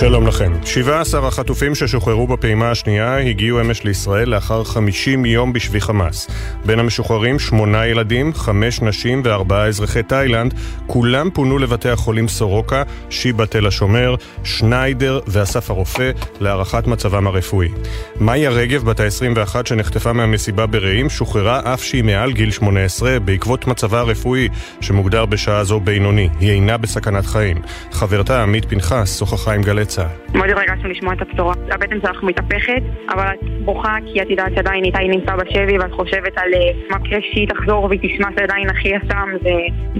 שלום לכם. 17 החטופים ששוחררו בפעימה השנייה הגיעו אמש לישראל לאחר 50 יום בשבי חמאס. בין המשוחררים שמונה ילדים, חמש נשים וארבעה אזרחי תאילנד. כולם פונו לבתי החולים סורוקה, שיבא תל השומר, שניידר ואסף הרופא להערכת מצבם הרפואי. מאיה רגב, בת ה-21 שנחטפה מהמסיבה ברעים, שוחררה אף שהיא מעל גיל 18 בעקבות מצבה הרפואי, שמוגדר בשעה זו בינוני. היא אינה בסכנת חיים. חברתה עמית פנחס שוחחה עם גלי צה"ל. מאוד התרגשנו לשמוע את הבשורה. הבטן שלך מתהפכת, אבל את בוכה כי את יודעת שעדיין איתי נמצא בשבי ואת חושבת על אה, מה קרה שהיא תחזור והיא תשמע שעדיין אחי יסם זה,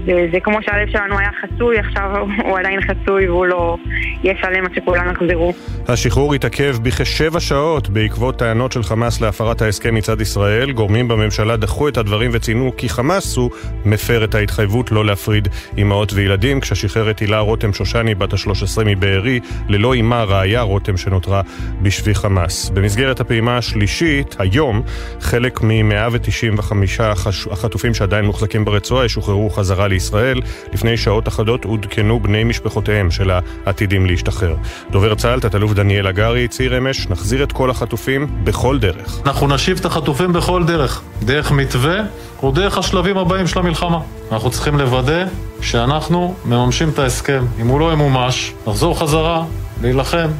זה, זה כמו שהלב שלנו היה חצוי, עכשיו הוא עדיין חצוי והוא לא יהיה שלם עד שכולם יחזרו. השחרור התעכב בכשבע שעות בעקבות טענות של חמאס להפרת ההסכם מצד ישראל. גורמים בממשלה דחו את הדברים וציינו כי חמאס הוא מפר את ההתחייבות לא להפריד אמהות וילדים, כששחרר את הילה רותם שושני בת ה-13 מבארי ללא אימה ראיה רותם שנותרה בשבי חמאס. במסגרת הפעימה השלישית, היום, חלק מ-195 החטופים שעדיין מוחזקים ברצועה ישוחררו חזרה לישראל. לפני שעות אחדות עודכנו בני משפחותיהם של העתידים להשתחרר. דובר צה"ל, תת-אלוף דניאל הגרי, ציר אמש, נחזיר את כל החטופים בכל דרך. אנחנו נשיב את החטופים בכל דרך. דרך מתווה או דרך השלבים הבאים של המלחמה. אנחנו צריכים לוודא שאנחנו מממשים את ההסכם. אם הוא לא ימומש, נחזור חזרה להילחם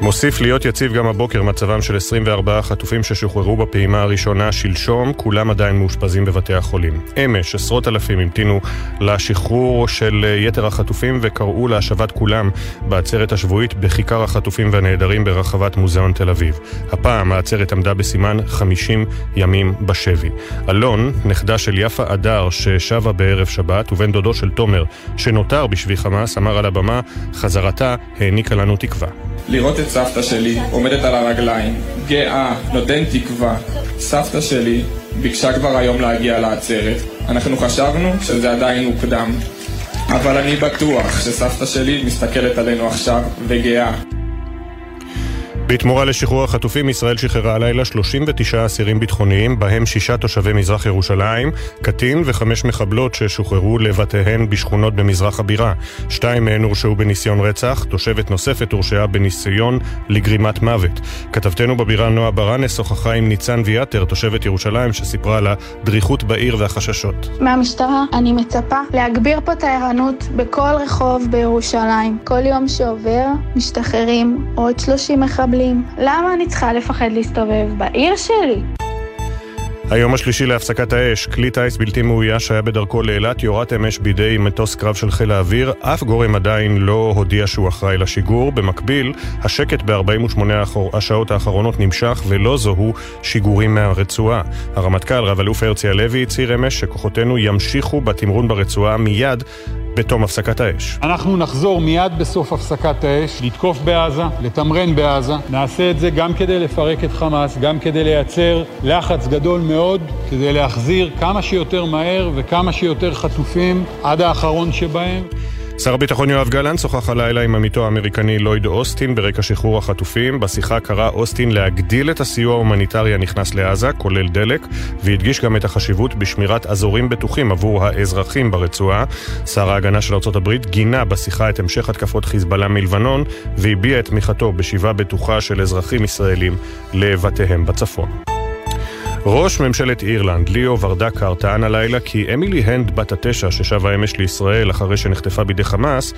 מוסיף להיות יציב גם הבוקר מצבם של 24 חטופים ששוחררו בפעימה הראשונה שלשום, כולם עדיין מאושפזים בבתי החולים. אמש עשרות אלפים המתינו לשחרור של יתר החטופים וקראו להשבת כולם בעצרת השבועית בכיכר החטופים והנעדרים ברחבת מוזיאון תל אביב. הפעם העצרת עמדה בסימן 50 ימים בשבי. אלון, נכדה של יפה אדר ששבה בערב שבת, ובן דודו של תומר שנותר בשבי חמאס, אמר על הבמה, חזרתה העניקה לנו תקווה. לראות סבתא שלי עומדת על הרגליים, גאה, נותן תקווה. סבתא שלי ביקשה כבר היום להגיע לעצרת. אנחנו חשבנו שזה עדיין מוקדם. אבל אני בטוח שסבתא שלי מסתכלת עלינו עכשיו וגאה. בתמורה לשחרור החטופים, ישראל שחררה הלילה 39 אסירים ביטחוניים, בהם שישה תושבי מזרח ירושלים, קטין וחמש מחבלות ששוחררו לבתיהן בשכונות במזרח הבירה. שתיים מהן הורשעו בניסיון רצח, תושבת נוספת הורשעה בניסיון לגרימת מוות. כתבתנו בבירה נועה ברנס שוחחה עם ניצן ויאטר, תושבת ירושלים, שסיפרה על הדריכות בעיר והחששות. מהמשטרה אני מצפה להגביר פה את הערנות בכל רחוב בירושלים. כל יום שעובר משתחררים עוד 30 מחבלים. מחבלים. למה אני צריכה לפחד להסתובב בעיר שלי? היום השלישי להפסקת האש, כלי טיס בלתי מאויש שהיה בדרכו לאילת יורת אמש בידי מטוס קרב של חיל האוויר, אף גורם עדיין לא הודיע שהוא אחראי לשיגור. במקביל, השקט ב-48 השעות האחרונות נמשך ולא זוהו שיגורים מהרצועה. הרמטכ"ל, רב-אלוף הרצי הלוי, הצהיר אמש שכוחותינו ימשיכו בתמרון ברצועה מיד בתום הפסקת האש. אנחנו נחזור מיד בסוף הפסקת האש, לתקוף בעזה, לתמרן בעזה. נעשה את זה גם כדי לפרק את חמאס, גם כדי לייצר לחץ גדול מאוד, כדי להחזיר כמה שיותר מהר וכמה שיותר חטופים עד האחרון שבהם. שר הביטחון יואב גלנט שוחח הלילה עם עמיתו האמריקני לויד אוסטין ברקע שחרור החטופים. בשיחה קרא אוסטין להגדיל את הסיוע ההומניטרי הנכנס לעזה, כולל דלק, והדגיש גם את החשיבות בשמירת אזורים בטוחים עבור האזרחים ברצועה. שר ההגנה של ארה"ב גינה בשיחה את המשך התקפות חיזבאללה מלבנון, והביע את תמיכתו בשיבה בטוחה של אזרחים ישראלים לבתיהם בצפון. ראש ממשלת אירלנד, ליאו ורדקר, טען הלילה כי אמילי הנד בת התשע ששבה אמש לישראל אחרי שנחטפה בידי חמאס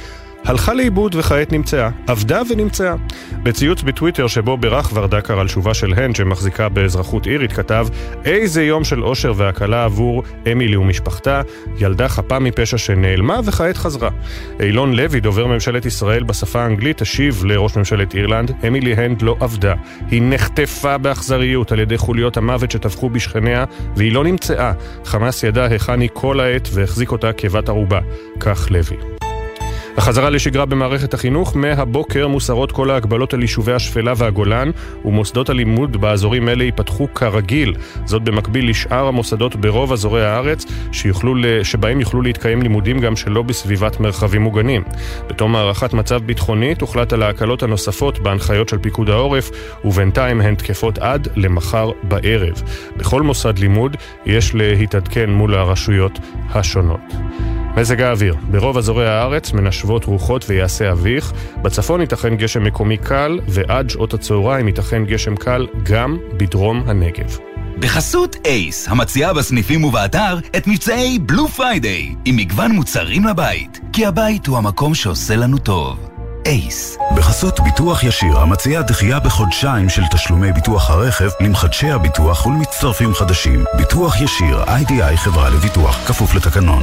הלכה לאיבוד וכעת נמצאה. עבדה ונמצאה. בציוץ בטוויטר שבו בירך ורדקר על שובה של הנד שמחזיקה באזרחות אירית כתב איזה יום של אושר והקלה עבור אמילי ומשפחתה, ילדה חפה מפשע שנעלמה וכעת חזרה. אילון לוי, דובר ממשלת ישראל בשפה האנגלית, השיב לראש ממשלת אירלנד, אמילי הנד לא עבדה. היא נחטפה באכזריות על ידי חוליות המוות שטבחו בשכניה והיא לא נמצאה. חמאס ידע היכן היא כל העת והחזיק אותה כבת ערובה. כך לוי. בחזרה לשגרה במערכת החינוך, מהבוקר מוסרות כל ההגבלות על יישובי השפלה והגולן, ומוסדות הלימוד באזורים אלה ייפתחו כרגיל. זאת במקביל לשאר המוסדות ברוב אזורי הארץ, שיוכלו, שבהם יוכלו להתקיים לימודים גם שלא בסביבת מרחבים מוגנים. בתום הערכת מצב ביטחונית הוחלט על ההקלות הנוספות בהנחיות של פיקוד העורף, ובינתיים הן תקפות עד למחר בערב. בכל מוסד לימוד יש להתעדכן מול הרשויות השונות. מזג האוויר, ברוב אזורי הארץ מנשבות רוחות ויעשה אביך, בצפון ייתכן גשם מקומי קל, ועד שעות הצהריים ייתכן גשם קל גם בדרום הנגב. בחסות אייס, המציעה בסניפים ובאתר את מבצעי Blue Friday, עם מגוון מוצרים לבית, כי הבית הוא המקום שעושה לנו טוב. אייס. בחסות ביטוח ישיר, המציע דחייה בחודשיים של תשלומי ביטוח הרכב למחדשי הביטוח ולמצטרפים חדשים. ביטוח ישיר, איי-די-איי חברה לביטוח, כפוף לתקנון.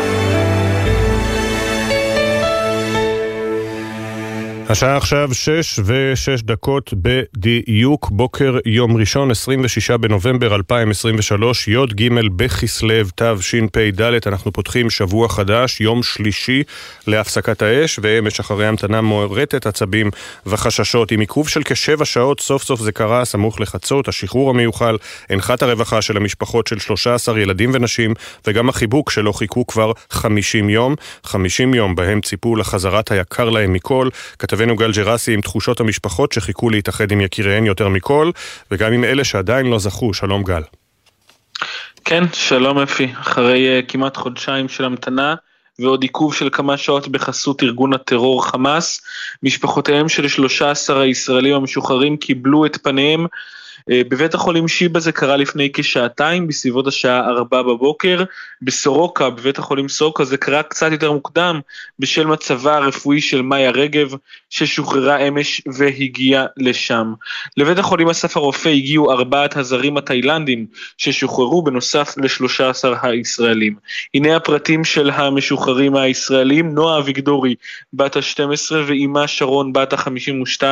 השעה עכשיו שש ושש דקות בדיוק, בוקר יום ראשון, 26 בנובמבר 2023, י"ג בכסלו תשפ"ד, אנחנו פותחים שבוע חדש, יום שלישי להפסקת האש, ואמש אחרי המתנה מוערטת עצבים וחששות. עם עיכוב של כשבע שעות, סוף סוף זה קרה, סמוך לחצות, השחרור המיוחל, הנחת הרווחה של המשפחות של 13 ילדים ונשים, וגם החיבוק שלו חיכו כבר 50 יום, 50 יום בהם ציפו לחזרת היקר להם מכל. כתבנו גל ג'רסי עם תחושות המשפחות שחיכו להתאחד עם יקיריהן יותר מכל, וגם עם אלה שעדיין לא זכו. שלום גל. כן, שלום אפי. אחרי uh, כמעט חודשיים של המתנה ועוד עיכוב של כמה שעות בחסות ארגון הטרור חמאס, משפחותיהם של 13 הישראלים המשוחררים קיבלו את פניהם בבית החולים שיבא זה קרה לפני כשעתיים, בסביבות השעה 4 בבוקר. בסורוקה, בבית החולים סורוקה, זה קרה קצת יותר מוקדם, בשל מצבה הרפואי של מאיה רגב, ששוחררה אמש והגיעה לשם. לבית החולים אסף הרופא הגיעו ארבעת הזרים התאילנדים, ששוחררו בנוסף ל-13 הישראלים. הנה הפרטים של המשוחררים הישראלים, נועה אביגדורי, בת ה-12, ואימה שרון, בת ה-52,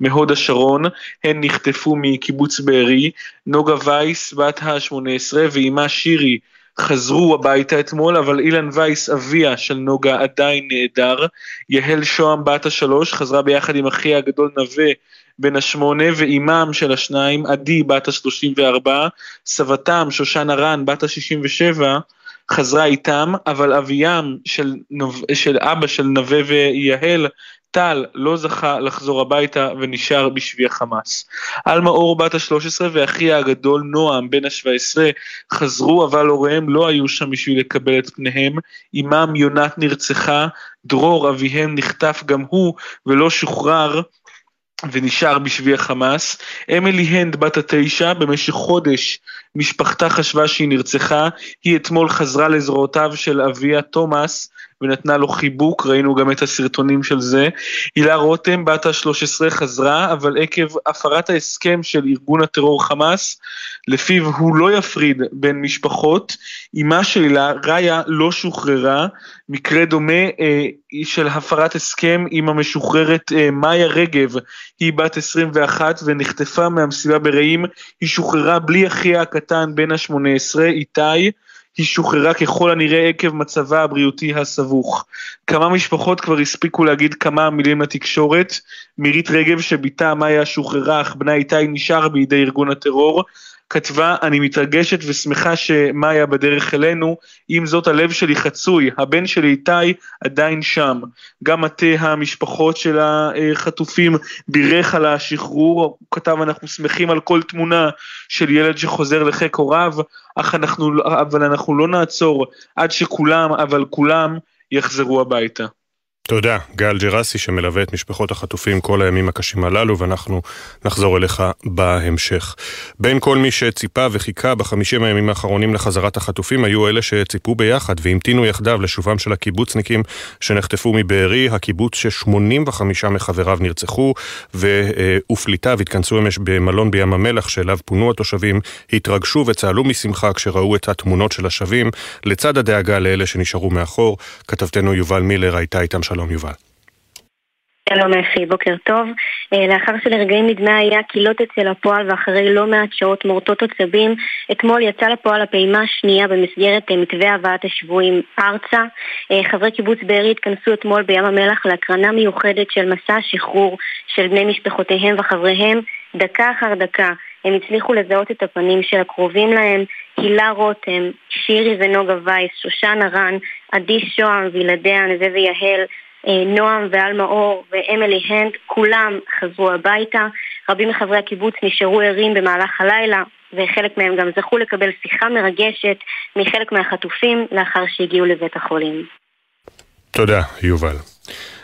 מהוד השרון. הן נחטפו מקיבוץ מקיבוץ בארי, נוגה וייס בת ה-18 ואימה שירי חזרו הביתה אתמול, אבל אילן וייס, אביה של נוגה, עדיין נעדר. יהל שוהם בת השלוש חזרה ביחד עם אחיה הגדול נווה בן השמונה, ואימם של השניים, עדי בת השלושים וארבע, סבתם, שושנה רן בת השישים ושבע, חזרה איתם, אבל אביים של, של אבא של נווה ויהל טל לא זכה לחזור הביתה ונשאר בשבי החמאס. עלמה אור בת ה-13 ואחיה הגדול נועם בן ה-17 חזרו אבל הוריהם לא היו שם בשביל לקבל את פניהם, אמם יונת נרצחה, דרור אביהם נחטף גם הוא ולא שוחרר ונשאר בשבי החמאס. אמילי הנד בת התשע, במשך חודש משפחתה חשבה שהיא נרצחה, היא אתמול חזרה לזרועותיו של אביה תומאס ונתנה לו חיבוק, ראינו גם את הסרטונים של זה. הילה רותם, בת ה-13, חזרה, אבל עקב הפרת ההסכם של ארגון הטרור חמאס, לפיו הוא לא יפריד בין משפחות, אמה של הילה, ראיה, לא שוחררה, מקרה דומה אה, של הפרת הסכם עם המשוחררת אה, מאיה רגב, היא בת 21 ונחטפה מהמסיבה ברעים, היא שוחררה בלי אחיה הקטן בן ה-18, איתי, היא שוחררה ככל הנראה עקב מצבה הבריאותי הסבוך. כמה משפחות כבר הספיקו להגיד כמה מילים לתקשורת. מירית רגב שבתה מאיה שוחררה אך בנה איתי נשאר בידי ארגון הטרור. כתבה, אני מתרגשת ושמחה שמאיה בדרך אלינו, עם זאת הלב שלי חצוי, הבן שלי איתי עדיין שם. גם מטה המשפחות של החטופים בירך על השחרור, הוא כתב, אנחנו שמחים על כל תמונה של ילד שחוזר לחיק הוריו, אך אנחנו, אבל אנחנו לא נעצור עד שכולם, אבל כולם, יחזרו הביתה. תודה, גל ג'רסי שמלווה את משפחות החטופים כל הימים הקשים הללו, ואנחנו נחזור אליך בהמשך. בין כל מי שציפה וחיכה בחמישים הימים האחרונים לחזרת החטופים, היו אלה שציפו ביחד והמתינו יחדיו לשובם של הקיבוצניקים שנחטפו מבארי, הקיבוץ ש-85 מחבריו נרצחו, ופליטיו התכנסו אמש במלון בים המלח שאליו פונו התושבים, התרגשו וצהלו משמחה כשראו את התמונות של השבים, לצד הדאגה לאלה שנשארו מאחור. כתבתנו יובל מילר הייתה איתם שלום יובל. שלום אפי, בוקר טוב. אה, לאחר שלרגעים נדמה היה כי לא תצא לפועל ואחרי לא מעט שעות מורטות עצבים, אתמול יצא לפועל הפעימה השנייה במסגרת אה, מתווה הבאת השבויים ארצה. אה, חברי קיבוץ בארי התכנסו אתמול בים המלח להקרנה מיוחדת של מסע השחרור של בני משפחותיהם וחבריהם דקה אחר דקה. הם הצליחו לזהות את הפנים של הקרובים להם, הילה רותם, שירי ונוגה וייס, שושנה רן, עדי שוהם וילדיה, נווה ויהל, נועם ואלמה אור ואמילי הנד, כולם חזרו הביתה. רבים מחברי הקיבוץ נשארו ערים במהלך הלילה, וחלק מהם גם זכו לקבל שיחה מרגשת מחלק מהחטופים לאחר שהגיעו לבית החולים. תודה, יובל.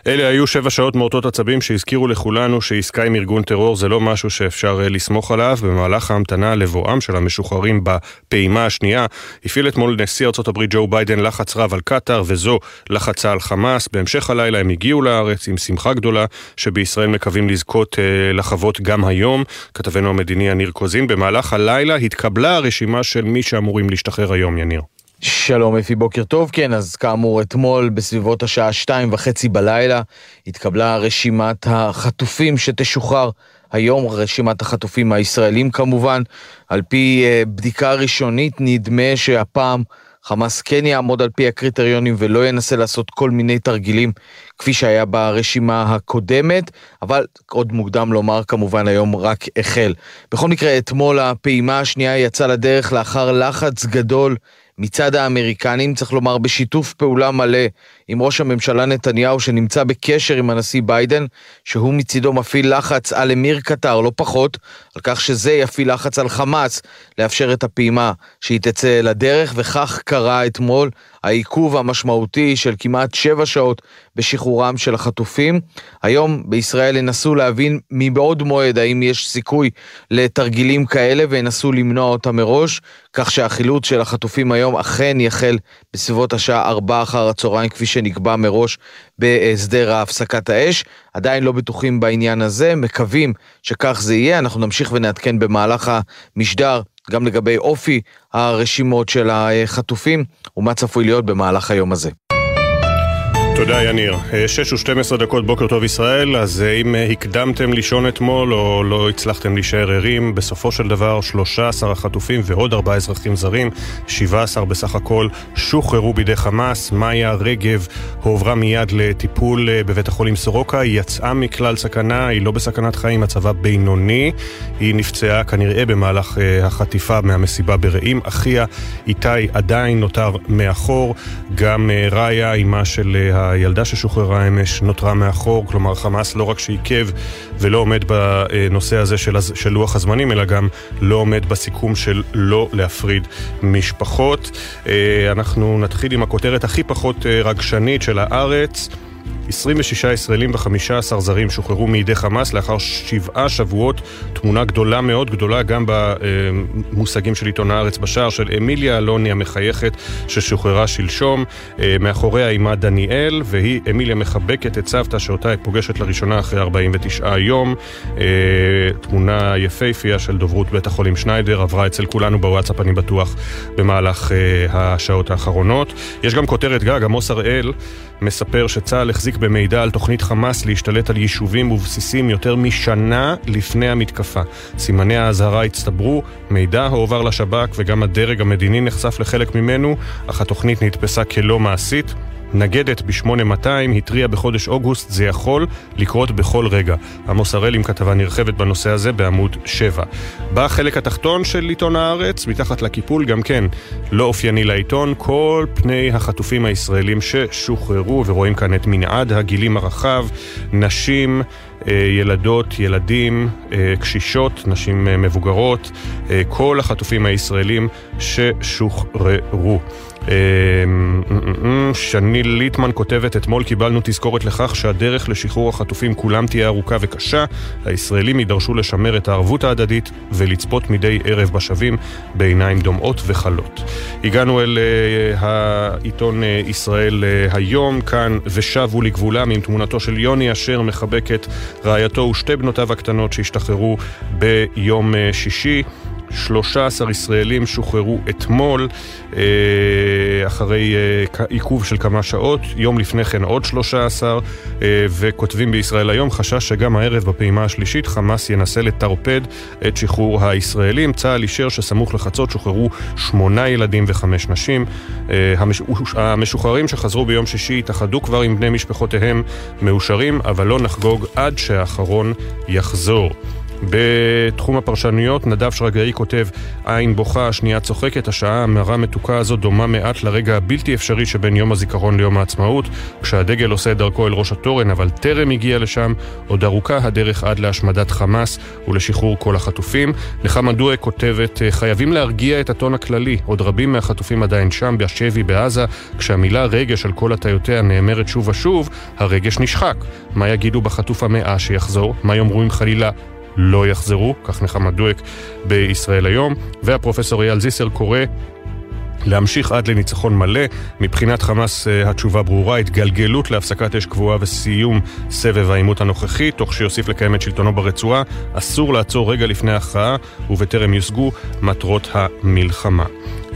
אלה היו שבע שעות מורטות עצבים שהזכירו לכולנו שעסקה עם ארגון טרור זה לא משהו שאפשר אה, לסמוך עליו. במהלך ההמתנה לבואם של המשוחררים בפעימה השנייה, הפעיל אתמול נשיא ארה"ב ג'ו ביידן לחץ רב על קטאר, וזו לחצה על חמאס. בהמשך הלילה הם הגיעו לארץ עם שמחה גדולה, שבישראל מקווים לזכות אה, לחוות גם היום. כתבנו המדיני יניר קוזין, במהלך הלילה התקבלה הרשימה של מי שאמורים להשתחרר היום, יניר. שלום אפי, בוקר טוב. כן, אז כאמור, אתמול בסביבות השעה שתיים וחצי בלילה התקבלה רשימת החטופים שתשוחרר היום, רשימת החטופים הישראלים כמובן. על פי uh, בדיקה ראשונית נדמה שהפעם חמאס כן יעמוד על פי הקריטריונים ולא ינסה לעשות כל מיני תרגילים כפי שהיה ברשימה הקודמת, אבל עוד מוקדם לומר כמובן היום רק החל. בכל מקרה, אתמול הפעימה השנייה יצאה לדרך לאחר לחץ גדול מצד האמריקנים, צריך לומר בשיתוף פעולה מלא עם ראש הממשלה נתניהו שנמצא בקשר עם הנשיא ביידן, שהוא מצידו מפעיל לחץ על אמיר קטר, לא פחות, על כך שזה יפעיל לחץ על חמאס לאפשר את הפעימה שהיא תצא לדרך, וכך קרה אתמול העיכוב המשמעותי של כמעט שבע שעות בשחרורם של החטופים. היום בישראל ינסו להבין מבעוד מועד האם יש סיכוי לתרגילים כאלה וינסו למנוע אותם מראש, כך שהחילוץ של החטופים היום אכן יחל בסביבות השעה 4 אחר הצהריים כפי שנקבע מראש בהסדר הפסקת האש. עדיין לא בטוחים בעניין הזה, מקווים שכך זה יהיה. אנחנו נמשיך ונעדכן במהלך המשדר גם לגבי אופי הרשימות של החטופים ומה צפוי להיות במהלך היום הזה. תודה יניר. 6 ו-12 דקות בוקר טוב ישראל, אז אה, אם אה, הקדמתם לישון אתמול או לא הצלחתם להישאר ערים, בסופו של דבר 13 החטופים ועוד 4 אזרחים זרים, 17 בסך הכל, שוחררו בידי חמאס. מאיה רגב הועברה מיד לטיפול אה, בבית החולים סורוקה, היא יצאה מכלל סכנה, היא לא בסכנת חיים, מצבה בינוני. היא נפצעה כנראה במהלך החטיפה מהמסיבה ברעים. אחיה איתי עדיין נותר מאחור, גם ראיה, אימה של הילדה ששוחררה אמש נותרה מאחור, כלומר חמאס לא רק שעיכב ולא עומד בנושא הזה של, של לוח הזמנים, אלא גם לא עומד בסיכום של לא להפריד משפחות. אה, אנחנו נתחיל עם הכותרת הכי פחות אה, רגשנית של הארץ. 26 ישראלים ו-15 זרים שוחררו מידי חמאס לאחר שבעה שבועות. תמונה גדולה מאוד, גדולה גם במושגים של עיתון הארץ בשער, של אמיליה אלוני המחייכת ששוחררה שלשום. אה, מאחוריה אימה דניאל, והיא, אמיליה מחבקת את סבתא שאותה היא פוגשת לראשונה אחרי 49 יום. אה, תמונה יפייפייה של דוברות בית החולים שניידר עברה אצל כולנו בוואטסאפ, אני בטוח, במהלך אה, השעות האחרונות. יש גם כותרת גג, עמוס הראל מספר שצה"ל החזיק במידע על תוכנית חמאס להשתלט על יישובים ובסיסים יותר משנה לפני המתקפה. סימני האזהרה הצטברו, מידע הועבר לשב"כ וגם הדרג המדיני נחשף לחלק ממנו, אך התוכנית נתפסה כלא מעשית. נגדת ב-8200 התריעה בחודש אוגוסט, זה יכול לקרות בכל רגע. עמוס הראל עם כתבה נרחבת בנושא הזה בעמוד 7. בחלק התחתון של עיתון הארץ, מתחת לקיפול, גם כן לא אופייני לעיתון, כל פני החטופים הישראלים ששוחררו, ורואים כאן את מנעד הגילים הרחב, נשים, אה, ילדות, ילדים, אה, קשישות, נשים אה, מבוגרות, כל החטופים הישראלים ששוחררו. אמ, אמ, אמ, שני ליטמן כותבת, אתמול קיבלנו תזכורת לכך שהדרך לשחרור החטופים כולם תהיה ארוכה וקשה. הישראלים יידרשו לשמר את הערבות ההדדית ולצפות מדי ערב בשבים בעיניים דומעות וחלות. הגענו אל uh, העיתון uh, ישראל uh, היום, כאן ושבו לגבולם עם תמונתו של יוני אשר מחבק את רעייתו ושתי בנותיו הקטנות שהשתחררו ביום שישי. 13 ישראלים שוחררו אתמול אה, אחרי אה, עיכוב של כמה שעות, יום לפני כן עוד 13, וכותבים בישראל היום חשש שגם הערב בפעימה השלישית חמאס ינסה לטרפד את שחרור הישראלים. צה"ל אישר שסמוך לחצות שוחררו שמונה ילדים וחמש נשים. המשוחררים שחזרו ביום שישי התאחדו כבר עם בני משפחותיהם מאושרים, אבל לא נחגוג עד שהאחרון יחזור. בתחום הפרשנויות, נדב שרגאי כותב עין בוכה, השנייה צוחקת, השעה המרה מתוקה הזו דומה מעט לרגע הבלתי אפשרי שבין יום הזיכרון ליום העצמאות, כשהדגל עושה את דרכו אל ראש התורן, אבל טרם הגיע לשם, עוד ארוכה הדרך עד להשמדת חמאס ולשחרור כל החטופים. נחמה דואה כותבת, חייבים להרגיע את הטון הכללי, עוד רבים מהחטופים עדיין שם, בשבי בעזה, כשהמילה רגש על כל הטיותיה נאמרת שוב ושוב, הרגש נשחק. מה יגידו בחטוף המאה שיחזור? מה יאמרו אם חלילה לא יחזרו, כך נחמה דואק בישראל היום, והפרופסור אייל זיסר קורא להמשיך עד לניצחון מלא. מבחינת חמאס אה, התשובה ברורה, התגלגלות להפסקת אש קבועה וסיום סבב העימות הנוכחי, תוך שיוסיף לקיים את שלטונו ברצועה. אסור לעצור רגע לפני ההכרעה, ובטרם יושגו מטרות המלחמה.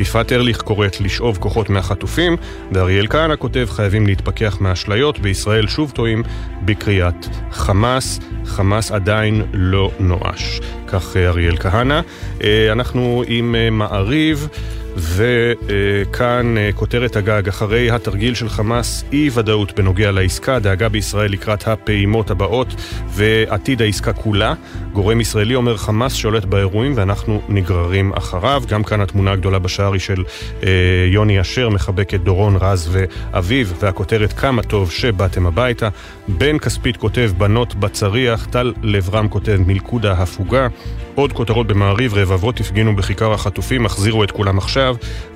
יפעת ארליך קוראת לשאוב כוחות מהחטופים, ואריאל כהנא כותב חייבים להתפכח מהאשליות, בישראל שוב טועים בקריאת חמאס, חמאס עדיין לא נואש. כך אה, אריאל כהנא. אה, אנחנו עם מעריב. וכאן אה, כותרת הגג, אחרי התרגיל של חמאס, אי ודאות בנוגע לעסקה, דאגה בישראל לקראת הפעימות הבאות ועתיד העסקה כולה. גורם ישראלי אומר חמאס שולט באירועים ואנחנו נגררים אחריו. גם כאן התמונה הגדולה בשער היא של אה, יוני אשר מחבק את דורון רז ואביו, והכותרת כמה טוב שבאתם הביתה. בן כספית כותב בנות בצריח, טל לברם כותב מלכודה הפוגה. עוד כותרות במעריב, רבבות הפגינו בכיכר החטופים, החזירו את כולם עכשיו,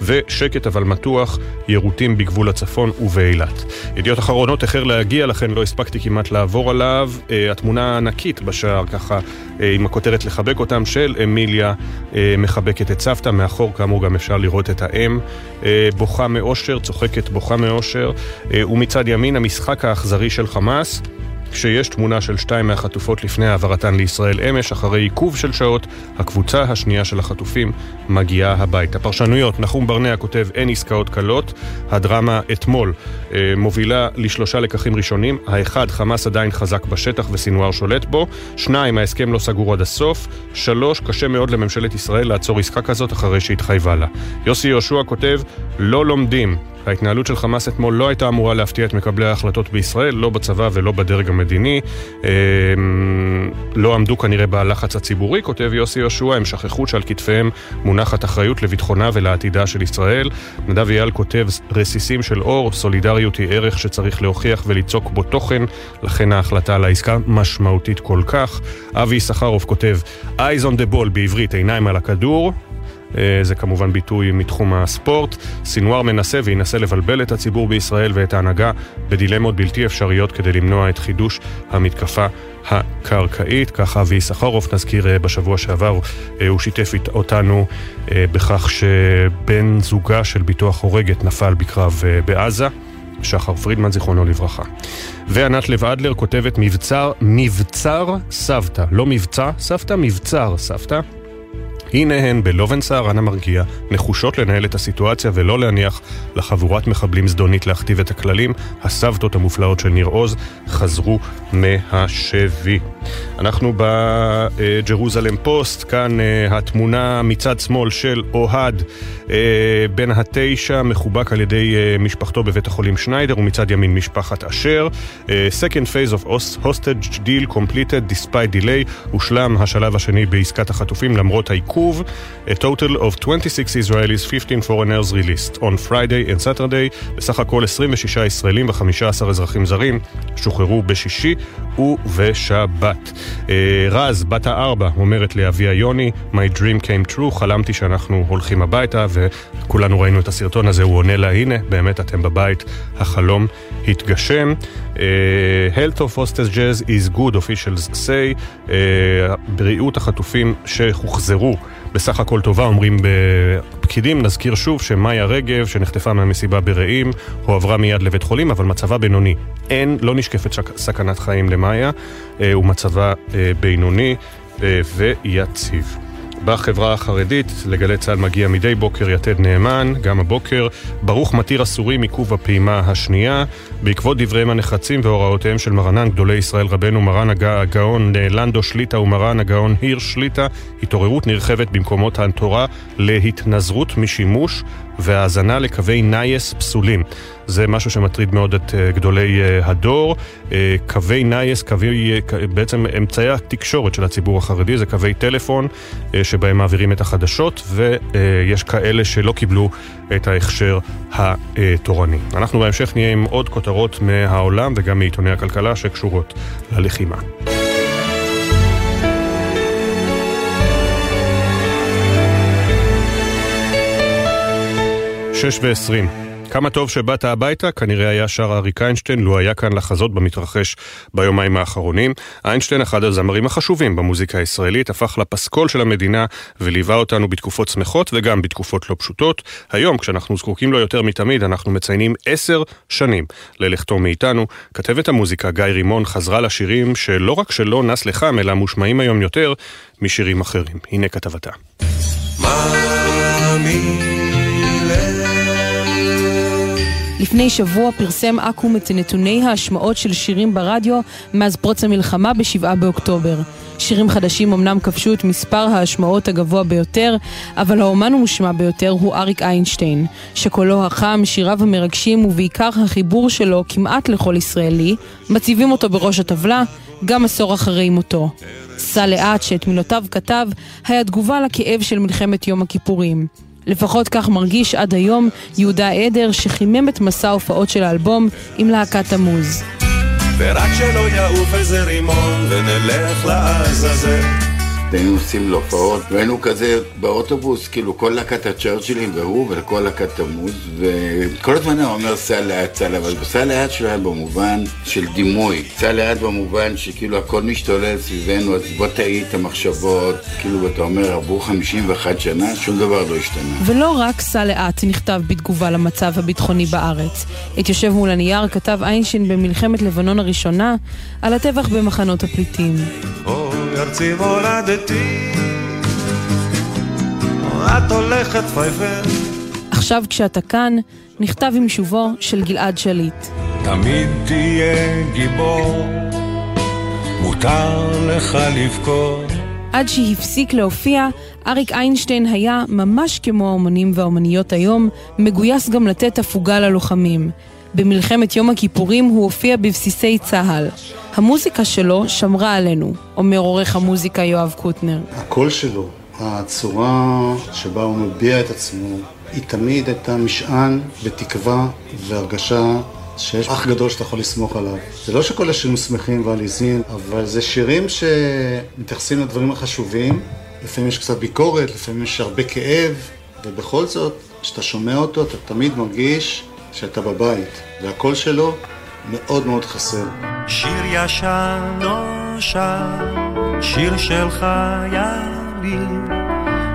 ושקט אבל מתוח, יירוטים בגבול הצפון ובאילת. ידיעות אחרונות איחר להגיע, לכן לא הספקתי כמעט לעבור עליו. Uh, התמונה הענקית בשער, ככה, uh, עם הכותרת לחבק אותם, של אמיליה uh, מחבקת את סבתא, מאחור כאמור גם אפשר לראות את האם. uh, בוכה מאושר, צוחקת בוכה מאושר, uh, ומצד ימין המשחק האכזרי של חמאס. כשיש תמונה של שתיים מהחטופות לפני העברתן לישראל אמש, אחרי עיכוב של שעות, הקבוצה השנייה של החטופים מגיעה הביתה. פרשנויות, נחום ברנע כותב אין עסקאות קלות, הדרמה אתמול אה, מובילה לשלושה לקחים ראשונים, האחד, חמאס עדיין חזק בשטח וסינואר שולט בו, שניים, ההסכם לא סגור עד הסוף, שלוש, קשה מאוד לממשלת ישראל לעצור עסקה כזאת אחרי שהתחייבה לה. יוסי יהושע כותב, לא לומדים ההתנהלות של חמאס אתמול לא הייתה אמורה להפתיע את מקבלי ההחלטות בישראל, לא בצבא ולא בדרג. אמ, לא עמדו כנראה בלחץ הציבורי, כותב יוסי יהושע, הם שכחו שעל כתפיהם מונחת אחריות לביטחונה ולעתידה של ישראל. נדב אייל כותב רסיסים של אור, סולידריות היא ערך שצריך להוכיח וליצוק בו תוכן, לכן ההחלטה על העסקה משמעותית כל כך. אבי יששכרוף כותב Eyes on the ball בעברית, עיניים על הכדור. אה, זה כמובן ביטוי מתחום הספורט. סינואר מנסה וינסה לבלבל את הציבור בישראל ואת ההנהגה בדילמות בלתי אפשריות כדי למנוע את חידוש המתקפה הקרקעית. ככה אבי סחרוף, נזכיר אה, בשבוע שעבר, אה, הוא שיתף אותנו בכך שבן זוגה של ביטוח הורגת נפל בקרב בעזה. שחר פרידמן, זיכרונו לברכה. וענת לב אדלר כותבת מבצר, מבצר סבתא. לא מבצע סבתא, מבצר סבתא. הנה הן בלובנסה אנה מרגיע, נחושות לנהל את הסיטואציה ולא להניח לחבורת מחבלים זדונית להכתיב את הכללים. הסבתות המופלאות של ניר עוז חזרו מהשבי. אנחנו בג'רוזלם פוסט, כאן אה, התמונה מצד שמאל של אוהד אה, בן התשע, מחובק על ידי אה, משפחתו בבית החולים שניידר, ומצד ימין משפחת אשר. Second phase of hostage deal completed despite delay, הושלם השלב השני בעסקת החטופים למרות העיכוב. A total of 26 Israelis, 15 foreigners released on Friday and Saturday, בסך הכל 26 ישראלים ו-15 אזרחים זרים שוחררו בשישי ובשבת. אה, רז, בת הארבע, אומרת לאביה יוני, My dream came true, חלמתי שאנחנו הולכים הביתה, וכולנו ראינו את הסרטון הזה, הוא עונה לה, הנה, באמת אתם בבית, החלום התגשם. Uh, health of hostess jazz is good, officials say. Uh, בריאות החטופים שהוחזרו בסך הכל טובה, אומרים בפקידים. נזכיר שוב שמאיה רגב, שנחטפה מהמסיבה ברעים, הועברה מיד לבית חולים, אבל מצבה בינוני. אין, לא נשקפת שק, סכנת חיים למאיה, uh, ומצבה uh, בינוני uh, ויציב. בחברה החרדית, לגלי צה"ל מגיע מדי בוקר יתד נאמן, גם הבוקר. ברוך מתיר אסורים עיכוב הפעימה השנייה. בעקבות דבריהם הנחרצים והוראותיהם של מרנן גדולי ישראל רבנו מרן הגאון לנדו שליטה ומרן הגאון הירש שליטה, התעוררות נרחבת במקומות התורה להתנזרות משימוש והאזנה לקווי נייס פסולים. זה משהו שמטריד מאוד את אה, גדולי אה, הדור. אה, קווי נייס, קווי, בעצם אמצעי התקשורת של הציבור החרדי, זה קווי טלפון שבהם מעבירים את החדשות, ויש כאלה שלא קיבלו את ההכשר התורני. אנחנו בהמשך נהיה עם עוד כותרות מהעולם וגם מעיתוני הכלכלה שקשורות ללחימה. שש ועשרים. כמה טוב שבאת הביתה, כנראה היה שר אריק איינשטיין, לו היה כאן לחזות במתרחש ביומיים האחרונים. איינשטיין, אחד הזמרים החשובים במוזיקה הישראלית, הפך לפסקול של המדינה וליווה אותנו בתקופות שמחות וגם בתקופות לא פשוטות. היום, כשאנחנו זקוקים לו יותר מתמיד, אנחנו מציינים עשר שנים ללכתו מאיתנו. כתבת המוזיקה גיא רימון חזרה לשירים שלא רק שלא נס לחם, אלא מושמעים היום יותר משירים אחרים. הנה כתבתה. לפני שבוע פרסם אקו"ם את נתוני ההשמעות של שירים ברדיו מאז פרוץ המלחמה ב-7 באוקטובר. שירים חדשים אמנם כבשו את מספר ההשמעות הגבוה ביותר, אבל האומן המושמע ביותר הוא אריק איינשטיין, שקולו החם, שיריו המרגשים ובעיקר החיבור שלו כמעט לכל ישראלי, מציבים אותו בראש הטבלה, גם עשור אחרי מותו. סע לאט, שאת מילותיו כתב, היה תגובה לכאב של מלחמת יום הכיפורים. לפחות כך מרגיש עד היום יהודה עדר שחימם את מסע ההופעות של האלבום עם להקת תמוז. ורק שלא יעוף איזה רימון ונלך לעזאזל והיינו נוסעים להופעות, והיינו כזה באוטובוס, כאילו כל להקת הצ'רצ'ילים והוא, וכל להקת תמוז, וכל הזמן הוא אומר סע לאט, סע לאט, אבל סע לאט שלו היה במובן של דימוי, סע לאט במובן שכאילו הכל משתולל סביבנו, אז בוא תעיד את המחשבות, כאילו אתה אומר עברו 51 שנה, שום דבר לא השתנה. ולא רק סע לאט נכתב בתגובה למצב הביטחוני בארץ. את יושב מול הנייר כתב איינשטיין במלחמת לבנון הראשונה על הטבח במחנות הפליטים. ארצי מולדתי, את הולכת פייפן. עכשיו כשאתה כאן, נכתב עם שובו של גלעד שליט. תמיד תהיה גיבור, מותר לך לבכור. עד שהפסיק להופיע, אריק איינשטיין היה, ממש כמו האומנים והאומניות היום, מגויס גם לתת הפוגה ללוחמים. במלחמת יום הכיפורים הוא הופיע בבסיסי צה"ל. המוזיקה שלו שמרה עלינו, אומר עורך המוזיקה יואב קוטנר. הקול שלו, הצורה שבה הוא מביע את עצמו, היא תמיד הייתה משען ותקווה והרגשה שיש אח גדול שאתה יכול לסמוך עליו. זה לא שכל השירים שמחים ועליזים, אבל זה שירים שמתייחסים לדברים החשובים. לפעמים יש קצת ביקורת, לפעמים יש הרבה כאב, ובכל זאת, כשאתה שומע אותו, אתה תמיד מרגיש שאתה בבית, והקול שלו מאוד מאוד חסר. שיר ישן נושן, שיר של חיילים,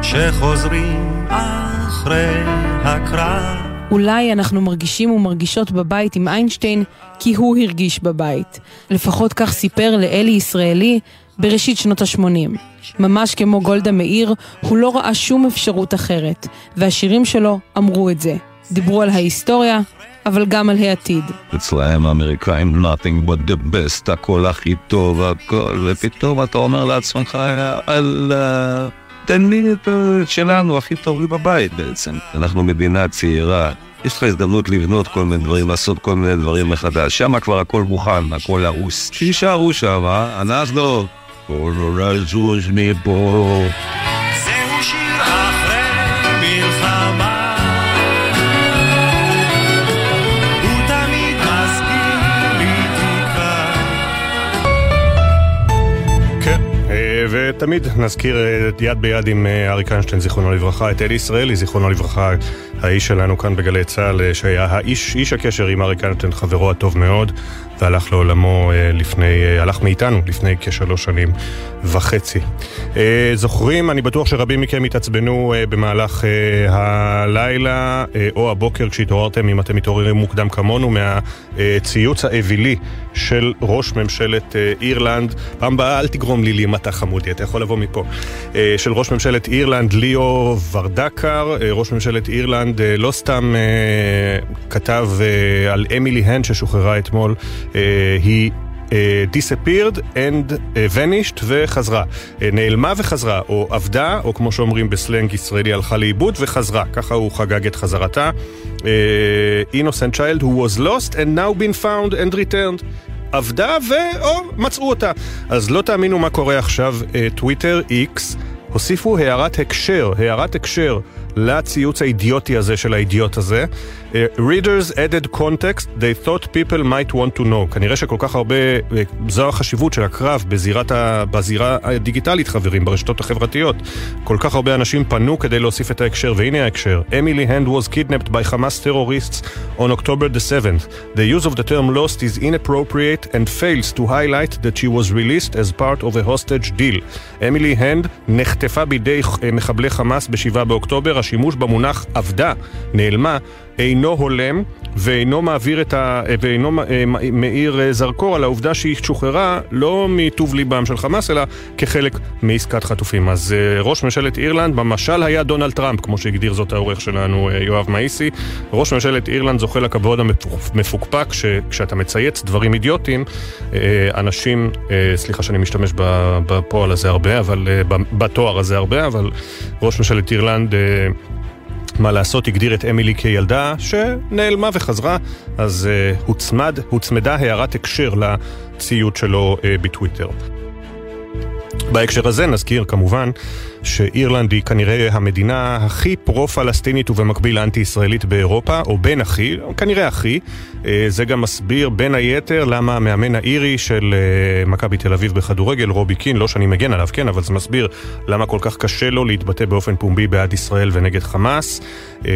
שחוזרים אחרי הקרב. אולי אנחנו מרגישים ומרגישות בבית עם איינשטיין כי הוא הרגיש בבית. לפחות כך סיפר לאלי ישראלי בראשית שנות ה-80. ממש כמו גולדה מאיר, הוא לא ראה שום אפשרות אחרת, והשירים שלו אמרו את זה. דיברו על ההיסטוריה, אבל גם על העתיד. אצלהם האמריקאים nothing but the best, הכל הכי טוב, הכל, ופתאום אתה אומר לעצמך, אללה, תן לי את שלנו הכי טוב לי בבית בעצם. אנחנו מדינה צעירה, יש לך הזדמנות לבנות כל מיני דברים, לעשות כל מיני דברים מחדש. שם כבר הכל מוכן, הכל הרוס. שישארו שם, אנחנו... כל רזוז מפה. ותמיד נזכיר אה, יד ביד עם אה, אריק איינשטיין, זיכרונו לברכה, את אלי ישראלי, זיכרונו לברכה, האיש שלנו כאן בגלי צה"ל, אה, שהיה האיש, איש הקשר עם אריק איינשטיין, חברו הטוב מאוד, והלך לעולמו לפני, הלך מאיתנו לפני כשלוש שנים וחצי. זוכרים, אני בטוח שרבים מכם התעצבנו במהלך הלילה או הבוקר כשהתעוררתם, אם אתם מתעוררים מוקדם כמונו, מהציוץ האווילי של ראש ממשלת אירלנד. פעם באה אל תגרום לי להימתח. חמודי, אתה יכול לבוא מפה. אה, של ראש ממשלת אירלנד ליאו ורדקר, אה, ראש ממשלת אירלנד אה, לא סתם כתב על אמילי הנד ששוחררה אתמול, היא disappeared and vanished וחזרה. נעלמה וחזרה, או עבדה, או כמו שאומרים בסלנג ישראלי, הלכה לאיבוד וחזרה. ככה הוא חגג את חזרתה. Innocent child who was lost and now been found and returned. עבדה ואו, מצאו אותה. אז לא תאמינו מה קורה עכשיו, טוויטר, איקס, הוסיפו הערת הקשר, הערת הקשר לציוץ האידיוטי הזה של האידיוט הזה. Uh, readers added context they thought people might want to know. כנראה שכל כך הרבה, uh, זו החשיבות של הקרב בזירת ה, בזירה הדיגיטלית, חברים, ברשתות החברתיות. כל כך הרבה אנשים פנו כדי להוסיף את ההקשר, והנה ההקשר. Emily Hand was kidnapped by Hamas terrorists on October the 7th. The use of the term lost is inappropriate and fails to highlight that she was released as part of a hostage deal. Emily Hand נחטפה בידי מחבלי חמאס ב-7 באוקטובר. השימוש במונח עבדה, נעלמה, אינו הולם ואינו מעביר את ה... ואינו אה, מאיר אה, זרקור על העובדה שהיא שוחררה לא מטוב ליבם של חמאס, אלא כחלק מעסקת חטופים. אז אה, ראש ממשלת אירלנד, במשל היה דונלד טראמפ, כמו שהגדיר זאת העורך שלנו יואב מאיסי. ראש ממשלת אירלנד זוכה לכבוד המפוקפק, שכשאתה מצייץ דברים אידיוטיים, אנשים, סליחה שאני משתמש בפועל הזה הרבה, אבל... בתואר הזה הרבה, אבל ראש ממשלת אירלנד... מה לעשות, הגדיר את אמילי כילדה שנעלמה וחזרה, אז uh, הוצמד, הוצמדה הערת הקשר לציוד שלו uh, בטוויטר. בהקשר הזה נזכיר כמובן שאירלנד היא כנראה המדינה הכי פרו-פלסטינית ובמקביל אנטי-ישראלית באירופה, או בין הכי, כנראה הכי. אה, זה גם מסביר בין היתר למה המאמן האירי של אה, מכבי תל אביב בכדורגל, רובי קין, לא שאני מגן עליו, כן, אבל זה מסביר למה כל כך קשה לו להתבטא באופן פומבי בעד ישראל ונגד חמאס. אה,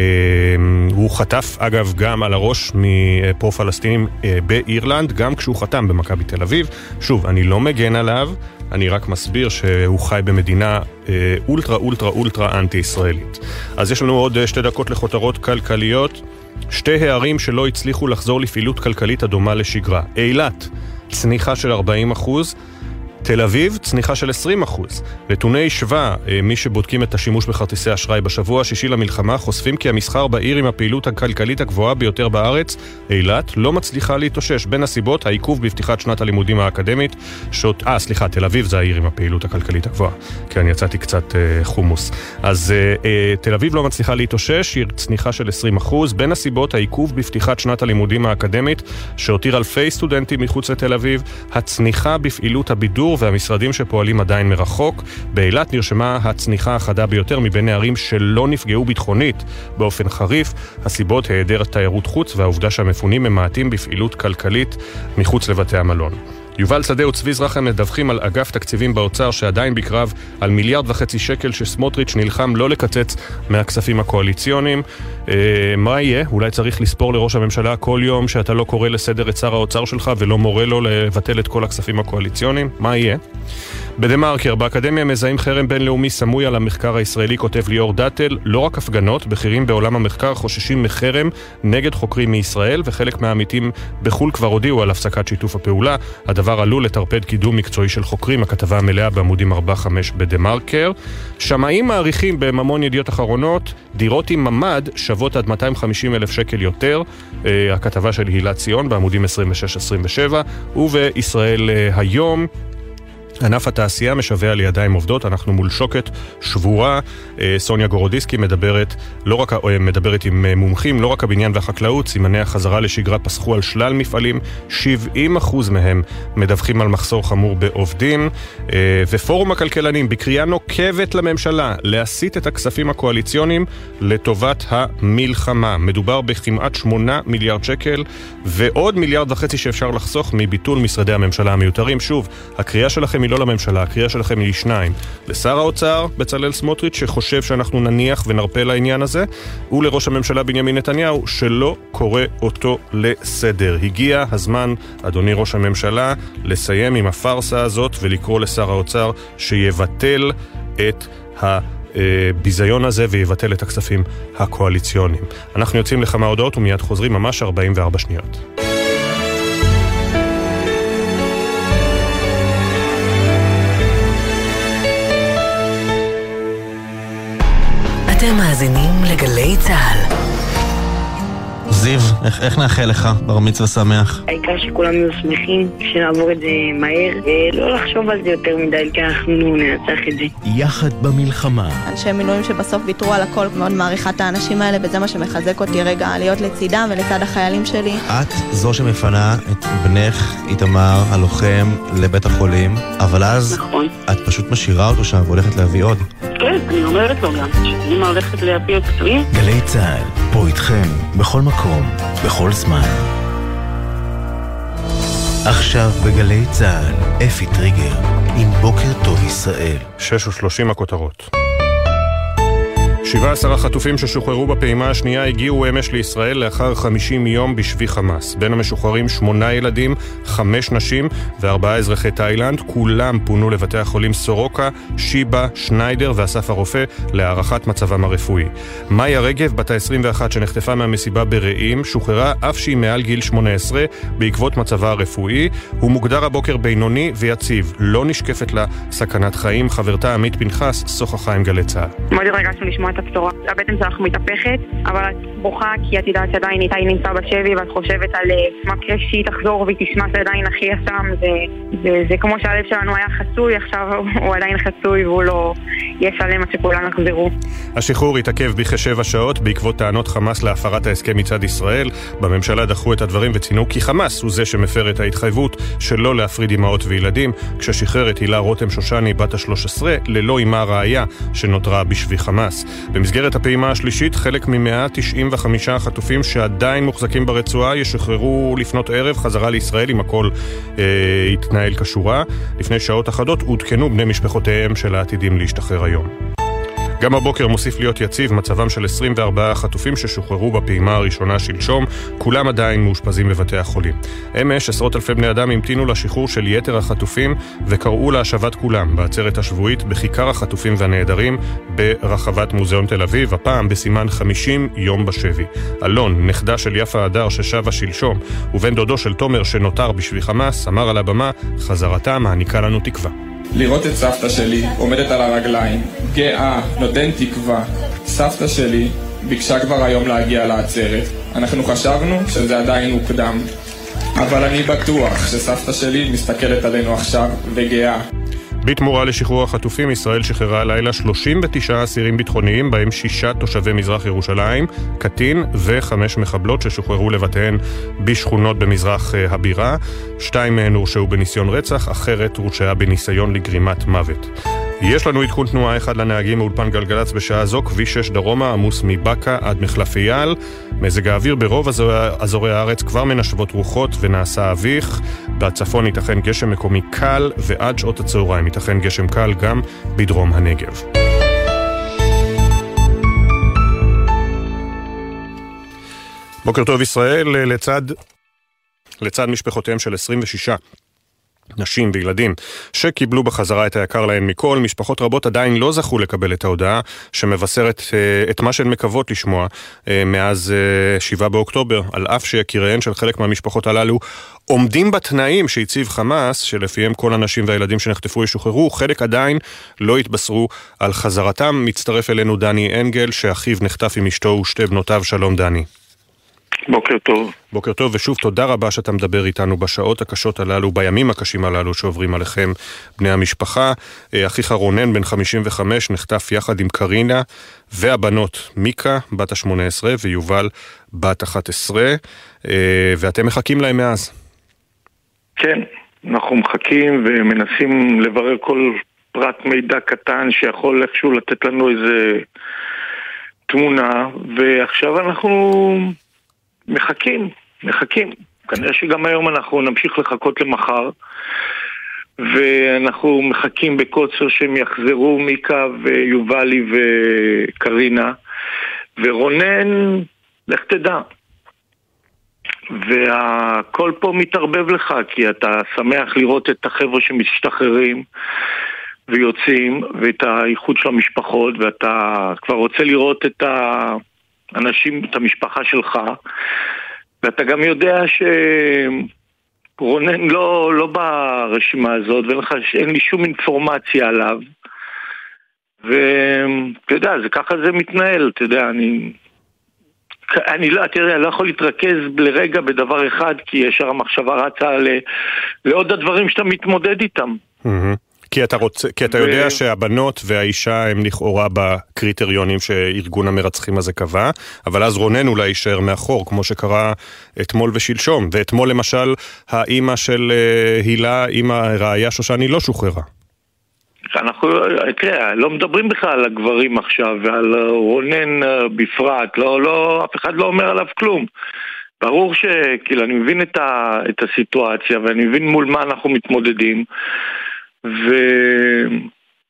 הוא חטף אגב גם על הראש מפרו-פלסטינים באירלנד, גם כשהוא חתם במכבי תל אביב. שוב, אני לא מגן עליו. אני רק מסביר שהוא חי במדינה אה, אולטרה אולטרה אולטרה אנטי-ישראלית. אז יש לנו עוד אה, שתי דקות לכותרות כלכליות. שתי הערים שלא הצליחו לחזור לפעילות כלכלית הדומה לשגרה. אילת, צניחה של 40 אחוז. תל אביב, צניחה של 20%. נתוני שווה, אה, מי שבודקים את השימוש בכרטיסי אשראי בשבוע השישי למלחמה, חושפים כי המסחר בעיר עם הפעילות הכלכלית הגבוהה ביותר בארץ, אילת, לא מצליחה להתאושש. בין הסיבות, העיכוב בפתיחת שנת הלימודים האקדמית, שעות... אה, סליחה, תל אביב זה העיר עם הפעילות הכלכלית הגבוהה. כן, יצאתי קצת אה, חומוס. אז אה, אה, תל אביב לא מצליחה להתאושש, היא צניחה של 20%. בין הסיבות, העיכוב בפתיחת שנת הלימודים האקדמית, שהותיר אלפי סטודנטים מחוץ לתל אביב, הצניחה בפעילות הבידור והמשרדים שפועלים עדיין מרחוק. באילת נרשמה הצניחה החדה ביותר מבין הערים שלא נפגעו ביטחונית באופן חריף. הסיבות היעדר תיירות חוץ והעובדה שהמפונים ממעטים בפעילות כלכלית מחוץ לבתי המלון. יובל שדה וצבי זרחם מדווחים על אגף תקציבים באוצר שעדיין בקרב על מיליארד וחצי שקל שסמוטריץ' נלחם לא לקצץ מהכספים הקואליציוניים. אה, מה יהיה? אולי צריך לספור לראש הממשלה כל יום שאתה לא קורא לסדר את שר האוצר שלך ולא מורה לו לבטל את כל הכספים הקואליציוניים? מה יהיה? בדה מרקר, באקדמיה מזהים חרם בינלאומי סמוי על המחקר הישראלי, כותב ליאור דאטל, לא רק הפגנות, בכירים בעולם המחקר חוששים מחרם נגד חוקרים מישראל, וחלק מהעמיתים בחו"ל כבר הודיעו על הפסקת שיתוף הפעולה. הדבר עלול לטרפד קידום מקצועי של חוקרים, הכתבה המלאה בעמודים 4-5 בדה מרקר. שמאים מעריכים בממון ידיעות אחרונות, דירות עם ממ"ד שוות עד 250 אלף שקל יותר. אה, הכתבה של הילה ציון בעמודים 26-27, ובישראל אה, היום ענף התעשייה משווע לידיים עובדות, אנחנו מול שוקת שבורה. אה, סוניה גורודיסקי מדברת, לא רק, אה, מדברת עם אה, מומחים, לא רק הבניין והחקלאות, סימני החזרה לשגרה פסחו על שלל מפעלים, 70% מהם מדווחים על מחסור חמור בעובדים. ופורום הכלכלנים בקריאה נוקבת לממשלה להסיט את הכספים הקואליציוניים לטובת המלחמה. מדובר בכמעט 8 מיליארד שקל ועוד מיליארד וחצי שאפשר לחסוך מביטול משרדי הממשלה המיותרים. שוב, הקריאה שלכם היא לא לממשלה, הקריאה שלכם היא לשניים. לשר האוצר, בצלאל סמוטריץ', שחושב שאנחנו נניח ונרפה לעניין הזה, ולראש הממשלה בנימין נתניהו, שלא קורא אותו לסדר. הגיע הזמן, אדוני ראש הממשלה, לסיים עם הפארסה הזאת ולקרוא לשר האוצר שיבטל את ה... הביזיון הזה ויבטל את הכספים הקואליציוניים. אנחנו יוצאים לכמה הודעות ומיד חוזרים ממש 44 שניות. מאזינים לגלי צה"ל. זיו, איך, איך נאחל לך בר מצווה שמח? העיקר שכולם יהיו שמחים, שנעבור את זה מהר, ולא לחשוב על זה יותר מדי, כי אנחנו ננצח את זה. יחד במלחמה. אנשי מילואים שבסוף ויתרו על הכל, מאוד מעריכה את האנשים האלה, וזה מה שמחזק אותי רגע להיות לצידם ולצד החיילים שלי. את זו שמפנה את בנך, איתמר, הלוחם, לבית החולים, אבל אז נכון. את פשוט משאירה אותו שם והולכת להביא עוד. כן, אני אומרת לו גם, שאמא הולכת להביא את פצועים. גלי צה"ל, פה איתכם, בכל מקום, בכל זמן. עכשיו בגלי צה"ל, אפי טריגר, עם בוקר טוב ישראל. 6 ו-30 הכותרות. 17 החטופים ששוחררו בפעימה השנייה הגיעו אמש לישראל לאחר 50 יום בשבי חמאס. בין המשוחררים שמונה ילדים, חמש נשים וארבעה אזרחי תאילנד. כולם פונו לבתי החולים סורוקה, שיבא, שניידר ואסף הרופא להערכת מצבם הרפואי. מאיה רגב, בת ה-21 שנחטפה מהמסיבה ברעים, שוחררה אף שהיא מעל גיל 18 בעקבות מצבה הרפואי. הוא מוגדר הבוקר בינוני ויציב. לא נשקפת לה סכנת חיים. חברתה עמית פנחס שוחחה עם גלי צה"ל. מאוד התרגשנו לשמוע את הבשורה. הבטן שלך מתהפכת, אבל את בוכה כי את יודעת שעדיין איתי נמצא בשבי ואת חושבת על אה, מה יקרה שהיא תחזור והיא תשמע שעדיין אחי יסם זה, זה, זה כמו שהלב שלנו היה חצוי, עכשיו הוא עדיין חצוי והוא לא יהיה שלם עד שכולם יחזרו. השחרור התעכב בכשבע שעות בעקבות טענות חמאס להפרת ההסכם מצד ישראל. בממשלה דחו את הדברים וציינו כי חמאס הוא זה שמפר את ההתחייבות שלא להפריד אמהות וילדים, כששחרר את הילה רותם שושני בת ה-13 ללא אמה ראיה שנותרה בשבי חמאס. במסגרת הפעימה השלישית, חלק מ-195 החטופים שעדיין מוחזקים ברצועה ישחררו לפנות ערב חזרה לישראל אם הכל אה, יתנהל כשורה. לפני שעות אחדות עודכנו בני משפחותיהם של העתידים להשתחרר היום. גם הבוקר מוסיף להיות יציב מצבם של 24 החטופים ששוחררו בפעימה הראשונה שלשום, כולם עדיין מאושפזים בבתי החולים. אמש עשרות אלפי בני אדם המתינו לשחרור של יתר החטופים וקראו להשבת כולם בעצרת השבועית בכיכר החטופים והנעדרים ברחבת מוזיאון תל אביב, הפעם בסימן 50 יום בשבי. אלון, נכדה של יפה הדר ששבה שלשום, ובן דודו של תומר שנותר בשבי חמאס, אמר על הבמה, חזרתה מעניקה לנו תקווה. לראות את סבתא שלי עומדת על הרגליים, גאה, נותן תקווה. סבתא שלי ביקשה כבר היום להגיע לעצרת. אנחנו חשבנו שזה עדיין מוקדם. אבל אני בטוח שסבתא שלי מסתכלת עלינו עכשיו וגאה. בתמורה לשחרור החטופים, ישראל שחררה הלילה 39 אסירים ביטחוניים, בהם שישה תושבי מזרח ירושלים, קטין וחמש מחבלות ששוחררו לבתיהן בשכונות במזרח אה, הבירה. שתיים מהן הורשעו בניסיון רצח, אחרת הורשעה בניסיון לגרימת מוות. יש לנו עדכון תנועה אחד לנהגים מאולפן גלגלצ בשעה זו, כביש 6 דרומה, עמוס מבאקה עד מחלף אייל. מזג האוויר ברוב אזורי, אזורי הארץ כבר מנשבות רוחות ונעשה אביך. בצפון ייתכן גשם מקומי קל, ועד שעות הצהריים ייתכן גשם קל גם בדרום הנגב. בוקר טוב ישראל, לצד, לצד משפחותיהם של 26 נשים וילדים שקיבלו בחזרה את היקר להן מכל, משפחות רבות עדיין לא זכו לקבל את ההודעה שמבשרת uh, את מה שהן מקוות לשמוע uh, מאז uh, 7 באוקטובר, על אף שיקיריהן של חלק מהמשפחות הללו עומדים בתנאים שהציב חמאס, שלפיהם כל הנשים והילדים שנחטפו ישוחררו, חלק עדיין לא התבשרו על חזרתם. מצטרף אלינו דני אנגל, שאחיו נחטף עם אשתו ושתי בנותיו. שלום דני. בוקר טוב. בוקר טוב, ושוב תודה רבה שאתה מדבר איתנו בשעות הקשות הללו, בימים הקשים הללו שעוברים עליכם בני המשפחה. אחיך רונן, בן 55, נחטף יחד עם קרינה, והבנות מיקה, בת ה-18, ויובל, בת 11, ואתם מחכים להם מאז. כן, אנחנו מחכים ומנסים לברר כל פרט מידע קטן שיכול איכשהו לתת לנו איזה תמונה, ועכשיו אנחנו מחכים, מחכים. כנראה שגם היום אנחנו נמשיך לחכות למחר, ואנחנו מחכים בקוצר שהם יחזרו, מיקה ויובלי וקרינה, ורונן, לך תדע. והכל פה מתערבב לך, כי אתה שמח לראות את החבר'ה שמשתחררים ויוצאים, ואת האיחוד של המשפחות, ואתה כבר רוצה לראות את האנשים, את המשפחה שלך, ואתה גם יודע שרונן לא, לא ברשימה הזאת, ואין לי שום אינפורמציה עליו. ואתה יודע, זה ככה זה מתנהל, אתה יודע, אני... אני לא, תראה, אני לא יכול להתרכז לרגע בדבר אחד, כי ישר המחשבה רצה ל, לעוד הדברים שאתה מתמודד איתם. כי אתה, רוצה, כי אתה ו... יודע שהבנות והאישה הם לכאורה בקריטריונים שארגון המרצחים הזה קבע, אבל אז רונן אולי יישאר מאחור, כמו שקרה אתמול ושלשום. ואתמול למשל, האימא של uh, הילה, אימא ראיה שושני, לא שוחררה. אנחנו, תראה, לא מדברים בכלל על הגברים עכשיו ועל רונן אה, בפרט, לא, לא, אף אחד לא אומר עליו כלום. ברור שכאילו אני מבין את, ה, את הסיטואציה ואני מבין מול מה אנחנו מתמודדים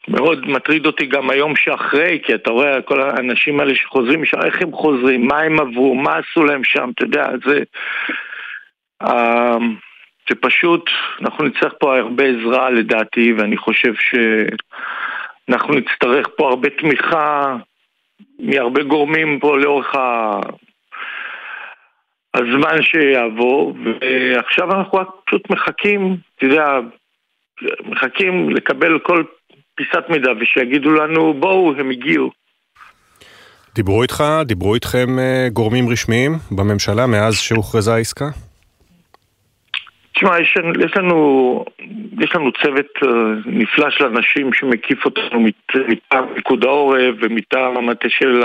ומאוד מטריד אותי גם היום שאחרי, כי אתה רואה כל האנשים האלה שחוזרים משם, איך הם חוזרים, מה הם עברו, מה עשו להם שם, אתה יודע, זה... שפשוט אנחנו נצטרך פה הרבה עזרה לדעתי, ואני חושב שאנחנו נצטרך פה הרבה תמיכה מהרבה גורמים פה לאורך ה... הזמן שיעבור, ועכשיו אנחנו רק פשוט מחכים, אתה יודע, מחכים לקבל כל פיסת מידע ושיגידו לנו בואו, הם הגיעו. דיברו איתך, דיברו איתכם אה, גורמים רשמיים בממשלה מאז שהוכרזה העסקה? תשמע, יש, יש, לנו, יש לנו צוות uh, נפלא של אנשים שמקיף אותנו מטעם פיקוד העורף ומטעם המטה של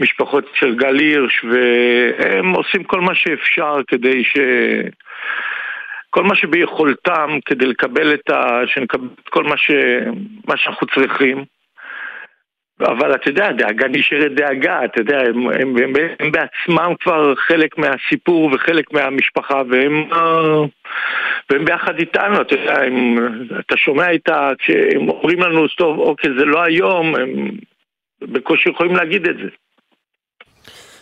המשפחות של גל הירש והם עושים כל מה שאפשר כדי ש... כל מה שביכולתם כדי לקבל את ה... שנקבל את כל מה, ש... מה שאנחנו צריכים אבל אתה יודע, דאגה נשארת דאגה, אתה יודע, הם, הם, הם, הם בעצמם כבר חלק מהסיפור וחלק מהמשפחה והם, והם ביחד איתנו, אתה יודע, הם, אתה שומע איתה, כשהם אומרים לנו, טוב, אוקיי, זה לא היום, הם בקושי יכולים להגיד את זה.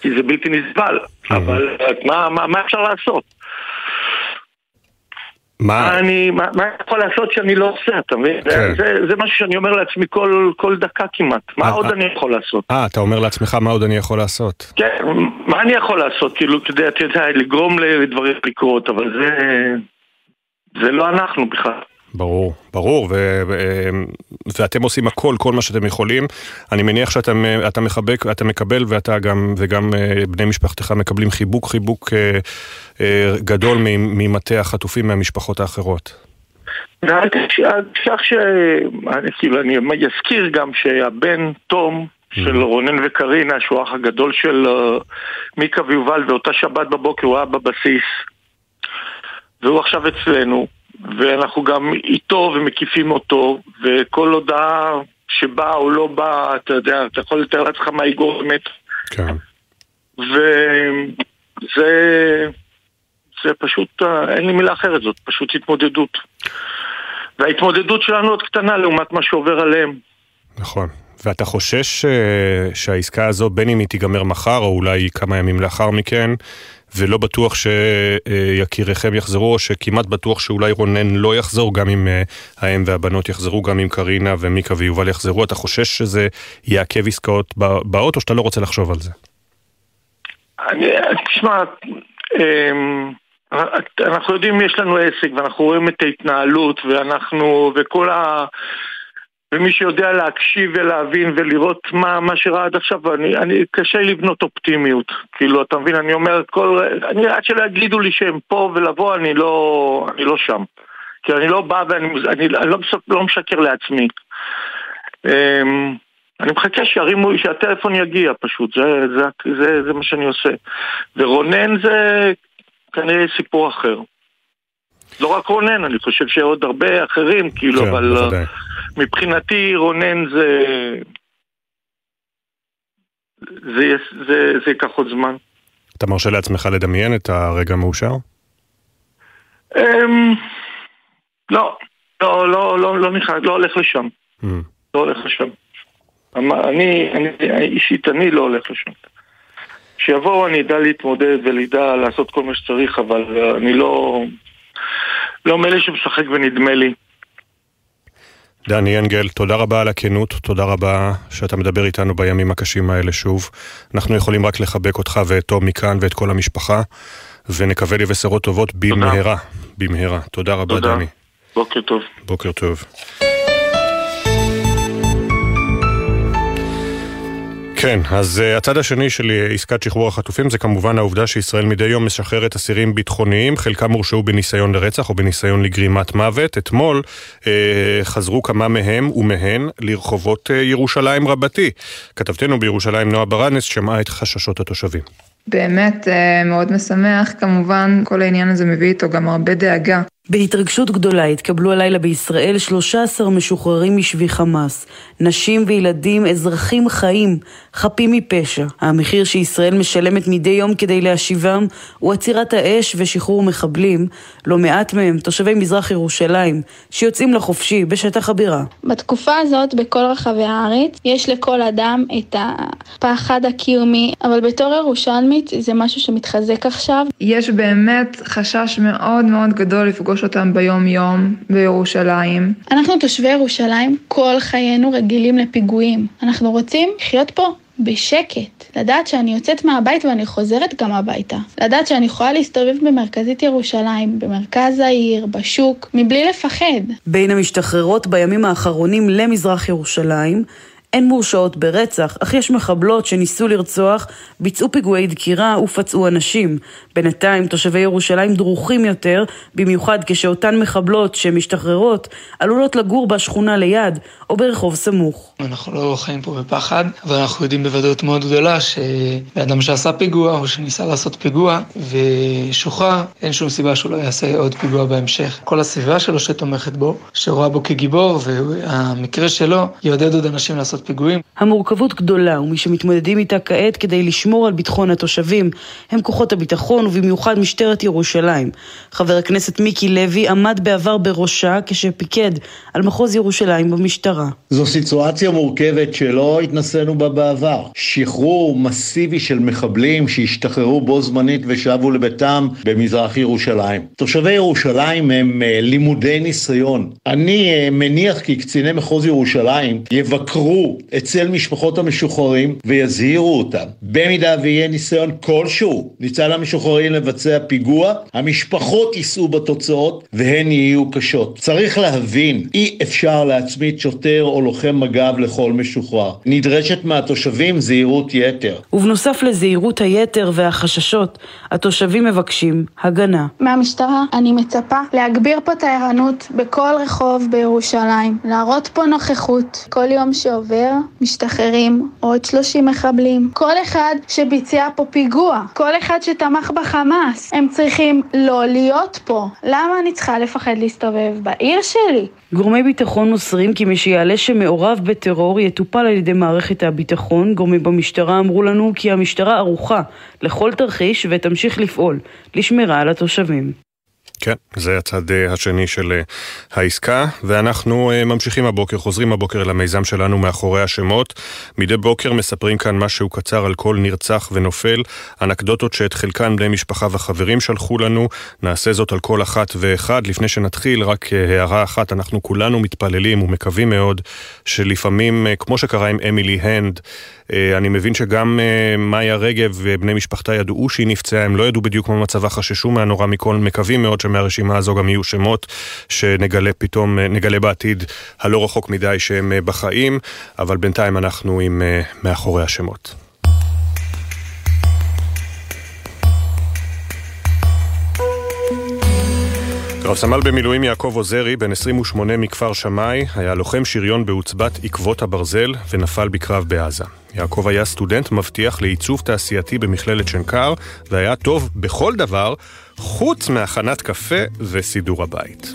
כי זה בלתי נסבל, אבל מה, מה, מה אפשר לעשות? מה? אני, מה, מה יכול לעשות שאני לא עושה, אתה מבין? כן. זה, זה משהו שאני אומר לעצמי כל, כל דקה כמעט. מה 아, אה, עוד 아, אה. אני יכול לעשות? אה, אתה אומר לעצמך מה עוד אני יכול לעשות? כן, מה אני יכול לעשות? כאילו, אתה יודע, אתה יודע, לגרום לדברים לקרות, אבל זה... זה לא אנחנו בכלל. ברור, ברור, ו- ו- ואתם עושים הכל, כל מה שאתם יכולים. אני מניח שאתה אתה מחבק, אתה מקבל ואתה גם, וגם אה, בני משפחתך מקבלים חיבוק, חיבוק אה, אה, גדול ממטה החטופים מהמשפחות האחרות. ואל תשכח ש... כאילו, אני אזכיר גם שהבן תום של רונן וקרינה, שהוא האח הגדול של מיקה ויובל, ואותה שבת בבוקר הוא היה בבסיס. והוא עכשיו אצלנו, ואנחנו גם איתו ומקיפים אותו, וכל הודעה שבאה או לא באה, אתה יודע, אתה יכול לתאר לעצמך מה היא גורמת. כן. וזה זה פשוט, אין לי מילה אחרת, זאת פשוט התמודדות. וההתמודדות שלנו עוד קטנה לעומת מה שעובר עליהם. נכון. ואתה חושש אה, שהעסקה הזו, בין אם היא תיגמר מחר או אולי כמה ימים לאחר מכן, ולא בטוח שיקיריכם יחזרו, או שכמעט בטוח שאולי רונן לא יחזור, גם אם אה, האם והבנות יחזרו, גם אם קרינה ומיקה ויובל יחזרו. אתה חושש שזה יעכב עסקאות באות, או שאתה לא רוצה לחשוב על זה? אני, תשמע, אמ, אנחנו יודעים, יש לנו עסק, ואנחנו רואים את ההתנהלות, ואנחנו, וכל ה... ומי שיודע להקשיב ולהבין ולראות מה, מה שראה עד עכשיו, אני, אני, קשה לבנות אופטימיות. כאילו, אתה מבין, אני אומר, כל, אני, עד שלא יגידו לי שהם פה ולבוא, אני לא, אני לא שם. כי אני לא בא ואני אני, אני לא, לא משקר לעצמי. אמ, אני מחכה שירימו, שהטלפון יגיע פשוט, זה, זה, זה, זה מה שאני עושה. ורונן זה כנראה סיפור אחר. לא רק רונן, אני חושב שעוד הרבה אחרים, כאילו, כן, אבל... בוודאי. מבחינתי רונן זה... זה, זה, זה ייקח עוד זמן. אתה מרשה לעצמך לדמיין את הרגע המאושר? Um, לא, לא, לא, לא, לא נכנס, לא הולך לשם. Mm. לא הולך לשם. אני, אני, אישית, אני לא הולך לשם. שיבואו אני אדע להתמודד ולדע לעשות כל מה שצריך, אבל אני לא... לא מאלה שמשחק ונדמה לי. דני אנגל, תודה רבה על הכנות, תודה רבה שאתה מדבר איתנו בימים הקשים האלה שוב. אנחנו יכולים רק לחבק אותך ואת תום מכאן ואת כל המשפחה, ונקווה לבשרות טובות במהרה, במהרה. תודה רבה, תודה. דני. בוקר טוב. בוקר טוב. כן, אז uh, הצד השני של עסקת שחרור החטופים זה כמובן העובדה שישראל מדי יום משחררת אסירים ביטחוניים, חלקם הורשעו בניסיון לרצח או בניסיון לגרימת מוות. אתמול uh, חזרו כמה מהם ומהן לרחובות uh, ירושלים רבתי. כתבתנו בירושלים נועה ברנס שמעה את חששות התושבים. באמת מאוד משמח, כמובן כל העניין הזה מביא איתו גם הרבה דאגה. בהתרגשות גדולה התקבלו הלילה בישראל 13 משוחררים משבי חמאס, נשים וילדים, אזרחים חיים, חפים מפשע. המחיר שישראל משלמת מדי יום כדי להשיבם הוא עצירת האש ושחרור מחבלים, לא מעט מהם תושבי מזרח ירושלים, שיוצאים לחופשי בשטח הבירה. בתקופה הזאת, בכל רחבי הארץ, יש לכל אדם את הפחד הקיומי, אבל בתור ירושלמית זה משהו שמתחזק עכשיו. יש באמת חשש מאוד מאוד גדול לפגוש לפגוש אותם ביום-יום בירושלים. אנחנו תושבי ירושלים, כל חיינו רגילים לפיגועים. אנחנו רוצים לחיות פה בשקט, לדעת שאני יוצאת מהבית ואני חוזרת גם הביתה, לדעת שאני יכולה להסתובב במרכזית ירושלים, במרכז העיר, בשוק, מבלי לפחד. בין המשתחררות בימים האחרונים למזרח ירושלים, אין מורשעות ברצח, אך יש מחבלות שניסו לרצוח, ביצעו פיגועי דקירה ופצעו אנשים. בינתיים תושבי ירושלים דרוכים יותר, במיוחד כשאותן מחבלות שמשתחררות עלולות לגור בשכונה ליד או ברחוב סמוך. אנחנו לא חיים פה בפחד, אבל אנחנו יודעים בוודאות מאוד גדולה שבאדם שעשה פיגוע או שניסה לעשות פיגוע ושוחרר, אין שום סיבה שהוא לא יעשה עוד פיגוע בהמשך. כל הסביבה שלו שתומכת בו, שרואה בו כגיבור, והמקרה שלו יעודד עוד אנשים לעשות פיגועים. המורכבות גדולה, ומי שמתמודדים איתה כעת כדי לשמור על ביטחון התושבים הם כוחות הביטחון ובמיוחד משטרת ירושלים. חבר הכנסת מיקי לוי עמד בעבר בראשה כשפיקד על מחוז ירושלים במשטרה. זו סיטואציה מורכבת שלא התנסינו בה בעבר. שחרור מסיבי של מחבלים שהשתחררו בו זמנית ושבו לביתם במזרח ירושלים. תושבי ירושלים הם uh, לימודי ניסיון. אני uh, מניח כי קציני מחוז ירושלים יבקרו אצל משפחות המשוחררים ויזהירו אותם. במידה ויהיה ניסיון כלשהו מצד המשוחררים לבצע פיגוע, המשפחות יישאו בתוצאות והן יהיו קשות. צריך להבין, אי אפשר להצמיד שוטר או לוחם מג"ב לכל משוחרר. נדרשת מהתושבים זהירות יתר. ובנוסף לזהירות היתר והחששות, התושבים מבקשים הגנה. מהמשטרה אני מצפה להגביר פה את הערנות בכל רחוב בירושלים, להראות פה נוכחות. כל יום שעובר משתחררים עוד 30 מחבלים. כל אחד שביצע פה פיגוע, כל אחד שתמך בחמאס, הם צריכים לא להיות פה. למה אני צריכה לפחד להסתובב בעיר שלי? גורמי ביטחון מוסרים כי מי שיעלה שמעורב בטרור יטופל על ידי מערכת הביטחון. גורמים במשטרה אמרו לנו כי המשטרה ערוכה לכל תרחיש ותמשיך לפעול לשמירה על התושבים. כן, זה הצד אה, השני של אה, העסקה, ואנחנו אה, ממשיכים הבוקר, חוזרים הבוקר אל המיזם שלנו מאחורי השמות. מדי בוקר מספרים כאן משהו קצר על כל נרצח ונופל, אנקדוטות שאת חלקן בני משפחה וחברים שלחו לנו, נעשה זאת על כל אחת ואחד. לפני שנתחיל, רק הערה אחת, אנחנו כולנו מתפללים ומקווים מאוד שלפעמים, כמו שקרה עם אמילי הנד, אני מבין שגם מאיה רגב ובני משפחתה ידעו שהיא נפצעה, הם לא ידעו בדיוק מה מצבה, חששו מהנורא מכל, מקווים מאוד שמהרשימה הזו גם יהיו שמות שנגלה פתאום, נגלה בעתיד הלא רחוק מדי שהם בחיים, אבל בינתיים אנחנו עם מאחורי השמות. רב סמל במילואים יעקב עוזרי, בן 28 מכפר שמאי, היה לוחם שריון בעוצבת עקבות הברזל ונפל בקרב בעזה. יעקב היה סטודנט מבטיח לעיצוב תעשייתי במכללת שנקר, והיה טוב בכל דבר, חוץ מהכנת קפה וסידור הבית.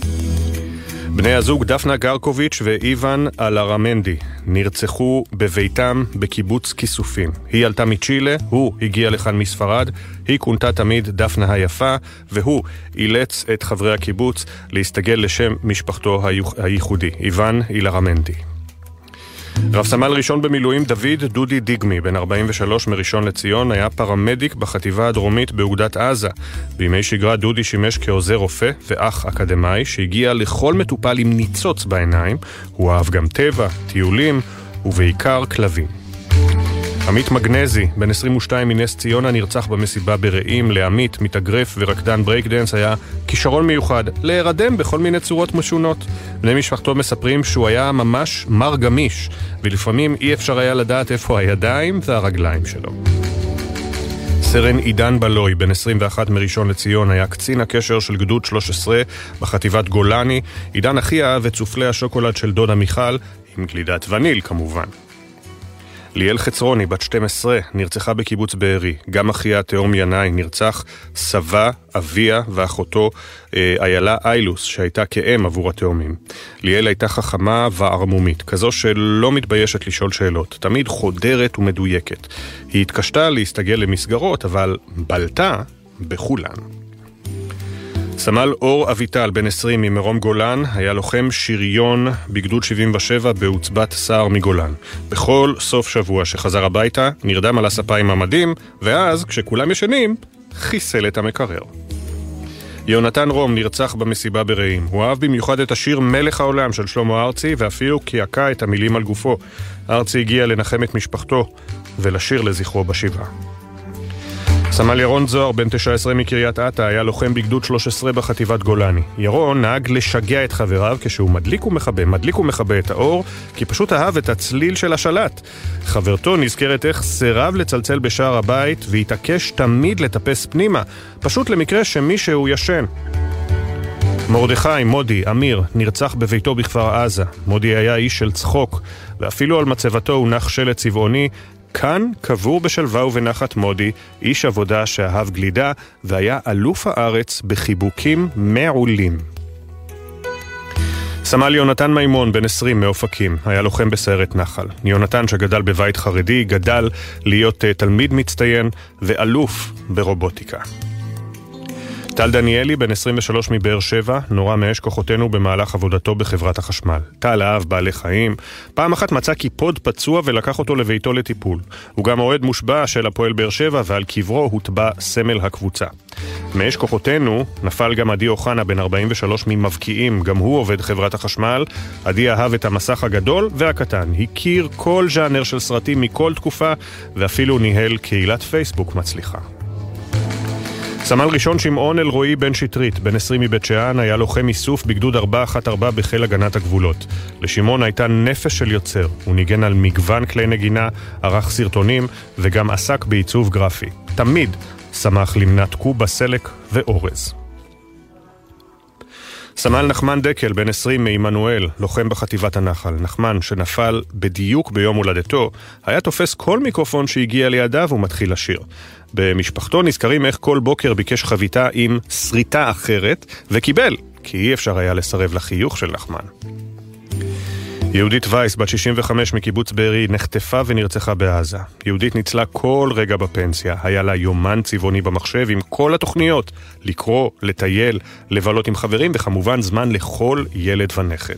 בני הזוג דפנה גרקוביץ' ואיוון אלרמנדי נרצחו בביתם בקיבוץ כיסופים. היא עלתה מצ'ילה, הוא הגיע לכאן מספרד, היא כונתה תמיד דפנה היפה, והוא אילץ את חברי הקיבוץ להסתגל לשם משפחתו הייחודי, איוון אלרמנדי. רב סמל ראשון במילואים דוד דודי דיגמי, בן 43 מראשון לציון, היה פרמדיק בחטיבה הדרומית באוגדת עזה. בימי שגרה דודי שימש כעוזר רופא ואח אקדמאי שהגיע לכל מטופל עם ניצוץ בעיניים. הוא אהב גם טבע, טיולים ובעיקר כלבים. עמית מגנזי, בן 22 מנס ציונה, נרצח במסיבה ברעים. לעמית, מתאגרף ורקדן ברייקדנס היה כישרון מיוחד להירדם בכל מיני צורות משונות. בני משפחתו מספרים שהוא היה ממש מר גמיש, ולפעמים אי אפשר היה לדעת איפה הידיים והרגליים שלו. סרן עידן בלוי, בן 21 מראשון לציון, היה קצין הקשר של גדוד 13 בחטיבת גולני. עידן הכי אהב את סופלי השוקולד של דודה מיכל, עם גלידת וניל כמובן. ליאל חצרוני, בת 12, נרצחה בקיבוץ בארי. גם אחיה התאום ינאי נרצח, סבה, אביה ואחותו אה, איילה איילוס, שהייתה כאם עבור התאומים. ליאל הייתה חכמה וערמומית, כזו שלא מתביישת לשאול שאלות, תמיד חודרת ומדויקת. היא התקשתה להסתגל למסגרות, אבל בלטה בכולן. סמל אור אביטל, בן 20 ממרום גולן, היה לוחם שריון בגדוד 77 בעוצבת סער מגולן. בכל סוף שבוע שחזר הביתה, נרדם על הספה עם המדים, ואז, כשכולם ישנים, חיסל את המקרר. יונתן רום נרצח במסיבה ברעים. הוא אהב במיוחד את השיר מלך העולם של שלמה ארצי, ואפילו קעקע את המילים על גופו. ארצי הגיע לנחם את משפחתו ולשיר לזכרו בשבעה. סמל ירון זוהר, בן 19 מקריית אתא, היה לוחם בגדוד 13 בחטיבת גולני. ירון נהג לשגע את חבריו כשהוא מדליק ומכבה, מדליק ומכבה את האור, כי פשוט אהב את הצליל של השלט. חברתו נזכרת איך סירב לצלצל בשער הבית והתעקש תמיד לטפס פנימה, פשוט למקרה שמישהו ישן. מרדכי, מודי, אמיר, נרצח בביתו בכפר עזה. מודי היה איש של צחוק, ואפילו על מצבתו הונח שלט צבעוני כאן קבור בשלווה ובנחת מודי, איש עבודה שאהב גלידה, והיה אלוף הארץ בחיבוקים מעולים. סמל יונתן מימון, בן 20 מאופקים, היה לוחם בסיירת נחל. יונתן, שגדל בבית חרדי, גדל להיות uh, תלמיד מצטיין ואלוף ברובוטיקה. טל דניאלי, בן 23 מבאר שבע, נורה מאש כוחותינו במהלך עבודתו בחברת החשמל. טל אהב בעלי חיים. פעם אחת מצא קיפוד פצוע ולקח אותו לביתו לטיפול. הוא גם אוהד מושבע של הפועל באר שבע, ועל קברו הוטבע סמל הקבוצה. מאש כוחותינו נפל גם עדי אוחנה, בן 43 ממבקיעים, גם הוא עובד חברת החשמל. עדי אהב את המסך הגדול והקטן, הכיר כל ז'אנר של סרטים מכל תקופה, ואפילו ניהל קהילת פייסבוק מצליחה. סמל ראשון שמעון אלרועי בן שטרית, בן 20 מבית שאן, היה לוחם איסוף בגדוד 414 בחיל הגנת הגבולות. לשמעון הייתה נפש של יוצר. הוא ניגן על מגוון כלי נגינה, ערך סרטונים וגם עסק בעיצוב גרפי. תמיד שמח למנת קובה, סלק ואורז. סמל נחמן דקל, בן 20 מעמנואל, לוחם בחטיבת הנחל. נחמן, שנפל בדיוק ביום הולדתו, היה תופס כל מיקרופון שהגיע לידיו ומתחיל לשיר. במשפחתו נזכרים איך כל בוקר ביקש חביתה עם שריטה אחרת, וקיבל, כי אי אפשר היה לסרב לחיוך של נחמן. יהודית וייס, בת 65 מקיבוץ בארי, נחטפה ונרצחה בעזה. יהודית ניצלה כל רגע בפנסיה. היה לה יומן צבעוני במחשב עם כל התוכניות. לקרוא, לטייל, לבלות עם חברים, וכמובן זמן לכל ילד ונכד.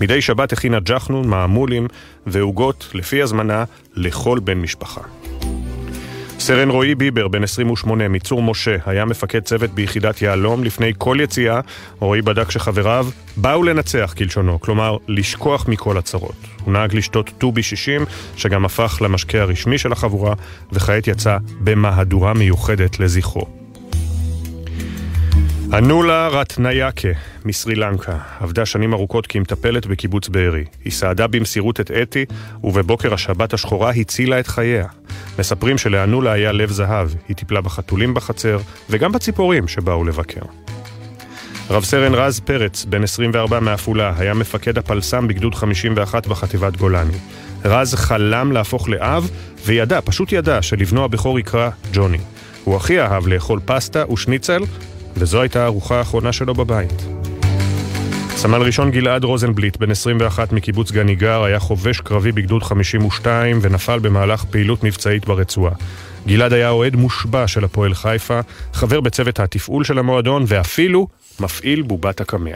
מדי שבת הכינה ג'חנון, מעמולים ועוגות, לפי הזמנה, לכל בן משפחה. סרן רועי ביבר, בן 28, מצור משה, היה מפקד צוות ביחידת יהלום. לפני כל יציאה, רועי בדק שחבריו באו לנצח, כלשונו, כלומר, לשכוח מכל הצרות. הוא נהג לשתות טובי 60, שגם הפך למשקה הרשמי של החבורה, וכעת יצא במהדורה מיוחדת לזכרו. אנולה רטנייקה מסרי לנקה עבדה שנים ארוכות כמטפלת בקיבוץ בארי. היא סעדה במסירות את אתי, ובבוקר השבת השחורה הצילה את חייה. מספרים שלאנולה היה לב זהב, היא טיפלה בחתולים בחצר, וגם בציפורים שבאו לבקר. רב סרן רז פרץ, בן 24 מעפולה, היה מפקד הפלס"ם בגדוד 51 בחטיבת גולני. רז חלם להפוך לאב, וידע, פשוט ידע, שלבנו הבכור יקרא ג'וני. הוא הכי אהב לאכול פסטה ושניצל, וזו הייתה הארוחה האחרונה שלו בבית. סמל ראשון גלעד רוזנבליט, בן 21 מקיבוץ גניגר, היה חובש קרבי בגדוד 52 ונפל במהלך פעילות מבצעית ברצועה. גלעד היה אוהד מושבע של הפועל חיפה, חבר בצוות התפעול של המועדון ואפילו מפעיל בובת הקמע.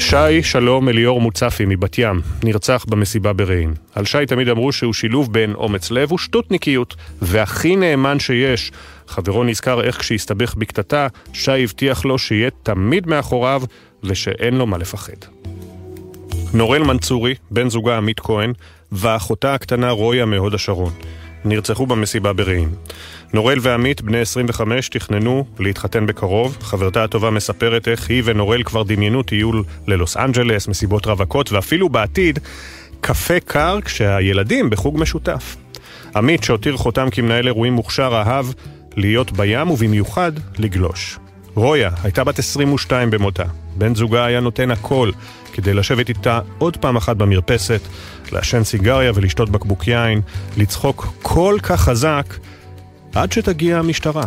שי שלום אליאור מוצפי מבת ים נרצח במסיבה ברעים. על שי תמיד אמרו שהוא שילוב בין אומץ לב ושטותניקיות, והכי נאמן שיש. חברו נזכר איך כשהסתבך בקטטה, שי הבטיח לו שיהיה תמיד מאחוריו ושאין לו מה לפחד. נורל מנצורי, בן זוגה עמית כהן, ואחותה הקטנה רויה מהוד השרון. נרצחו במסיבה ברעים. נורל ועמית, בני 25, תכננו להתחתן בקרוב. חברתה הטובה מספרת איך היא ונורל כבר דמיינו טיול ללוס אנג'לס, מסיבות רווקות, ואפילו בעתיד קפה קר כשהילדים בחוג משותף. עמית, שהותיר חותם כמנהל אירועים מוכשר, אהב להיות בים ובמיוחד לגלוש. רויה הייתה בת 22 במותה. בן זוגה היה נותן הכל כדי לשבת איתה עוד פעם אחת במרפסת, לעשן סיגריה ולשתות בקבוק יין, לצחוק כל כך חזק עד שתגיע המשטרה.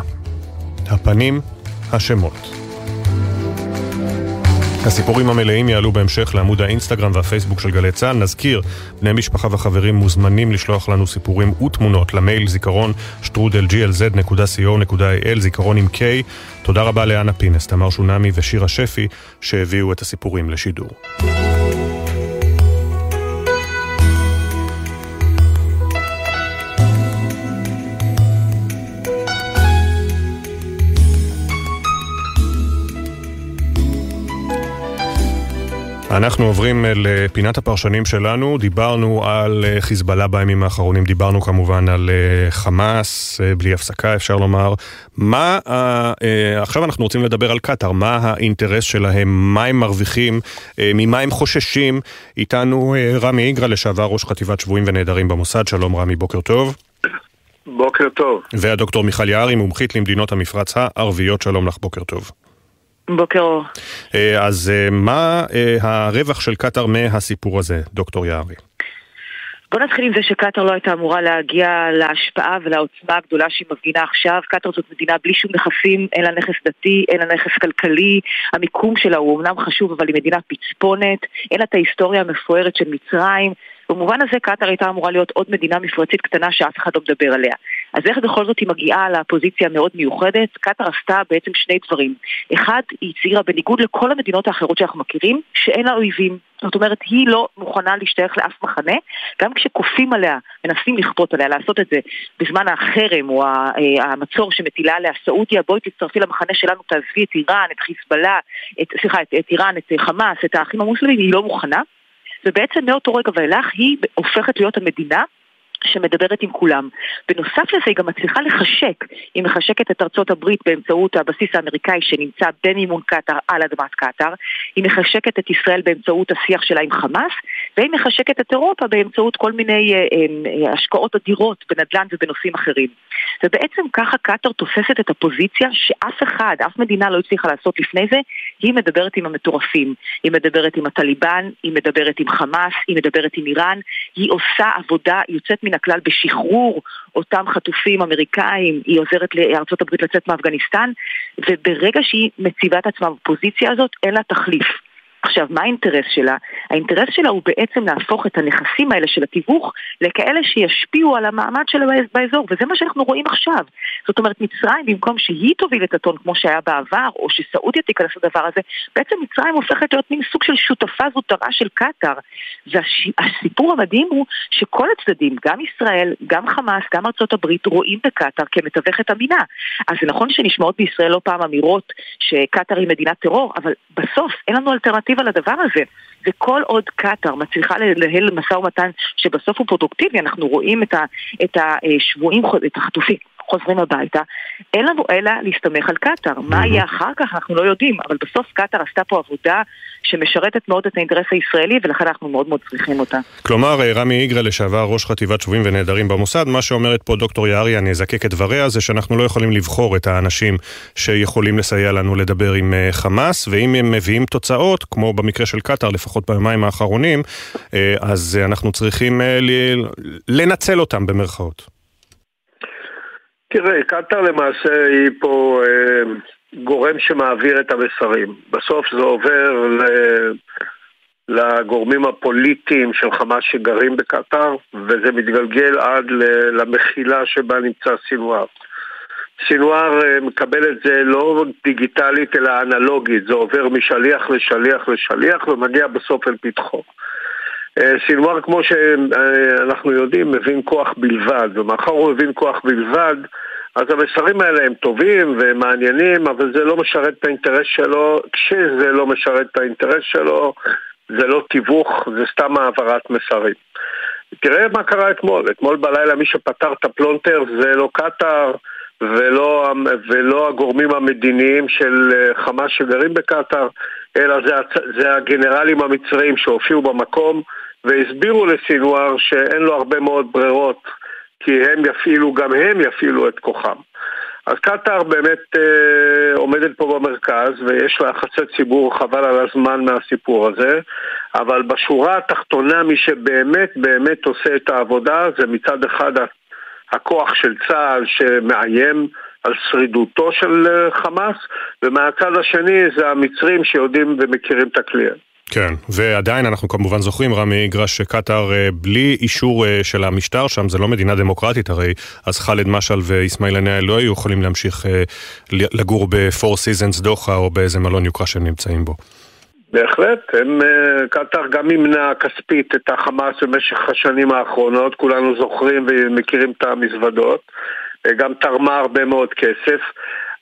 הפנים, השמות. הסיפורים המלאים יעלו בהמשך לעמוד האינסטגרם והפייסבוק של גלי צה"ל. נזכיר, בני משפחה וחברים מוזמנים לשלוח לנו סיפורים ותמונות למייל זיכרון שטרודל glz.co.il, זיכרון עם K. תודה רבה לאנה פינס, תמר שונמי ושירה שפי שהביאו את הסיפורים לשידור. אנחנו עוברים לפינת הפרשנים שלנו, דיברנו על אה, חיזבאללה בימים האחרונים, דיברנו כמובן על אה, חמאס, אה, בלי הפסקה אפשר לומר. מה, עכשיו אנחנו רוצים לדבר על קטאר, מה האינטרס שלהם, מה הם מרוויחים, ממה הם חוששים. איתנו רמי איגרא, לשעבר ראש חטיבת שבויים ונעדרים במוסד, שלום רמי, בוקר טוב. בוקר טוב. והדוקטור מיכל יערי, מומחית למדינות המפרץ הערביות, שלום לך, בוקר טוב. בוקר אור. אה, אז אה, מה אה, הרווח של קטאר מהסיפור הזה, דוקטור יערי? בוא נתחיל עם זה שקטאר לא הייתה אמורה להגיע להשפעה ולעוצמה הגדולה שהיא מפגינה עכשיו. קטאר זאת מדינה בלי שום נכסים, אין לה נכס דתי, אין לה נכס כלכלי. המיקום שלה הוא אמנם חשוב, אבל היא מדינה פצפונת. אין לה את ההיסטוריה המפוארת של מצרים. במובן הזה קטאר הייתה אמורה להיות עוד מדינה מפרצית קטנה שאף אחד לא מדבר עליה. אז איך בכל זאת היא מגיעה לפוזיציה המאוד מיוחדת? קטאר עשתה בעצם שני דברים. אחד, היא הצהירה בניגוד לכל המדינות האחרות שאנחנו מכירים, שאין לה אויבים. זאת אומרת, היא לא מוכנה להשתייך לאף מחנה, גם כשכופים עליה, מנסים לכפות עליה לעשות את זה בזמן החרם או אה, המצור שמטילה עליה סעודיה, בואי תצטרפי למחנה שלנו, תעזבי את איראן, את חיזבאללה, סליחה, את, את איראן, את חמאס, את האחים המוסלמים, היא לא מוכנה. ובעצם מאותו רגע ואילך היא הופכת להיות המדינה שמדברת עם כולם. בנוסף לזה היא גם מצליחה לחשק, היא מחשקת את ארצות הברית באמצעות הבסיס האמריקאי שנמצא במימון קטאר על אדמת קטאר, היא מחשקת את ישראל באמצעות השיח שלה עם חמאס, והיא מחשקת את אירופה באמצעות כל מיני אה, אה, השקעות אדירות בנדל"ן ובנושאים אחרים. ובעצם ככה קטאר תופסת את הפוזיציה שאף אחד, אף מדינה לא הצליחה לעשות לפני זה, היא מדברת עם המטורפים, היא מדברת עם הטליבן, היא מדברת עם חמאס, היא מדברת עם איראן, היא עושה עבודה יוצאת מן הכלל בשחרור אותם חטופים אמריקאים, היא עוזרת הברית לצאת מאפגניסטן, וברגע שהיא מציבה את עצמה בפוזיציה הזאת, אין לה תחליף. עכשיו, מה האינטרס שלה? האינטרס שלה הוא בעצם להפוך את הנכסים האלה של התיווך לכאלה שישפיעו על המעמד שלה באזור, וזה מה שאנחנו רואים עכשיו. זאת אומרת, מצרים, במקום שהיא תוביל את הטון כמו שהיה בעבר, או שסעודיה תיכנס לדבר הזה, בעצם מצרים הופכת להיות מין סוג של שותפה זוטרה של קטאר. והסיפור המדהים הוא שכל הצדדים, גם ישראל, גם חמאס, גם ארצות הברית, רואים בקטאר כמתווכת אמינה. אז זה נכון שנשמעות בישראל לא פעם אמירות שקטאר היא מדינת טרור, אבל בסוף אין לנו אלטרנטיבה לדבר הזה. וכל עוד קטאר מצליחה לנהל משא ומתן שבסוף הוא פרודוקטיבי, אנחנו רואים את השבויים, את החטופים. חוזרים הביתה, אין לנו אלא להסתמך על קטאר. מה יהיה אחר כך אנחנו לא יודעים, אבל בסוף קטאר עשתה פה עבודה שמשרתת מאוד את האינטרס הישראלי, ולכן אנחנו מאוד מאוד צריכים אותה. כלומר, אה, רמי איגרא לשעבר ראש חטיבת שבויים ונעדרים במוסד, מה שאומרת פה דוקטור יערי, אני אזקק את דבריה, זה שאנחנו לא יכולים לבחור את האנשים שיכולים לסייע לנו לדבר עם אה, חמאס, ואם הם מביאים תוצאות, כמו במקרה של קטאר, לפחות ביומיים האחרונים, אה, אז אנחנו צריכים לנצל אותם במרכאות. תראה, קטאר למעשה היא פה אה, גורם שמעביר את המסרים. בסוף זה עובר ל... לגורמים הפוליטיים של חמאס שגרים בקטאר, וזה מתגלגל עד למחילה שבה נמצא סינואר. סינואר אה, מקבל את זה לא דיגיטלית אלא אנלוגית, זה עובר משליח לשליח לשליח ומגיע בסוף אל פתחו. אה, סינואר, כמו שאנחנו יודעים, מבין כוח בלבד, ומאחר הוא מבין כוח בלבד, אז המסרים האלה הם טובים והם מעניינים, אבל זה לא משרת את האינטרס שלו. כשזה לא משרת את האינטרס שלו, זה לא תיווך, זה סתם העברת מסרים. תראה מה קרה אתמול, אתמול בלילה מי שפתר את הפלונטר זה לא קטאר ולא, ולא הגורמים המדיניים של אה, חמאס שגרים בקטאר, אלא זה, זה הגנרלים המצריים שהופיעו במקום והסבירו לסינואר שאין לו הרבה מאוד ברירות כי הם יפעילו, גם הם יפעילו את כוחם. אז קטאר באמת אה, עומדת פה במרכז ויש לה יחסי ציבור חבל על הזמן מהסיפור הזה אבל בשורה התחתונה מי שבאמת באמת עושה את העבודה זה מצד אחד הכוח של צה"ל שמאיים על שרידותו של אה, חמאס ומהצד השני זה המצרים שיודעים ומכירים את הקליינט כן, ועדיין אנחנו כמובן זוכרים, רמי איגרא, שקטאר אה, בלי אישור אה, של המשטר שם, זה לא מדינה דמוקרטית הרי, אז ח'אלד משעל ואיסמעיל עניה לא היו יכולים להמשיך אה, לגור ב-Four Seasons דוחה או באיזה מלון יוקרה שהם נמצאים בו. בהחלט, הם, קטאר גם מימנה כספית את החמאס במשך השנים האחרונות, כולנו זוכרים ומכירים את המזוודות, גם תרמה הרבה מאוד כסף.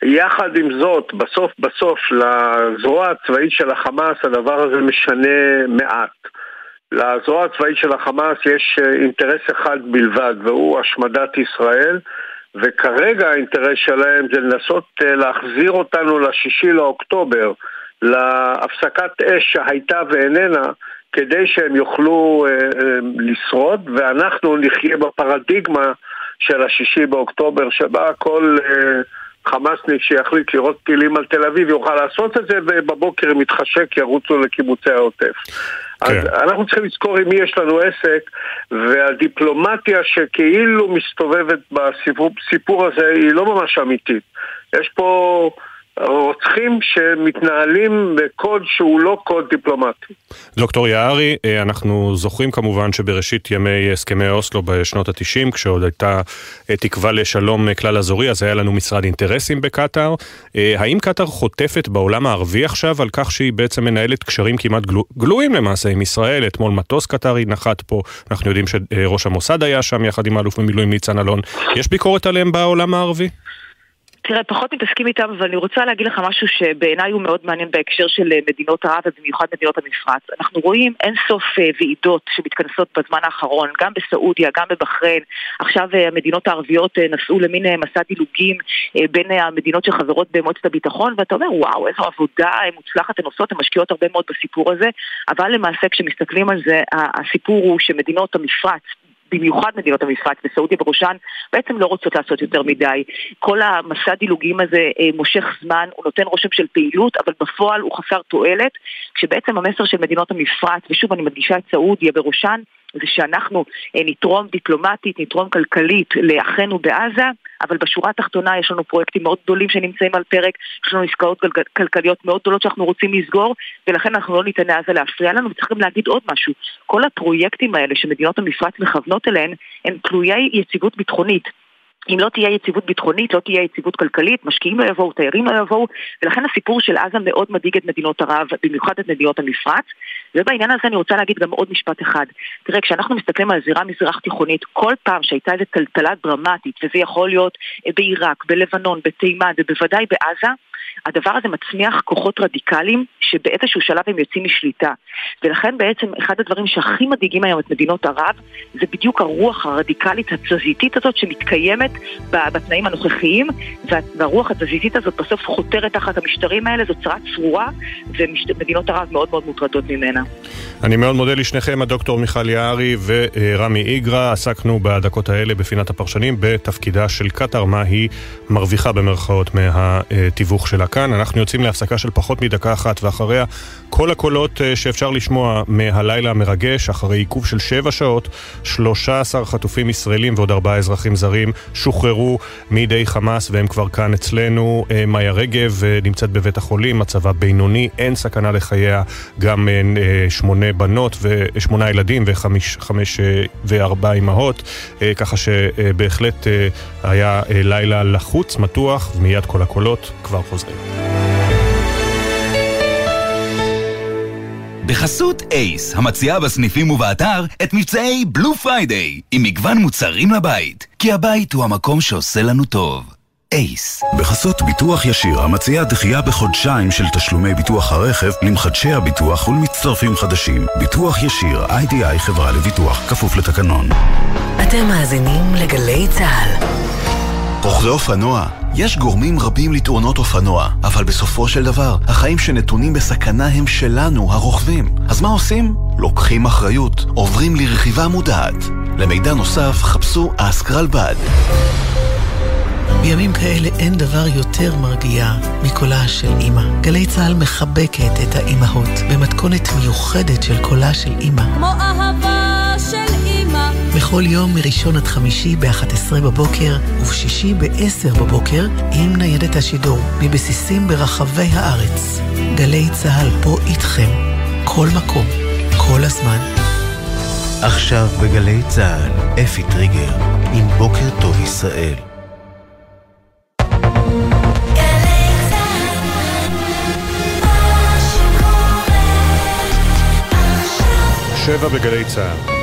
יחד עם זאת, בסוף בסוף לזרוע הצבאית של החמאס הדבר הזה משנה מעט. לזרוע הצבאית של החמאס יש אה, אינטרס אחד בלבד, והוא השמדת ישראל, וכרגע האינטרס שלהם זה לנסות אה, להחזיר אותנו לשישי לאוקטובר, להפסקת אש שהייתה ואיננה, כדי שהם יוכלו אה, אה, לשרוד, ואנחנו נחיה בפרדיגמה של השישי באוקטובר, שבה כל... אה, חמאסניק שיחליט לראות טילים על תל אביב יוכל לעשות את זה ובבוקר אם יתחשק ירוצו לקיבוצי העוטף. כן. אז אנחנו צריכים לזכור עם מי יש לנו עסק והדיפלומטיה שכאילו מסתובבת בסיפור הזה היא לא ממש אמיתית. יש פה רוצחים שמתנהלים בקוד שהוא לא קוד דיפלומטי. דוקטור יערי, אה, אנחנו זוכרים כמובן שבראשית ימי הסכמי אוסלו בשנות ה-90, כשעוד הייתה אה, תקווה לשלום אה, כלל אזורי, אז היה לנו משרד אינטרסים בקטאר. האם קטאר חוטפת בעולם הערבי עכשיו על כך שהיא בעצם מנהלת קשרים כמעט גלו, גלויים למעשה עם ישראל? אתמול מטוס קטארי נחת פה, אנחנו יודעים שראש המוסד היה שם יחד עם האלוף במילואים ניצן אלון. יש ביקורת עליהם בעולם הערבי? תראה, פחות מתעסקים איתם, אבל אני רוצה להגיד לך משהו שבעיניי הוא מאוד מעניין בהקשר של אה, מדינות ערב ובמיוחד מדינות המפרץ. אנחנו רואים אין סוף אה, ועידות שמתכנסות בזמן האחרון, גם בסעודיה, גם בבחריין. עכשיו אה, המדינות הערביות נסעו למין מסע דילוגים בין המדינות שחברות במועצת הביטחון, ואתה אומר, וואו, איזו עבודה מוצלחת הן עושות, הן משקיעות הרבה מאוד בסיפור הזה, אבל למעשה כשמסתכלים על זה, הסיפור הוא שמדינות המפרץ, במיוחד מדינות המפרץ וסעודיה בראשן, בעצם לא רוצות לעשות יותר מדי. כל המסע דילוגים הזה אה, מושך זמן, הוא נותן רושם של פעילות, אבל בפועל הוא חסר תועלת, כשבעצם המסר של מדינות המפרץ, ושוב אני מדגישה את סעודיה בראשן, זה שאנחנו אה, נתרום דיפלומטית, נתרום כלכלית לאחינו בעזה, אבל בשורה התחתונה יש לנו פרויקטים מאוד גדולים שנמצאים על פרק, יש לנו עסקאות כל- כלכליות מאוד גדולות שאנחנו רוצים לסגור, ולכן אנחנו לא ניתן לעזה להפריע לנו, וצריכים להגיד עוד משהו, כל הפרויקטים האלה שמדינות המפרץ מכוונות אליהן, הם תלויי יציבות ביטחונית. אם לא תהיה יציבות ביטחונית, לא תהיה יציבות כלכלית, משקיעים לא יבואו, תיירים לא יבואו, ולכן הסיפור של עזה מאוד מדאיג את מדינות ערב, במיוחד את מדינות המפרץ. ובעניין הזה אני רוצה להגיד גם עוד משפט אחד. תראה, כשאנחנו מסתכלים על זירה מזרח תיכונית, כל פעם שהייתה איזו טלטלה דרמטית, וזה יכול להיות בעיראק, בלבנון, בתימן ובוודאי בעזה, הדבר הזה מצמיח כוחות רדיקליים שבאיזשהו שלב הם יוצאים משליטה. ולכן בעצם אחד הדברים שהכי מדאיגים היום את מדינות ערב זה בדיוק הרוח הרדיקלית התזזיתית הזאת שמתקיימת בתנאים הנוכחיים והרוח התזזיתית הזאת בסוף חותרת תחת המשטרים האלה, זו צרה צרורה ומדינות ערב מאוד מאוד מוטרדות ממנה. אני מאוד מודה לשניכם, הדוקטור מיכל יערי ורמי איגרא. עסקנו בדקות האלה בפינת הפרשנים בתפקידה של קטאר, מה היא מרוויחה במרכאות מהתיווך שלה כאן. אנחנו יוצאים להפסקה של פחות מדקה אחת, ואחריה כל הקולות אה, שאפשר לשמוע מהלילה המרגש, אחרי עיכוב של שבע שעות, 13 חטופים ישראלים ועוד ארבעה אזרחים זרים שוחררו מידי חמאס, והם כבר כאן אצלנו. אה, מאיה רגב אה, נמצאת בבית החולים, מצבה בינוני, אין סכנה לחייה, גם שמונה בנות ושמונה ילדים וחמש חמש, וארבע אמהות, ככה שבהחלט היה לילה לחוץ, מתוח, ומיד כל הקולות כבר חוזרים. בחסות אייס, המציעה בסניפים ובאתר את מבצעי Blue Friday, עם מגוון מוצרים לבית, כי הבית הוא המקום שעושה לנו טוב. אייס. בחסות ביטוח ישיר, המציע דחייה בחודשיים של תשלומי ביטוח הרכב למחדשי הביטוח ולמצטרפים חדשים. ביטוח ישיר, איי-די-איי חברה לביטוח, כפוף לתקנון. אתם מאזינים לגלי צה"ל. רוכבי אופנוע, יש גורמים רבים לתאונות אופנוע, אבל בסופו של דבר, החיים שנתונים בסכנה הם שלנו, הרוכבים. אז מה עושים? לוקחים אחריות, עוברים לרכיבה מודעת. למידע נוסף, חפשו אסק רלב"ד. בימים כאלה אין דבר יותר מרגיע מקולה של אימא. גלי צה"ל מחבקת את האימהות במתכונת מיוחדת של קולה של אימא. כמו אהבה של אימא. בכל יום מראשון עד חמישי ב-11 בבוקר ובשישי ב-10 בבוקר עם ניידת השידור מבסיסים ברחבי הארץ. גלי צה"ל פה איתכם, כל מקום, כל הזמן. עכשיו בגלי צה"ל, אפי טריגר, עם בוקר טוב ישראל. שבע בגלי צה"ל.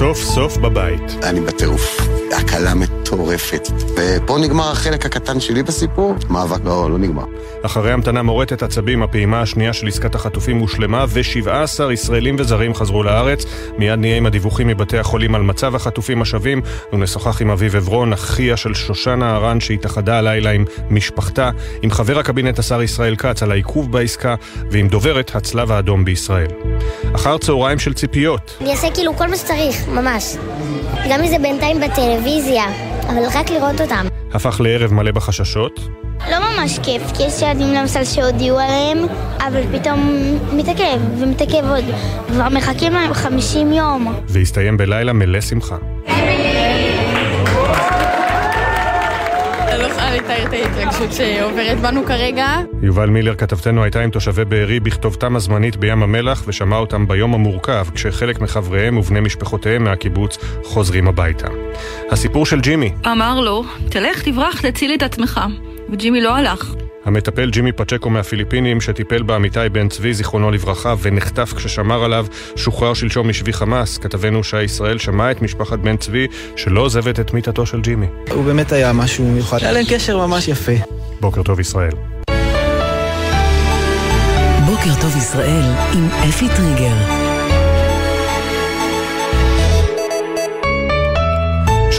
סוף סוף בבית. אני בטירוף. הקלה מטורפת. ופה נגמר החלק הקטן שלי בסיפור, מאבק לא, לא נגמר. אחרי המתנה מורטת עצבים, הפעימה השנייה של עסקת החטופים הושלמה, ו-17 ישראלים וזרים חזרו לארץ. מיד נהיה עם הדיווחים מבתי החולים על מצב החטופים השבים, ונשוחח עם אביב עברון, אחיה של שושנה ארן, שהתאחדה הלילה עם משפחתה, עם חבר הקבינט השר ישראל כץ על העיכוב בעסקה, ועם דוברת הצלב האדום בישראל. אחר צהריים של ציפיות. אני אעשה כאילו כל מה שצריך, ממש. גם אם זה בינתיים בטלוויזיה, אבל רק לראות אותם. הפך לערב מלא בחששות. לא ממש כיף, כי יש ילדים למשל שהודיעו עליהם, אבל פתאום מתעכב ומתעכב עוד. כבר מחכים להם 50 יום. והסתיים בלילה מלא שמחה. אני לתאר את ההתרגשות שעוברת בנו כרגע. יובל מילר כתבתנו הייתה עם תושבי בארי בכתובתם הזמנית בים המלח ושמעה אותם ביום המורכב כשחלק מחבריהם ובני משפחותיהם מהקיבוץ חוזרים הביתה. הסיפור של ג'ימי. אמר לו, תלך תברח תציל את עצמך. וג'ימי לא הלך. המטפל ג'ימי פצ'קו מהפיליפינים, שטיפל באמיתי בן צבי, זיכרונו לברכה, ונחטף כששמר עליו, שוחרר שלשום משבי חמאס. כתבנו שי ישראל שמע את משפחת בן צבי, שלא עוזבת את מיטתו של ג'ימי. הוא באמת היה משהו מיוחד. היה להם קשר ממש יפה. בוקר טוב ישראל. בוקר טוב ישראל עם אפי טריגר.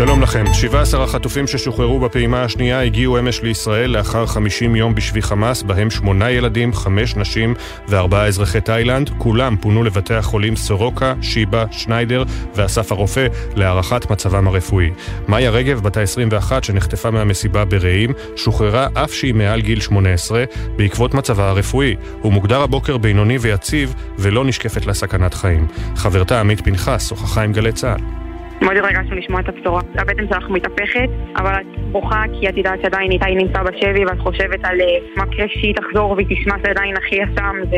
שלום לכם. 17 החטופים ששוחררו בפעימה השנייה הגיעו אמש לישראל לאחר 50 יום בשבי חמאס, בהם שמונה ילדים, חמש נשים וארבעה אזרחי תאילנד. כולם פונו לבתי החולים סורוקה, שיבא, שניידר ואסף הרופא להערכת מצבם הרפואי. מאיה רגב, בת ה-21, שנחטפה מהמסיבה ברעים, שוחררה אף שהיא מעל גיל 18 בעקבות מצבה הרפואי. הוא מוגדר הבוקר בינוני ויציב ולא נשקפת לה סכנת חיים. חברתה עמית פנחס שוחחה עם גלי צה"ל. מאוד התרגשנו לשמוע את הבשורה. הבטן שלך מתהפכת, אבל את בוכה כי את יודעת שעדיין איתי נמצא בשבי ואת חושבת על מה קרה שהיא תחזור והיא תשמע שעדיין אחי יסם. זה,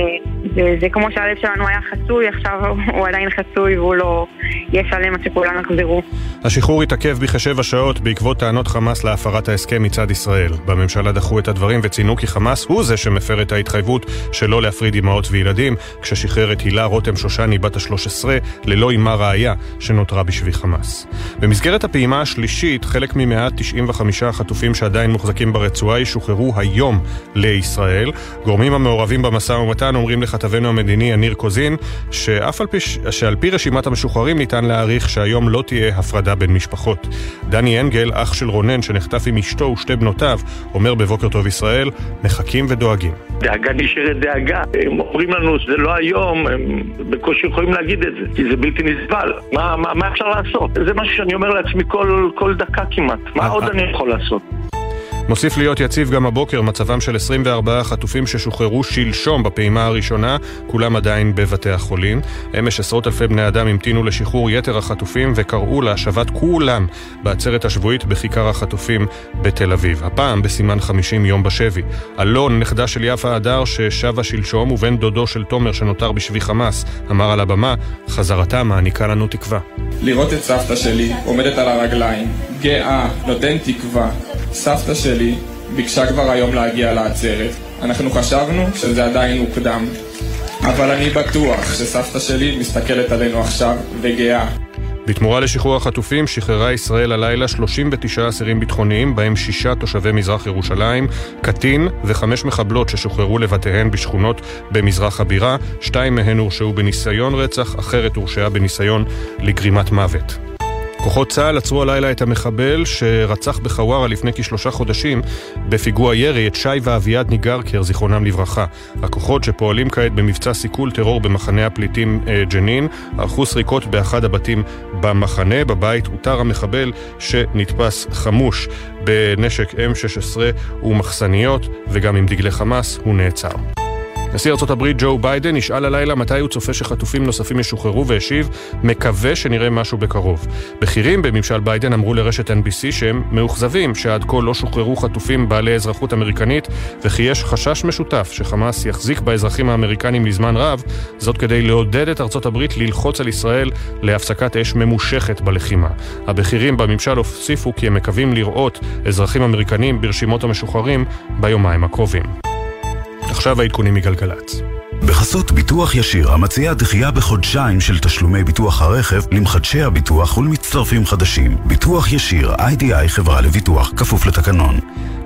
זה, זה כמו שהלב שלנו היה חצוי, עכשיו הוא עדיין חצוי והוא לא יהיה שלם עד שכולם יחזרו. השחרור התעכב בכשבע שעות בעקבות טענות חמאס להפרת ההסכם מצד ישראל. בממשלה דחו את הדברים וציינו כי חמאס הוא זה שמפר את ההתחייבות שלא להפריד אמהות וילדים, כששחרר את הילה רותם שושני בת ה-13 ללא אמה ראיה שנותרה בשבי חמאס. חמאס. במסגרת הפעימה השלישית, חלק מ-195 החטופים שעדיין מוחזקים ברצועה ישוחררו היום לישראל. גורמים המעורבים במשא ומתן אומרים לכתבנו המדיני יניר קוזין, שאף על פי, שעל פי רשימת המשוחררים ניתן להעריך שהיום לא תהיה הפרדה בין משפחות. דני אנגל, אח של רונן שנחטף עם אשתו ושתי בנותיו, אומר בבוקר טוב ישראל, מחכים ודואגים. דאגה נשארת דאגה. הם אומרים לנו שזה לא היום, הם בקושי יכולים להגיד את זה, כי זה בלתי נסבל. מה, מה, מה אפשר לעשות? זה משהו שאני אומר לעצמי כל, כל דקה כמעט. מה עוד אני יכול לעשות? מוסיף להיות יציב גם הבוקר מצבם של 24 חטופים ששוחררו שלשום בפעימה הראשונה, כולם עדיין בבתי החולים. אמש עשרות אלפי בני אדם המתינו לשחרור יתר החטופים וקראו להשבת כולם בעצרת השבועית בכיכר החטופים בתל אביב. הפעם בסימן 50 יום בשבי. אלון, נכדה של יפה הדר ששבה שלשום, ובן דודו של תומר שנותר בשבי חמאס, אמר על הבמה, חזרתה מעניקה לנו תקווה. לראות את סבתא שלי עומדת על הרגליים, גאה, נותן תקווה. סבתא שלי ביקשה כבר היום להגיע לעצרת. אנחנו חשבנו שזה עדיין מוקדם. אבל אני בטוח שסבתא שלי מסתכלת עלינו עכשיו וגאה. בתמורה לשחרור החטופים שחררה ישראל הלילה 39 אסירים ביטחוניים, בהם שישה תושבי מזרח ירושלים, קטין וחמש מחבלות ששוחררו לבתיהן בשכונות במזרח הבירה, שתיים מהן הורשעו בניסיון רצח, אחרת הורשעה בניסיון לגרימת מוות. כוחות צה"ל עצרו הלילה את המחבל שרצח בחווארה לפני כשלושה חודשים בפיגוע ירי את שי ואביעד ניגרקר, זיכרונם לברכה. הכוחות שפועלים כעת במבצע סיכול טרור במחנה הפליטים אה, ג'נין ערכו סריקות באחד הבתים במחנה. בבית אותר המחבל שנתפס חמוש בנשק M16 ומחסניות וגם עם דגלי חמאס הוא נעצר. נשיא ארצות הברית ג'ו ביידן נשאל הלילה מתי הוא צופה שחטופים נוספים ישוחררו והשיב, מקווה שנראה משהו בקרוב. בכירים בממשל ביידן אמרו לרשת NBC שהם מאוכזבים שעד כה לא שוחררו חטופים בעלי אזרחות אמריקנית וכי יש חשש משותף שחמאס יחזיק באזרחים האמריקנים לזמן רב, זאת כדי לעודד את ארצות הברית ללחוץ על ישראל להפסקת אש ממושכת בלחימה. הבכירים בממשל הוסיפו כי הם מקווים לראות אזרחים אמריקנים ברשימות המשוחררים ביומיים הקרובים. עכשיו העדכונים מגלגלצ. בחסות ביטוח ישיר, המציע דחייה בחודשיים של תשלומי ביטוח הרכב למחדשי הביטוח ולמצטרפים חדשים. ביטוח ישיר, איי-די-איי חברה לביטוח, כפוף לתקנון.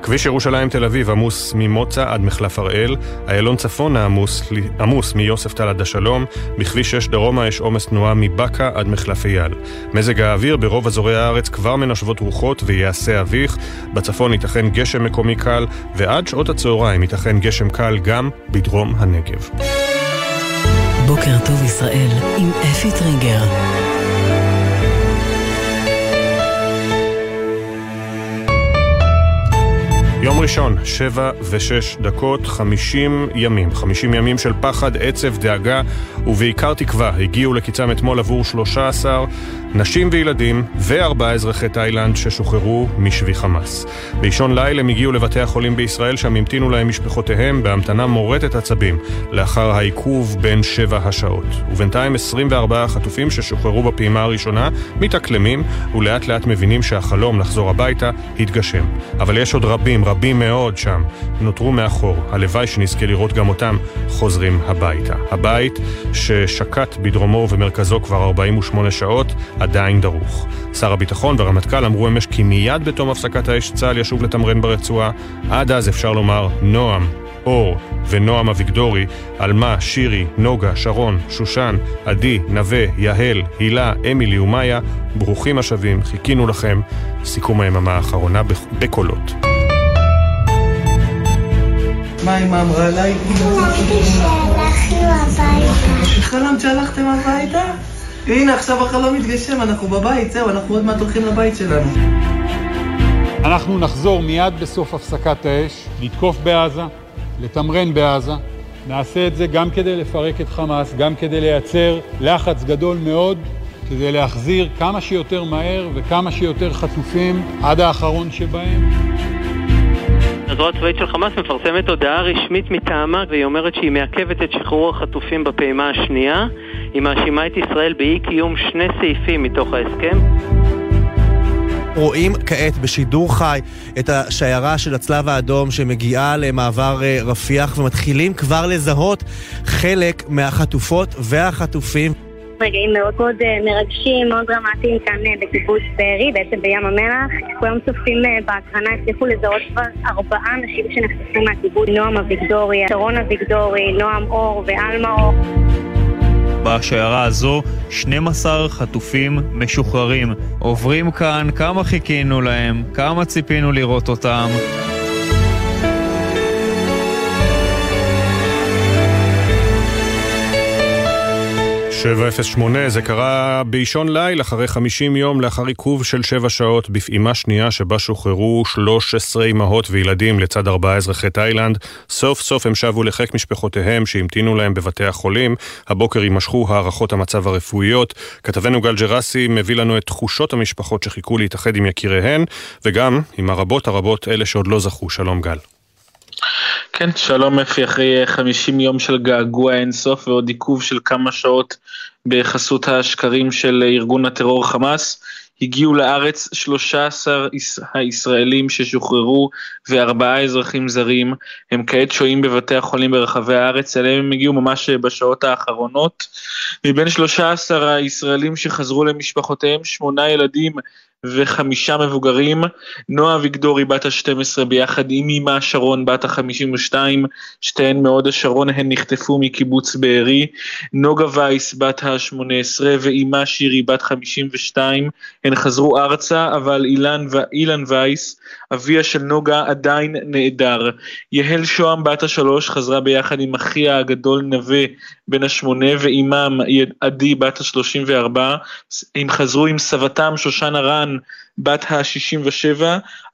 כביש ירושלים תל אביב עמוס ממוצא עד מחלף הראל, איילון צפונה עמוס, עמוס מיוספטל עד השלום, בכביש 6 דרומה יש עומס תנועה מבאקה עד מחלף אייל. מזג האוויר ברוב אזורי הארץ כבר מנשבות רוחות ויעשה אביך, בצפון ייתכן גשם מקומי קל, ועד שעות הצהריים ייתכן גשם קל גם בדרום הנגב. בוקר טוב ישראל עם אפי טריגר. יום ראשון, שבע ושש דקות, חמישים ימים. חמישים ימים של פחד, עצב, דאגה ובעיקר תקווה הגיעו לקיצם אתמול עבור שלושה עשר נשים וילדים וארבעה אזרחי תאילנד ששוחררו משבי חמאס. באישון ליל הם הגיעו לבתי החולים בישראל, שם המתינו להם משפחותיהם בהמתנה מורטת עצבים לאחר העיכוב בין שבע השעות. ובינתיים 24 החטופים ששוחררו בפעימה הראשונה מתאקלמים ולאט לאט מבינים שהחלום לחזור הביתה התגשם. אבל יש עוד רבים, רבים מאוד שם, נותרו מאחור. הלוואי שנזכה לראות גם אותם חוזרים הביתה. הבית ששקט בדרומו ובמרכזו כבר 48 שעות, עדיין דרוך. שר הביטחון והרמטכ"ל אמרו אמש כי מיד בתום הפסקת האש צה"ל ישוב לתמרן ברצועה. עד אז אפשר לומר נועם, אור ונועם אביגדורי, עלמה, שירי, נוגה, שרון, שושן, עדי, נווה, יהל, הילה, אמילי ומאיה, ברוכים השבים, חיכינו לכם. סיכום היממה האחרונה בקולות. מה אמא אמרה עליי? שהלכנו הביתה. שחלמת שהלכתם הביתה? הנה, עכשיו החלום מתגשם, אנחנו בבית, זהו, אנחנו עוד מעט הולכים לבית שלנו. אנחנו נחזור מיד בסוף הפסקת האש, לתקוף בעזה, לתמרן בעזה. נעשה את זה גם כדי לפרק את חמאס, גם כדי לייצר לחץ גדול מאוד, כדי להחזיר כמה שיותר מהר וכמה שיותר חטופים עד האחרון שבהם. הזרוע הצבאית של חמאס מפרסמת הודעה רשמית מטעמה והיא אומרת שהיא מעכבת את שחרור החטופים בפעימה השנייה. היא מאשימה את ישראל באי קיום שני סעיפים מתוך ההסכם. רואים כעת בשידור חי את השיירה של הצלב האדום שמגיעה למעבר אה, רפיח ומתחילים כבר לזהות חלק מהחטופות והחטופים. רגעים מאוד מאוד אה, מרגשים, מאוד דרמטיים כאן אה, בקיבוץ בארי, בעצם בים המלח. כולם צופים בהקרנה, הצליחו לזהות כבר ארבעה אנשים שנחשפים מהקיבוץ. נועם אביגדורי, שרון אביגדורי, נועם אור ועלמה אור. בשיירה הזו 12 חטופים משוחררים. עוברים כאן, כמה חיכינו להם, כמה ציפינו לראות אותם. שבע אפס שמונה, זה קרה באישון ליל, אחרי חמישים יום לאחר עיכוב של שבע שעות, בפעימה שנייה שבה שוחררו 13 אמהות וילדים לצד ארבעה אזרחי תאילנד. סוף סוף הם שבו לחיק משפחותיהם שהמתינו להם בבתי החולים. הבוקר יימשכו הערכות המצב הרפואיות. כתבנו גל ג'רסי מביא לנו את תחושות המשפחות שחיכו להתאחד עם יקיריהן, וגם עם הרבות הרבות אלה שעוד לא זכו. שלום גל. כן, שלום אפי, אחרי 50 יום של געגוע אינסוף ועוד עיכוב של כמה שעות בחסות השקרים של ארגון הטרור חמאס, הגיעו לארץ 13 הישראלים ששוחררו וארבעה אזרחים זרים. הם כעת שוהים בבתי החולים ברחבי הארץ, אליהם הם הגיעו ממש בשעות האחרונות. מבין 13 הישראלים שחזרו למשפחותיהם, שמונה ילדים וחמישה מבוגרים, נועה אביגדורי בת ה-12 ביחד עם אמה שרון בת ה-52, שתיהן מהוד השרון, הן נחטפו מקיבוץ בארי, נוגה וייס בת ה-18 ואימה שירי בת 52, הן חזרו ארצה, אבל אילן, ו... אילן וייס, אביה של נוגה, עדיין נעדר. יהל שוהם בת השלוש חזרה ביחד עם אחיה הגדול נווה בן השמונה ואימם עדי בת ה-34, הם חזרו עם סבתם שושנה רן בת ה-67,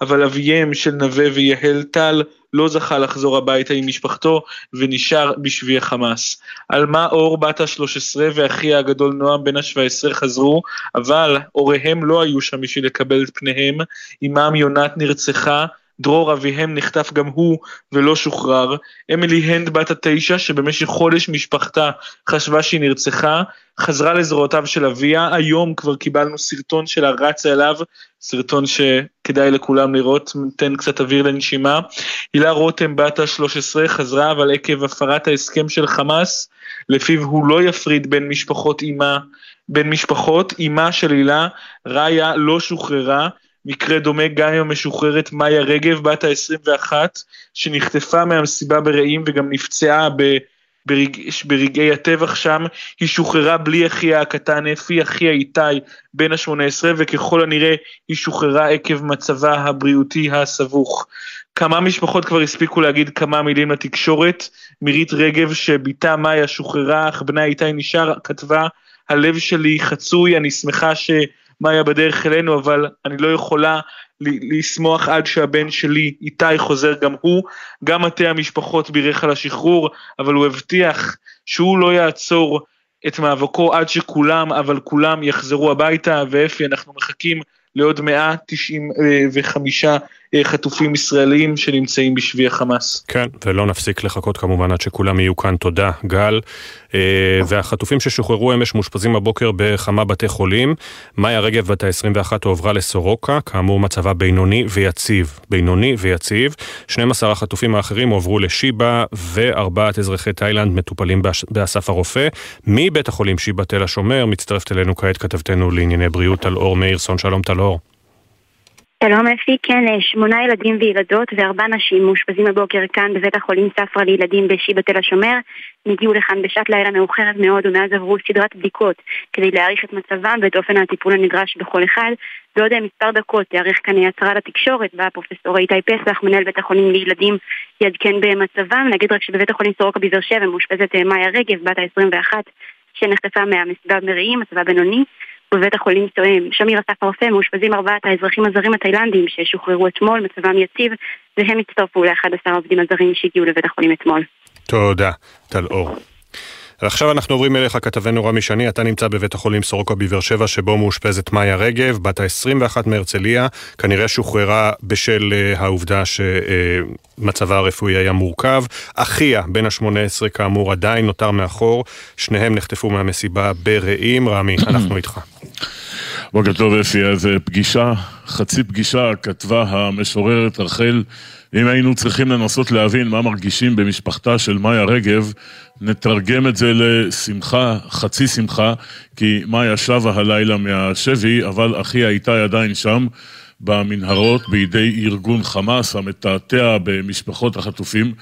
אבל אביהם של נווה ויהל טל לא זכה לחזור הביתה עם משפחתו ונשאר בשבי החמאס. עלמה אור בת ה-13 ואחיה הגדול נועם בן ה-17 חזרו, אבל הוריהם לא היו שם בשביל לקבל את פניהם, אמם יונת נרצחה דרור אביהם נחטף גם הוא ולא שוחרר. אמילי הנד בת התשע שבמשך חודש משפחתה חשבה שהיא נרצחה, חזרה לזרועותיו של אביה, היום כבר קיבלנו סרטון שלה רצה אליו, סרטון שכדאי לכולם לראות, נותן קצת אוויר לנשימה. הילה רותם בת ה-13 חזרה אבל עקב הפרת ההסכם של חמאס, לפיו הוא לא יפריד בין משפחות אימה, בין משפחות, אימה של הילה, ראיה לא שוחררה, מקרה דומה גם עם המשוחררת מאיה רגב, בת ה-21, שנחטפה מהמסיבה ברעים וגם נפצעה ב... ברג... ברגעי הטבח שם, היא שוחררה בלי אחיה הקטן אפי, אחיה איתי בן ה-18, וככל הנראה היא שוחררה עקב מצבה הבריאותי הסבוך. כמה משפחות כבר הספיקו להגיד כמה מילים לתקשורת, מירית רגב שבתה מאיה שוחררה, אך בנה איתי נשאר, כתבה, הלב שלי חצוי, אני שמחה ש... מאיה בדרך אלינו, אבל אני לא יכולה לשמוח עד שהבן שלי, איתי, חוזר גם הוא. גם מטה המשפחות בירך על השחרור, אבל הוא הבטיח שהוא לא יעצור את מאבקו עד שכולם, אבל כולם יחזרו הביתה, ואפי, אנחנו מחכים לעוד 195 אה, חטופים ישראלים שנמצאים בשבי החמאס. כן, ולא נפסיק לחכות כמובן עד שכולם יהיו כאן. תודה, גל. אה, והחטופים ששוחררו אמש מאושפזים הבוקר בכמה בתי חולים. מאיה רגב בת ה-21 הועברה לסורוקה, כאמור מצבה בינוני ויציב. בינוני ויציב. 12 החטופים האחרים הועברו לשיבא, וארבעת אזרחי תאילנד מטופלים באסף הרופא. מבית החולים שיבא תל השומר מצטרפת אלינו כעת כתבתנו לענייני בריאות טל אור מאירסון. שלום טל אור. שלום אפי, כן, אה, שמונה ילדים וילדות וארבע נשים מאושפזים הבוקר כאן בבית החולים ספרא לילדים בשיבא תל השומר. הם הגיעו לכאן בשעת לילה מאוחרת מאוד ומאז עברו סדרת בדיקות כדי להעריך את מצבם ואת אופן הטיפול הנדרש בכל אחד. בעוד מספר דקות תארך כאן הצהרה לתקשורת והפרופסור איתי פסח, מנהל בית החולים לילדים, יעדכן במצבם. נגיד רק שבבית החולים סורוקה בבאר שבע מאושפזת אה, מאיה רגב, בת ה-21, שנחטפה מהמסיבה מרעים, מצבה בינוני. בבית החולים שמיר אסף הרופא מאושפזים ארבעת האזרחים הזרים התאילנדים ששוחררו אתמול, מצבם יציב, והם הצטרפו ל-11 העובדים הזרים שהגיעו לבית החולים אתמול. תודה, טל אור. ועכשיו אנחנו עוברים אליך, כתבנו רמי שני, אתה נמצא בבית החולים סורוקה בבאר שבע, שבו מאושפזת מאיה רגב, בת ה-21 מהרצליה, כנראה שוחררה בשל uh, העובדה שמצבה uh, הרפואי היה מורכב. אחיה, בן ה-18, כאמור, עדיין נותר מאחור, שניהם נחטפו מהמסיבה ברעים. רמי, אנחנו איתך. בוקר טוב אפי, אז אה, פגישה, חצי פגישה, כתבה המשוררת רחל אם היינו צריכים לנסות להבין מה מרגישים במשפחתה של מאיה רגב, נתרגם את זה לשמחה, חצי שמחה, כי מאיה שבה הלילה מהשבי, אבל אחיה איתי עדיין שם. במנהרות בידי ארגון חמאס המתעתע במשפחות החטופים.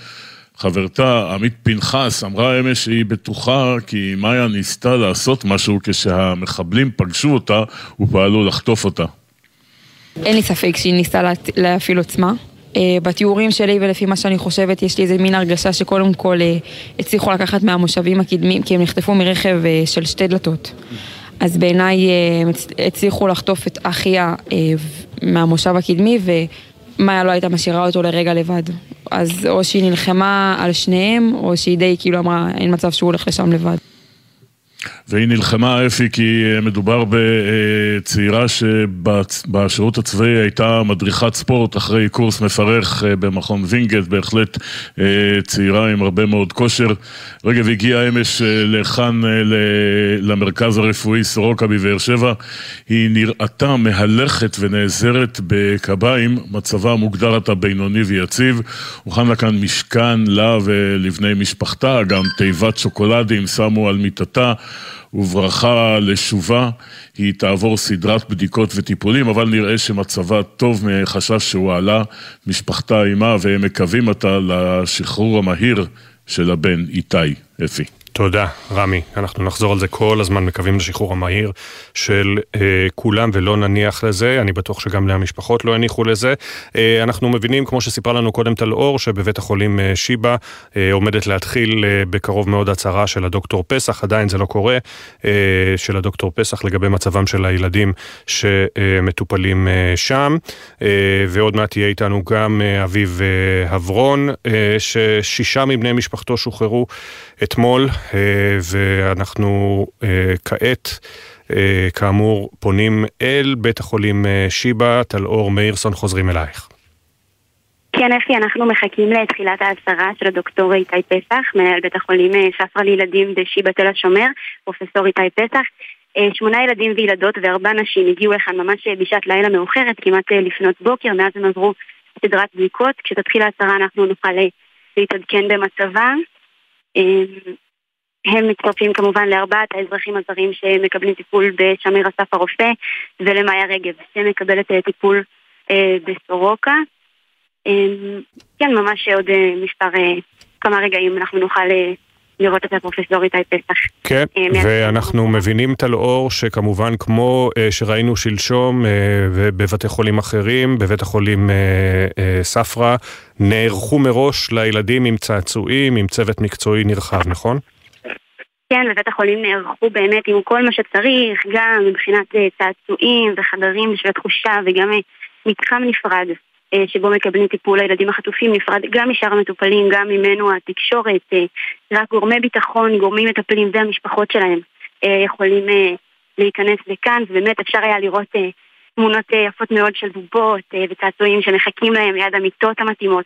חברתה, עמית פנחס, אמרה אמש שהיא בטוחה כי מאיה ניסתה לעשות משהו כשהמחבלים פגשו אותה ופעלו לחטוף אותה. אין לי ספק שהיא ניסתה להפעיל עוצמה. אה, בתיאורים שלי ולפי מה שאני חושבת, יש לי איזה מין הרגשה שקודם כל אה, הצליחו לקחת מהמושבים הקדמים, כי הם נחטפו מרכב אה, של שתי דלתות. אז בעיניי הם הצליחו לחטוף את אחיה מהמושב הקדמי, ומאיה לא הייתה משאירה אותו לרגע לבד. אז או שהיא נלחמה על שניהם, או שהיא די כאילו אמרה, אין מצב שהוא הולך לשם לבד. והיא נלחמה אפי כי אה, מדובר בצעירה שבשירות הצבאי הייתה מדריכת ספורט אחרי קורס מפרך אה, במכון וינגייט, בהחלט אה, צעירה עם הרבה מאוד כושר. רגב הגיעה אמש לכאן למרכז הרפואי סורוקה בבאר שבע. היא נראתה מהלכת ונעזרת בקביים, מצבה מוגדר עתה בינוני ויציב. הוכן לה כאן משכן לה ולבני משפחתה, גם תיבת שוקולדים שמו על מיטתה. וברכה לשובה, היא תעבור סדרת בדיקות וטיפולים, אבל נראה שמצבה טוב מחשש שהוא עלה, משפחתה עימה, והם מקווים אותה לשחרור המהיר של הבן איתי, אפי. תודה, רמי. אנחנו נחזור על זה כל הזמן, מקווים לשחרור המהיר של אה, כולם ולא נניח לזה. אני בטוח שגם למשפחות לא יניחו לזה. אה, אנחנו מבינים, כמו שסיפרה לנו קודם טל אור, שבבית החולים אה, שיבא אה, עומדת להתחיל אה, בקרוב מאוד הצהרה של הדוקטור פסח, עדיין זה לא קורה, אה, של הדוקטור פסח לגבי מצבם של הילדים שמטופלים אה, שם. אה, ועוד מעט יהיה איתנו גם אה, אביב אה, הברון, אה, ששישה מבני משפחתו שוחררו. אתמול, ואנחנו אה, כעת, אה, כאמור, פונים אל בית החולים שיבא, טלאור מאירסון, חוזרים אלייך. כן, אפי, אנחנו מחכים לתחילת ההצהרה של הדוקטור איתי פסח, מנהל בית החולים ספרא לילדים בשיבא תל השומר, פרופסור איתי פסח. שמונה ילדים וילדות וארבע נשים הגיעו לכאן ממש בשעת לילה מאוחרת, כמעט לפנות בוקר, מאז הם עברו סדרת בדיקות. כשתתחיל ההצהרה אנחנו נוכל להתעדכן במצבם. הם מצטרפים כמובן לארבעת האזרחים הזרים שמקבלים טיפול בשמיר אסף הרופא ולמאיה רגב שמקבלת אה, טיפול אה, בסורוקה. אמ, כן, ממש עוד אה, מספר, כמה רגעים אנחנו נוכל לראות את הפרופסור איתי פסח. כן, ואנחנו מבינים, טל אור, שכמובן כמו שראינו שלשום ובבתי חולים אחרים, בבית החולים ספרא, נערכו מראש לילדים עם צעצועים, עם צוות מקצועי נרחב, נכון? כן, בבית החולים נערכו באמת עם כל מה שצריך, גם מבחינת צעצועים וחדרים בשביל התחושה וגם מתחם נפרד שבו מקבלים טיפול לילדים החטופים נפרד גם משאר המטופלים, גם ממנו התקשורת, רק גורמי ביטחון, גורמים מטפלים והמשפחות שלהם יכולים להיכנס לכאן, ובאמת אפשר היה לראות תמונות יפות מאוד של בובות וצעצועים שמחכים להם ליד המיטות המתאימות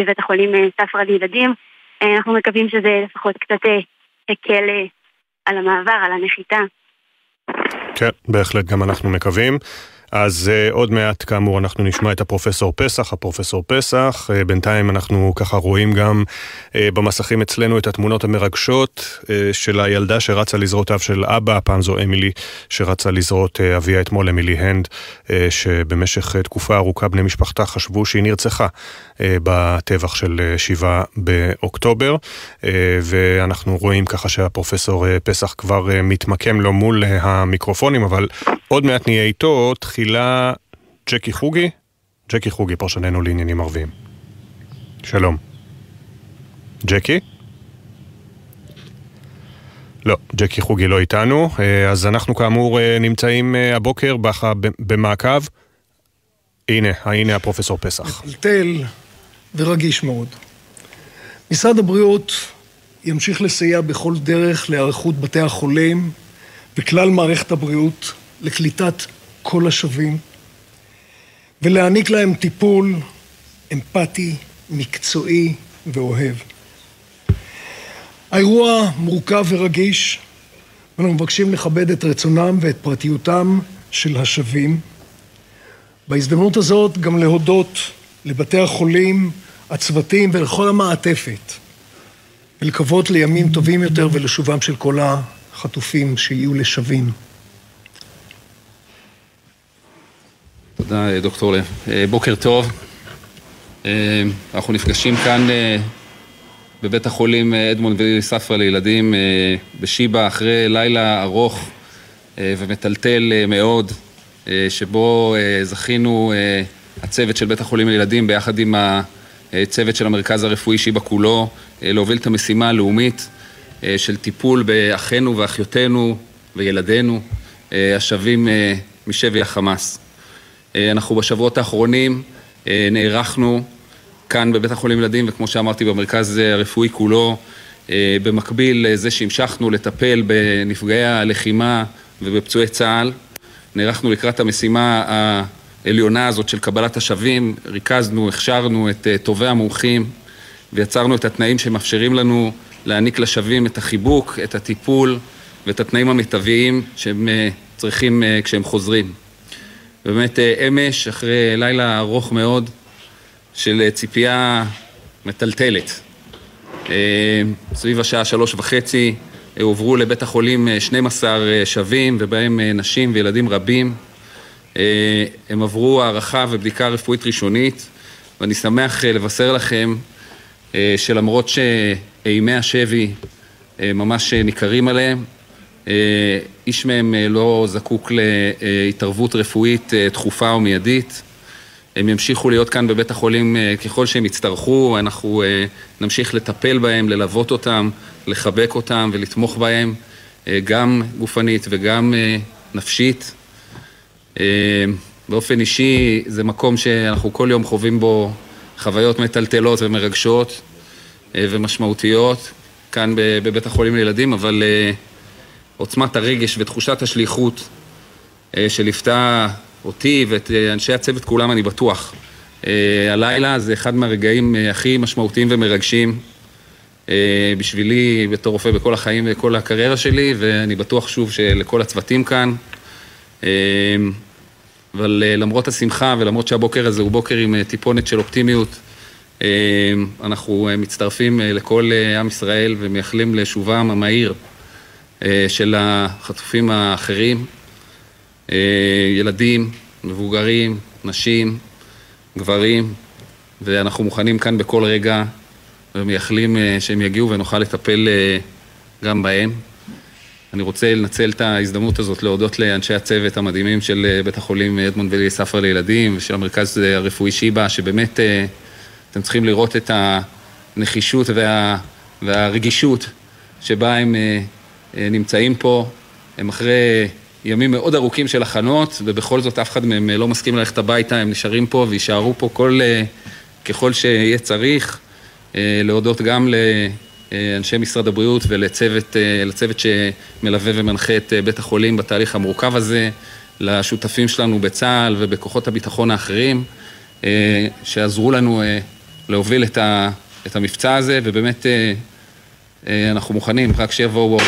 בבית החולים ספרא לילדים. אנחנו מקווים שזה לפחות קצת הקל על המעבר, על הנחיתה. כן, בהחלט גם אנחנו מקווים. אז uh, עוד מעט, כאמור, אנחנו נשמע את הפרופסור פסח, הפרופסור פסח. Uh, בינתיים אנחנו ככה רואים גם uh, במסכים אצלנו את התמונות המרגשות uh, של הילדה שרצה לזרות אב של אבא, הפעם זו אמילי שרצה לזרות uh, אביה אתמול, אמילי הנד, uh, שבמשך uh, תקופה ארוכה בני משפחתה חשבו שהיא נרצחה uh, בטבח של uh, שבעה באוקטובר, uh, ואנחנו רואים ככה שהפרופסור uh, פסח כבר uh, מתמקם לו מול uh, המיקרופונים, אבל עוד מעט נהיה איתו. תחילה ג'קי חוגי, ג'קי חוגי, פרשננו לעניינים ערביים. שלום. ג'קי? לא, ג'קי חוגי לא איתנו, אז אנחנו כאמור נמצאים הבוקר במעקב. הנה, הנה הפרופסור פסח. מטלטל ורגיש מאוד. משרד הבריאות ימשיך לסייע בכל דרך להיערכות בתי החולים וכלל מערכת הבריאות לקליטת כל השווים, ולהעניק להם טיפול אמפתי, מקצועי ואוהב. האירוע מורכב ורגיש, ואנחנו מבקשים לכבד את רצונם ואת פרטיותם של השווים. בהזדמנות הזאת גם להודות לבתי החולים, הצוותים ולכל המעטפת, ולקוות לימים טובים יותר ולשובם של כל החטופים שיהיו לשווים. תודה, דוקטור לב. בוקר טוב. אנחנו נפגשים כאן בבית החולים אדמונד ולילי ספרא לילדים בשיבא אחרי לילה ארוך ומטלטל מאוד, שבו זכינו הצוות של בית החולים לילדים ביחד עם הצוות של המרכז הרפואי שיבא כולו להוביל את המשימה הלאומית של טיפול באחינו ואחיותינו וילדינו השבים משבי החמאס. אנחנו בשבועות האחרונים נערכנו כאן בבית החולים ילדים, וכמו שאמרתי במרכז הרפואי כולו, במקביל לזה שהמשכנו לטפל בנפגעי הלחימה ובפצועי צה"ל, נערכנו לקראת המשימה העליונה הזאת של קבלת השבים, ריכזנו, הכשרנו את טובי המומחים ויצרנו את התנאים שמאפשרים לנו להעניק לשבים את החיבוק, את הטיפול ואת התנאים המיטביים שהם צריכים כשהם חוזרים. באמת אמש, אחרי לילה ארוך מאוד של ציפייה מטלטלת, סביב השעה שלוש וחצי הועברו לבית החולים 12 שבים ובהם נשים וילדים רבים. הם עברו הערכה ובדיקה רפואית ראשונית ואני שמח לבשר לכם שלמרות שאימי השבי ממש ניכרים עליהם, איש מהם לא זקוק להתערבות רפואית דחופה או מיידית. הם ימשיכו להיות כאן בבית החולים ככל שהם יצטרכו, אנחנו נמשיך לטפל בהם, ללוות אותם, לחבק אותם ולתמוך בהם, גם גופנית וגם נפשית. באופן אישי זה מקום שאנחנו כל יום חווים בו חוויות מטלטלות ומרגשות ומשמעותיות כאן בבית החולים לילדים, אבל עוצמת הרגש ותחושת השליחות שליוותה אותי ואת אנשי הצוות כולם אני בטוח. הלילה זה אחד מהרגעים הכי משמעותיים ומרגשים בשבילי בתור רופא בכל החיים וכל הקריירה שלי ואני בטוח שוב שלכל הצוותים כאן. אבל למרות השמחה ולמרות שהבוקר הזה הוא בוקר עם טיפונת של אופטימיות, אנחנו מצטרפים לכל עם ישראל ומייחלים לשובם המהיר של החטופים האחרים, ילדים, מבוגרים, נשים, גברים, ואנחנו מוכנים כאן בכל רגע ומייחלים שהם יגיעו ונוכל לטפל גם בהם. אני רוצה לנצל את ההזדמנות הזאת להודות לאנשי הצוות המדהימים של בית החולים אדמונד ולי ספר לילדים ושל המרכז הרפואי שיבא, שבאמת אתם צריכים לראות את הנחישות וה, והרגישות שבה הם נמצאים פה. הם אחרי ימים מאוד ארוכים של הכנות, ובכל זאת אף אחד מהם לא מסכים ללכת הביתה, הם נשארים פה ויישארו פה כל, ככל שיהיה צריך. להודות גם לאנשי משרד הבריאות ולצוות שמלווה ומנחה את בית החולים בתהליך המורכב הזה, לשותפים שלנו בצה"ל ובכוחות הביטחון האחרים, שעזרו לנו להוביל את המבצע הזה, ובאמת אנחנו מוכנים, רק שיבואו.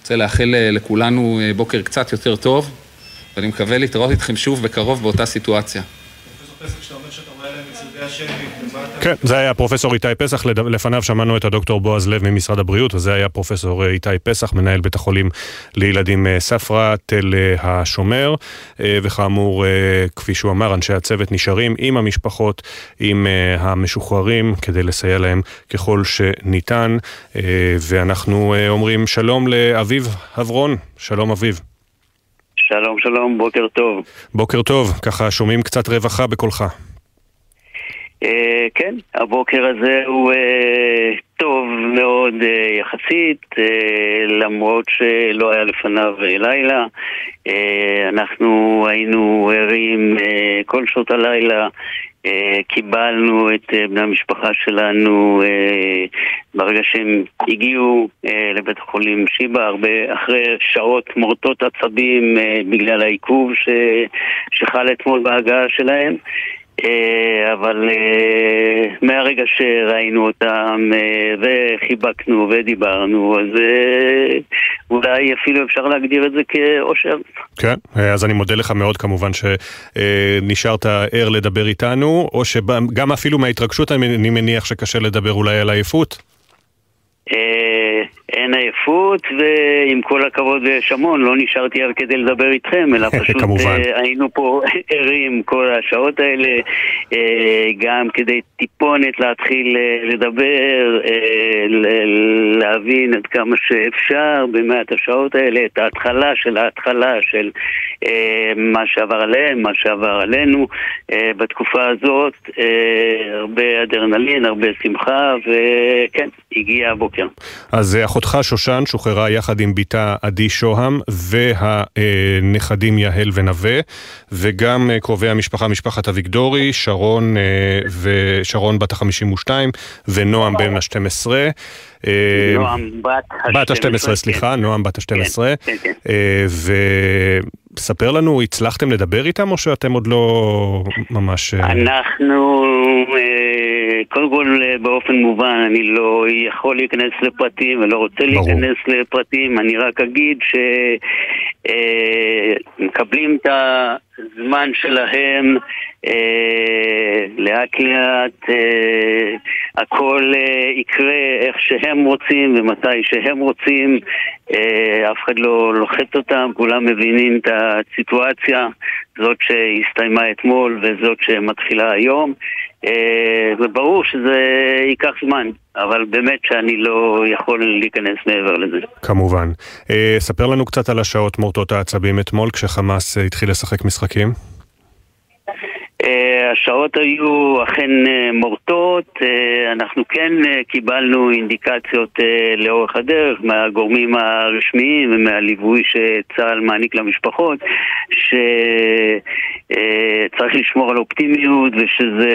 רוצה לאחל לכולנו בוקר קצת יותר טוב, ואני מקווה להתראות איתכם שוב בקרוב באותה סיטואציה. כן, זה היה פרופסור איתי פסח, לפניו שמענו את הדוקטור בועז לב ממשרד הבריאות, וזה היה פרופסור איתי פסח, מנהל בית החולים לילדים ספרא, תל השומר, וכאמור, כפי שהוא אמר, אנשי הצוות נשארים עם המשפחות, עם המשוחררים, כדי לסייע להם ככל שניתן, ואנחנו אומרים שלום לאביב אברון, שלום אביב. שלום, שלום, בוקר טוב. בוקר טוב, ככה שומעים קצת רווחה בקולך. Uh, כן, הבוקר הזה הוא uh, טוב מאוד uh, יחסית, uh, למרות שלא היה לפניו uh, לילה. Uh, אנחנו היינו ערים uh, כל שעות הלילה. Uh, קיבלנו את uh, בני המשפחה שלנו uh, ברגע שהם הגיעו uh, לבית החולים שיבא, הרבה אחרי שעות מורטות עצבים uh, בגלל העיכוב ש... שחל אתמול בהגעה שלהם. אבל מהרגע שראינו אותם וחיבקנו ודיברנו, אז אולי אפילו אפשר להגדיר את זה כאושר. כן, אז אני מודה לך מאוד כמובן שנשארת ער לדבר איתנו, או שגם אפילו מההתרגשות אני מניח שקשה לדבר אולי על עייפות. אין עייפות, ועם כל הכבוד ויש המון, לא נשארתי על כדי לדבר איתכם, אלא פשוט היינו פה ערים כל השעות האלה, גם כדי טיפונת להתחיל לדבר, להבין עד כמה שאפשר במעט השעות האלה, את ההתחלה של ההתחלה של מה שעבר עליהם, מה שעבר עלינו בתקופה הזאת, הרבה אדרנלין, הרבה שמחה, וכן, הגיע הבוקר. אז אחותך שושן שוחררה יחד עם בתה עדי שוהם והנכדים יהל ונווה, וגם קרובי המשפחה, משפחת אביגדורי, שרון, ושרון בת ה-52 ונועם בן ה-12. נועם בת ה-12. בת ה-12, סליחה, כן. נועם בת ה-12. כן, כן, וספר לנו, הצלחתם לדבר איתם או שאתם עוד לא ממש... אנחנו, קודם כל באופן מובן, אני לא יכול להיכנס לפרטים ולא רוצה ברור. להיכנס לפרטים, אני רק אגיד שמקבלים את הזמן שלהם אה, לאט לאט אה, הכל אה, יקרה איך שהם רוצים ומתי שהם רוצים אה, אף אחד לא לוחץ אותם, כולם מבינים את הסיטואציה זאת שהסתיימה אתמול וזאת שמתחילה היום אה, וברור שזה ייקח זמן, אבל באמת שאני לא יכול להיכנס מעבר לזה. כמובן. אה, ספר לנו קצת על השעות מורטות העצבים אתמול כשחמאס התחיל לשחק משחקים. אה, השעות היו אכן אה, מורטות, אה, אנחנו כן קיבלנו אינדיקציות לאורך הדרך מהגורמים הרשמיים ומהליווי שצה"ל מעניק למשפחות שצריך לשמור על אופטימיות ושזה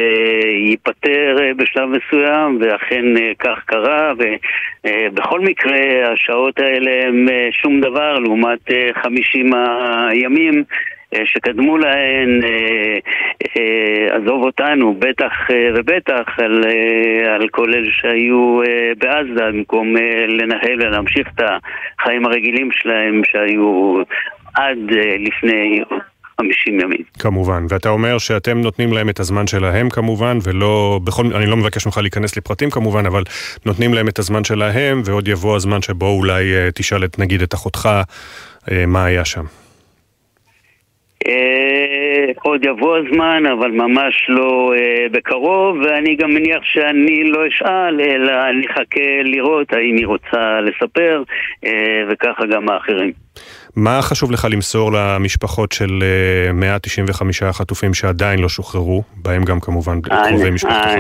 ייפתר בשלב מסוים ואכן כך קרה ובכל מקרה השעות האלה הם שום דבר לעומת 50 הימים שקדמו להן, אה, אה, עזוב אותנו, בטח ובטח על, על כל אלה שהיו בעזה, במקום לנהל ולהמשיך את החיים הרגילים שלהם שהיו עד לפני 50 ימים. כמובן, ואתה אומר שאתם נותנים להם את הזמן שלהם כמובן, ולא, בכל, אני לא מבקש ממך להיכנס לפרטים כמובן, אבל נותנים להם את הזמן שלהם, ועוד יבוא הזמן שבו אולי תשאל את, נגיד את אחותך מה היה שם. אה, עוד יבוא הזמן, אבל ממש לא אה, בקרוב, ואני גם מניח שאני לא אשאל, אלא אני אחכה לראות האם היא רוצה לספר, אה, וככה גם האחרים. מה חשוב לך למסור למשפחות של 195 החטופים שעדיין לא שוחררו, בהם גם כמובן קרובי משפחתך?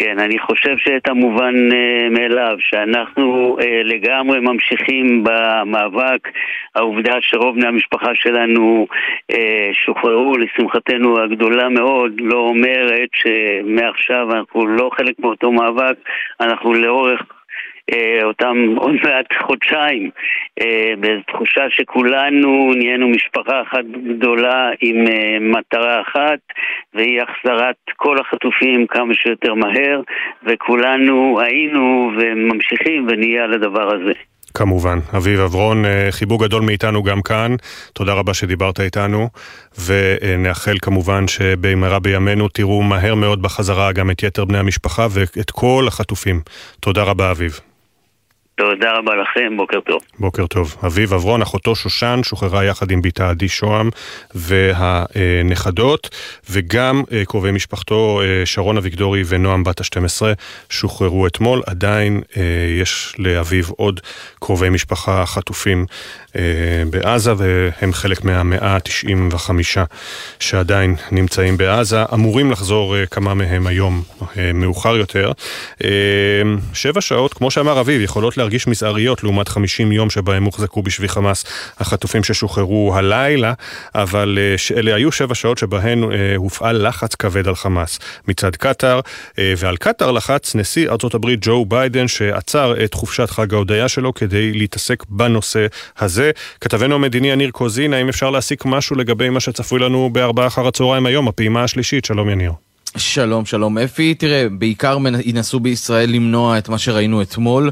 כן, אני חושב שאת המובן uh, מאליו, שאנחנו uh, לגמרי ממשיכים במאבק. העובדה שרוב בני המשפחה שלנו uh, שוחררו, לשמחתנו הגדולה מאוד, לא אומרת שמעכשיו אנחנו לא חלק מאותו מאבק, אנחנו לאורך אותם עוד מעט חודשיים, אה, בתחושה שכולנו נהיינו משפחה אחת גדולה עם אה, מטרה אחת, והיא החזרת כל החטופים כמה שיותר מהר, וכולנו היינו וממשיכים ונהיה על הדבר הזה. כמובן. אביב אברון, חיבוק גדול מאיתנו גם כאן. תודה רבה שדיברת איתנו, ונאחל כמובן שבמהרה בימינו תראו מהר מאוד בחזרה גם את יתר בני המשפחה ואת כל החטופים. תודה רבה, אביב. תודה רבה לכם, בוקר טוב. בוקר טוב. אביב אברון, אחותו שושן, שוחררה יחד עם בתה עדי שוהם והנכדות, וגם אה, קרובי משפחתו אה, שרון אביגדורי ונועם בת ה-12 שוחררו אתמול. עדיין אה, יש לאביב עוד קרובי משפחה חטופים בעזה, והם חלק מהמאה ה-95 שעדיין נמצאים בעזה. אמורים לחזור כמה מהם היום מאוחר יותר. שבע שעות, כמו שאמר אביב, יכולות להרגיש... להרגיש מזעריות לעומת 50 יום שבהם הוחזקו בשבי חמאס החטופים ששוחררו הלילה, אבל אה, אלה היו שבע שעות שבהן אה, הופעל לחץ כבד על חמאס מצד קטאר, אה, ועל קטאר לחץ נשיא ארצות הברית ג'ו ביידן שעצר את חופשת חג ההודיה שלו כדי להתעסק בנושא הזה. כתבנו המדיני יניר קוזין, האם אפשר להסיק משהו לגבי מה שצפוי לנו בארבעה אחר הצהריים היום, הפעימה השלישית? שלום יניר. שלום, שלום אפי. תראה, בעיקר ינסו בישראל למנוע את מה שראינו אתמול,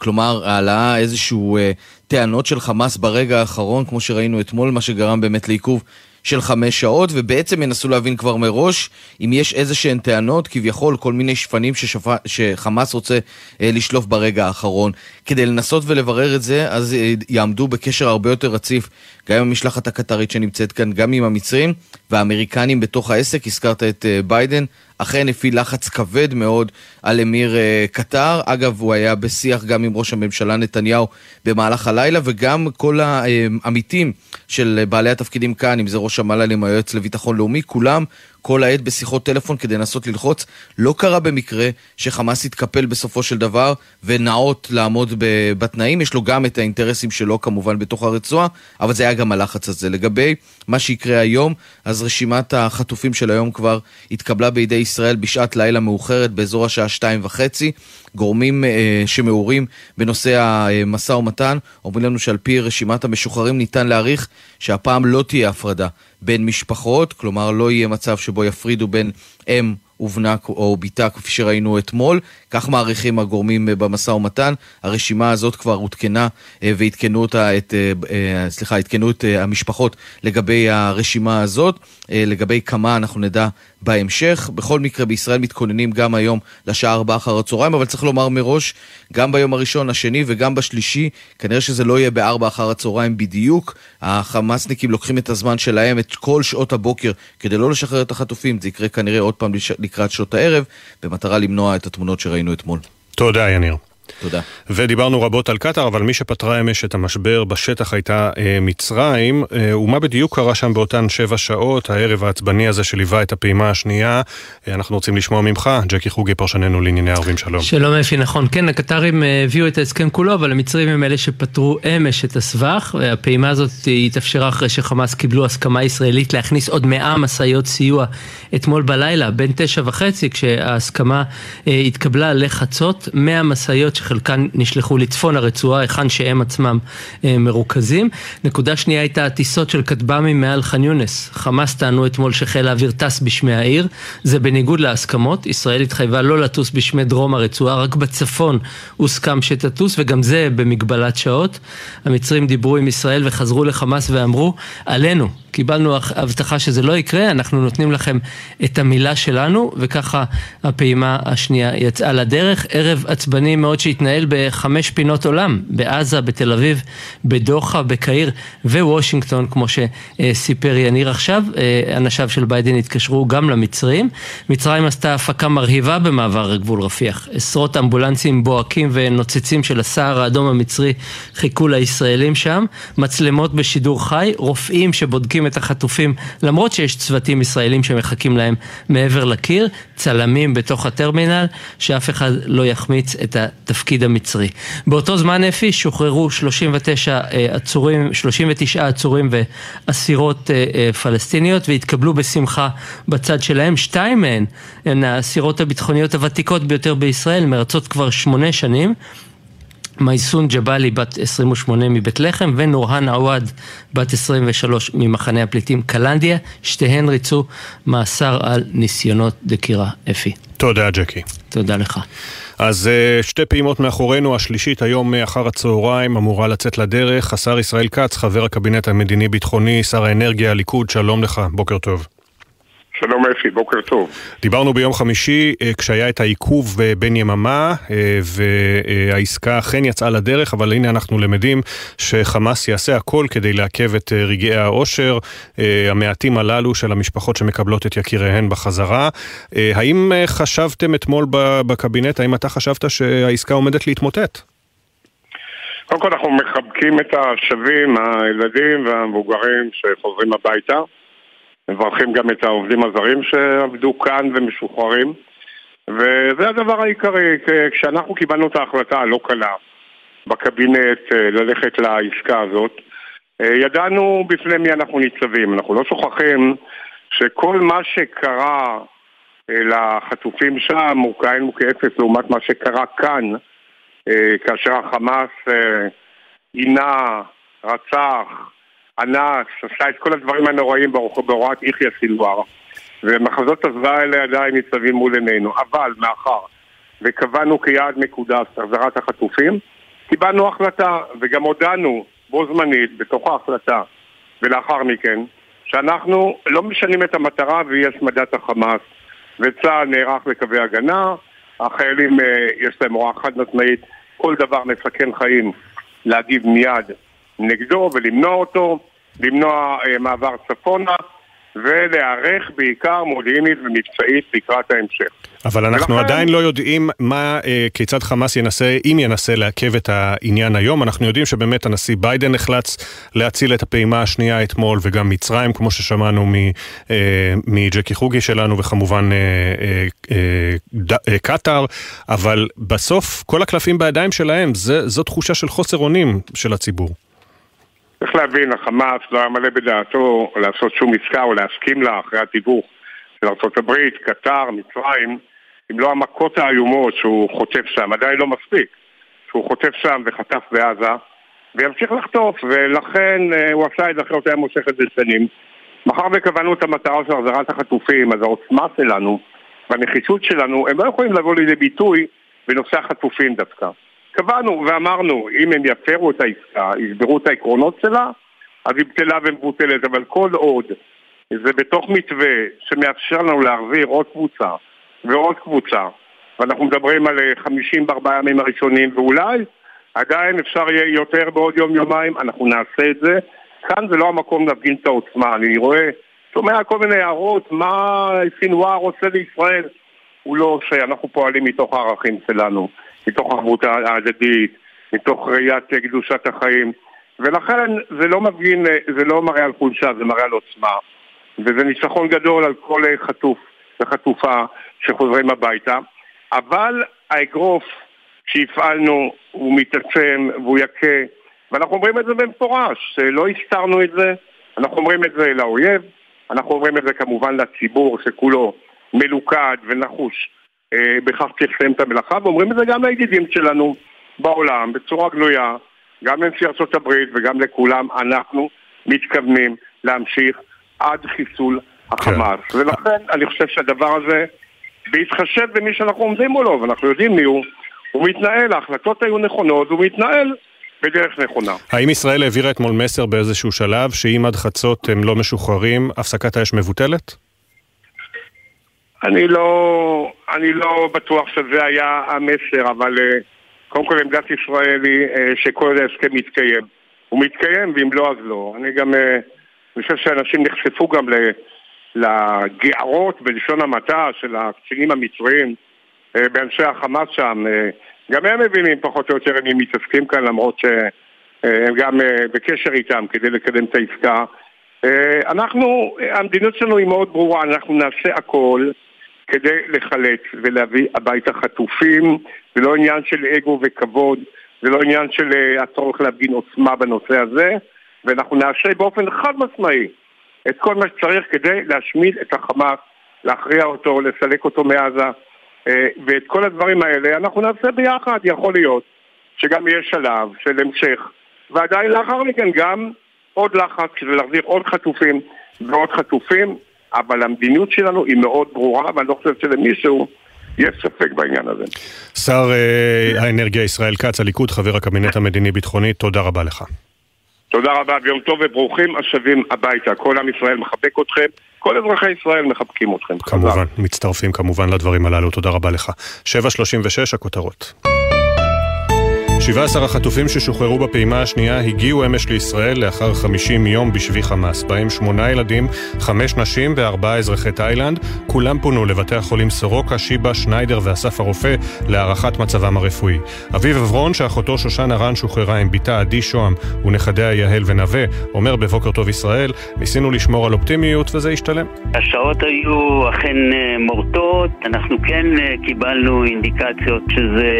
כלומר, העלאה איזשהו אה, טענות של חמאס ברגע האחרון, כמו שראינו אתמול, מה שגרם באמת לעיכוב של חמש שעות, ובעצם ינסו להבין כבר מראש אם יש איזה שהן טענות, כביכול כל מיני שפנים ששפ... שחמאס רוצה אה, לשלוף ברגע האחרון. כדי לנסות ולברר את זה, אז אה, יעמדו בקשר הרבה יותר רציף, גם עם המשלחת הקטרית שנמצאת כאן, גם עם המצרים והאמריקנים בתוך העסק. הזכרת את אה, ביידן, אכן הפעיל לחץ כבד מאוד על אמיר אה, קטר. אגב, הוא היה בשיח גם עם ראש הממשלה נתניהו במהלך הלילה, וגם כל העמיתים של בעלי התפקידים כאן, אם זה ראש המל"ל עם היועץ לביטחון לאומי, כולם כל העת בשיחות טלפון כדי לנסות ללחוץ. לא קרה במקרה שחמאס התקפל בסופו של דבר ונאות לעמוד בתנאים. יש לו גם את האינטרסים שלו כמובן בתוך הרצועה, אבל זה היה גם הלחץ הזה. לגבי מה שיקרה היום, אז רשימת החטופים של היום כבר התקבלה בידי ישראל בשעת לילה מאוחרת באזור השעה שתיים וחצי. גורמים אה, שמעורים בנושא המשא ומתן אומרים לנו שעל פי רשימת המשוחררים ניתן להעריך שהפעם לא תהיה הפרדה בין משפחות, כלומר לא יהיה מצב שבו יפרידו בין אם ובנה או בתה כפי שראינו אתמול, כך מעריכים הגורמים אה, במשא ומתן. הרשימה הזאת כבר עודכנה אה, ועדכנו אותה, את, אה, סליחה, עדכנו את המשפחות לגבי הרשימה הזאת. לגבי כמה אנחנו נדע בהמשך. בכל מקרה בישראל מתכוננים גם היום לשעה 4 אחר הצהריים, אבל צריך לומר מראש, גם ביום הראשון, השני וגם בשלישי, כנראה שזה לא יהיה ב-4 אחר הצהריים בדיוק. החמאסניקים לוקחים את הזמן שלהם, את כל שעות הבוקר, כדי לא לשחרר את החטופים. זה יקרה כנראה עוד פעם לקראת שעות הערב, במטרה למנוע את התמונות שראינו אתמול. תודה, יניר. תודה. ודיברנו רבות על קטאר, אבל מי שפתרה אמש את המשבר בשטח הייתה אה, מצרים. אה, ומה בדיוק קרה שם באותן שבע שעות, הערב העצבני הזה שליווה את הפעימה השנייה? אה, אנחנו רוצים לשמוע ממך, ג'קי חוגי, פרשננו לענייני ערבים, שלום. שלום אפי, נכון. כן, הקטרים אה, הביאו את ההסכם כולו, אבל המצרים הם אלה שפתרו אמש את הסבך, והפעימה הזאת התאפשרה אחרי שחמאס קיבלו הסכמה ישראלית להכניס עוד מאה משאיות סיוע אתמול בלילה, בין תשע וחצי, כשההסכמה אה, התקבלה לחצות, מאה משאיות שחלקן נשלחו לצפון הרצועה, היכן שהם עצמם אה, מרוכזים. נקודה שנייה הייתה הטיסות של כטב"מים מעל ח'אן יונס. חמאס טענו אתמול שחיל האוויר טס בשמי העיר, זה בניגוד להסכמות, ישראל התחייבה לא לטוס בשמי דרום הרצועה, רק בצפון הוסכם שתטוס, וגם זה במגבלת שעות. המצרים דיברו עם ישראל וחזרו לחמאס ואמרו, עלינו, קיבלנו הבטחה שזה לא יקרה, אנחנו נותנים לכם את המילה שלנו, וככה הפעימה השנייה יצאה לדרך. ערב עצבני מאוד שהתנהל בחמש פינות עולם, בעזה, בתל אביב, בדוחה, בקהיר ווושינגטון, כמו שסיפר יניר עכשיו. אנשיו של ביידן התקשרו גם למצרים. מצרים עשתה הפקה מרהיבה במעבר הגבול רפיח. עשרות אמבולנסים בוהקים ונוצצים של הסהר האדום המצרי חיכו לישראלים שם. מצלמות בשידור חי, רופאים שבודקים את החטופים, למרות שיש צוותים ישראלים שמחכים להם מעבר לקיר, צלמים בתוך הטרמינל, שאף אחד לא יחמיץ את התפקיד המצרי. באותו זמן אפי שוחררו 39 אה, עצורים, 39 עצורים ואסירות אה, אה, פלסטיניות והתקבלו בשמחה בצד שלהם. שתיים מהן הן האסירות הביטחוניות הוותיקות ביותר בישראל, מרצות כבר שמונה שנים. מייסון ג'באלי בת 28 מבית לחם ונורהן עוואד בת 23 ממחנה הפליטים קלנדיה, שתיהן ריצו מאסר על ניסיונות דקירה. אפי. תודה ג'קי. תודה לך. אז אה, שתי פעימות מאחורינו, השלישית היום אחר הצהריים אמורה לצאת לדרך. השר ישראל כץ, חבר הקבינט המדיני-ביטחוני, שר האנרגיה, הליכוד, שלום לך, בוקר טוב. שלום אפי, בוקר טוב. דיברנו ביום חמישי אה, כשהיה את העיכוב אה, בין יממה אה, והעסקה אכן יצאה לדרך, אבל הנה אנחנו למדים שחמאס יעשה הכל כדי לעכב את רגעי העושר המעטים הללו של המשפחות שמקבלות את יקיריהן בחזרה. האם חשבתם אתמול בקבינט, האם אתה חשבת שהעסקה עומדת להתמוטט? קודם כל אנחנו מחבקים את השבים, הילדים והמבוגרים שחוזרים הביתה. מברכים גם את העובדים הזרים שעבדו כאן ומשוחררים. וזה הדבר העיקרי, כשאנחנו קיבלנו את ההחלטה הלא קלה בקבינט אה, ללכת לעסקה הזאת אה, ידענו בפני מי אנחנו ניצבים, אנחנו לא שוכחים שכל מה שקרה אה, לחטופים שם הוא כאין וכאפס לעומת מה שקרה כאן כאשר החמאס עינה, רצח, אנס, עשה את כל הדברים הנוראים בהוראת יחיא סילואר ומחזות הזוועה האלה עדיין ניצבים מול עינינו. אבל מאחר וקבענו כיעד מקודש החזרת החטופים קיבלנו החלטה וגם הודענו בו זמנית בתוך ההחלטה ולאחר מכן שאנחנו לא משנים את המטרה והיא השמדת החמאס. וצה"ל נערך לקווי הגנה החיילים אה, יש להם הוראה חד משמעית כל דבר מסכן חיים להגיב מיד נגדו ולמנוע אותו למנוע אה, מעבר צפונה ולהיערך בעיקר מודיעינית ומבצעית לקראת ההמשך. אבל אנחנו ולכן... עדיין לא יודעים מה, אה, כיצד חמאס ינסה, אם ינסה לעכב את העניין היום. אנחנו יודעים שבאמת הנשיא ביידן נחלץ להציל את הפעימה השנייה אתמול, וגם מצרים, כמו ששמענו אה, מג'קי חוגי שלנו, וכמובן קטאר, אבל בסוף כל הקלפים בידיים שלהם, זה, זו תחושה של חוסר אונים של הציבור. צריך להבין, החמאס לא היה מלא בדעתו לעשות שום עסקה או להסכים לה אחרי התיווך של ארה"ב, קטר, מצרים, אם לא המכות האיומות שהוא חוטף שם, עדיין לא מספיק, שהוא חוטף שם וחטף בעזה, וימשיך לחטוף, ולכן אה, הוא עשה את זה אחרת היה מושך את. מאחר וקבענו את המטרה של החזרת החטופים, אז העוצמה שלנו והנחישות שלנו, הם לא יכולים לבוא לידי ביטוי בנושא החטופים דווקא. קבענו ואמרנו, אם הם יפרו את העסקה, יסברו את העקרונות שלה, אז היא בטלה ומבוטלת, אבל כל עוד זה בתוך מתווה שמאפשר לנו להחזיר עוד קבוצה ועוד קבוצה, ואנחנו מדברים על 50 בארבעה ימים הראשונים, ואולי עדיין אפשר יהיה יותר בעוד יום-יומיים, אנחנו נעשה את זה. כאן זה לא המקום להפגין את העוצמה, אני רואה, שומע כל מיני הערות, מה סינואר רוצה לישראל. הוא לא עושה, אנחנו פועלים מתוך הערכים שלנו. מתוך ערבות ההדדית, מתוך ראיית קדושת החיים. ולכן זה לא מפגין, זה לא מראה על חולשה, זה מראה על עוצמה. וזה ניצחון גדול על כל חטוף וחטופה שחוזרים הביתה. אבל האגרוף שהפעלנו הוא מתעצם והוא יכה. ואנחנו אומרים את זה במפורש, לא הסתרנו את זה, אנחנו אומרים את זה לאויב, אנחנו אומרים את זה כמובן לציבור שכולו מלוכד ונחוש בכך צריך לסיים את המלאכה, ואומרים את זה גם לידידים שלנו בעולם בצורה גלויה, גם לנשיא הברית וגם לכולם, אנחנו מתכוונים להמשיך עד חיסול החמאס. כן. ולכן אני חושב שהדבר הזה, בהתחשב במי שאנחנו עומדים מולו, ואנחנו יודעים מי הוא, הוא מתנהל, ההחלטות היו נכונות, הוא מתנהל בדרך נכונה. האם ישראל העבירה אתמול מסר באיזשהו שלב שאם עד חצות הם לא משוחררים, הפסקת האש מבוטלת? אני לא, אני לא בטוח שזה היה המסר, אבל uh, קודם כל עמדת ישראל היא uh, שכל ההסכם מתקיים. הוא מתקיים, ואם לא אז לא. אני גם, uh, אני חושב שאנשים נחשפו גם לגערות בלשון המעטה של הקצינים המצריים uh, באנשי החמאס שם. גם הם מבינים פחות או יותר אם הם מתעסקים כאן, למרות שהם גם בקשר איתם כדי לקדם את העסקה. אנחנו, המדיניות שלנו היא מאוד ברורה, אנחנו נעשה הכל כדי לחלץ ולהביא הביתה חטופים. זה לא עניין של אגו וכבוד, זה לא עניין של uh, הצורך להפגין עוצמה בנושא הזה, ואנחנו נעשה באופן חד משמעי את כל מה שצריך כדי להשמיד את החמאס, להכריע אותו, לסלק אותו מעזה, uh, ואת כל הדברים האלה אנחנו נעשה ביחד, יכול להיות שגם יהיה שלב של המשך, ועדיין לאחר מכן גם עוד לחץ כדי להחזיר עוד חטופים ועוד חטופים. אבל המדיניות שלנו היא מאוד ברורה, ואני לא חושב שלמישהו יש ספק בעניין הזה. שר אה, האנרגיה ישראל כץ, הליכוד, חבר הקבינט המדיני-ביטחוני, תודה רבה לך. תודה רבה ויום טוב וברוכים השבים הביתה. כל עם ישראל מחבק אתכם, כל אזרחי ישראל מחבקים אתכם. כמובן, מצטרפים כמובן לדברים הללו, תודה רבה לך. 7.36 הכותרות. 17 החטופים ששוחררו בפעימה השנייה הגיעו אמש לישראל לאחר 50 יום בשבי חמאס, בהם שמונה ילדים, חמש נשים וארבעה אזרחי תאילנד. כולם פונו לבתי החולים סורוקה, שיבא, שניידר ואסף הרופא להערכת מצבם הרפואי. אביב עברון, שאחותו שושנה רן שוחררה עם בתה עדי שוהם ונכדיה יהל ונווה, אומר בבוקר טוב ישראל, ניסינו לשמור על אופטימיות וזה השתלם. השעות היו אכן אה, מורטות, אנחנו כן אה, קיבלנו אינדיקציות שזה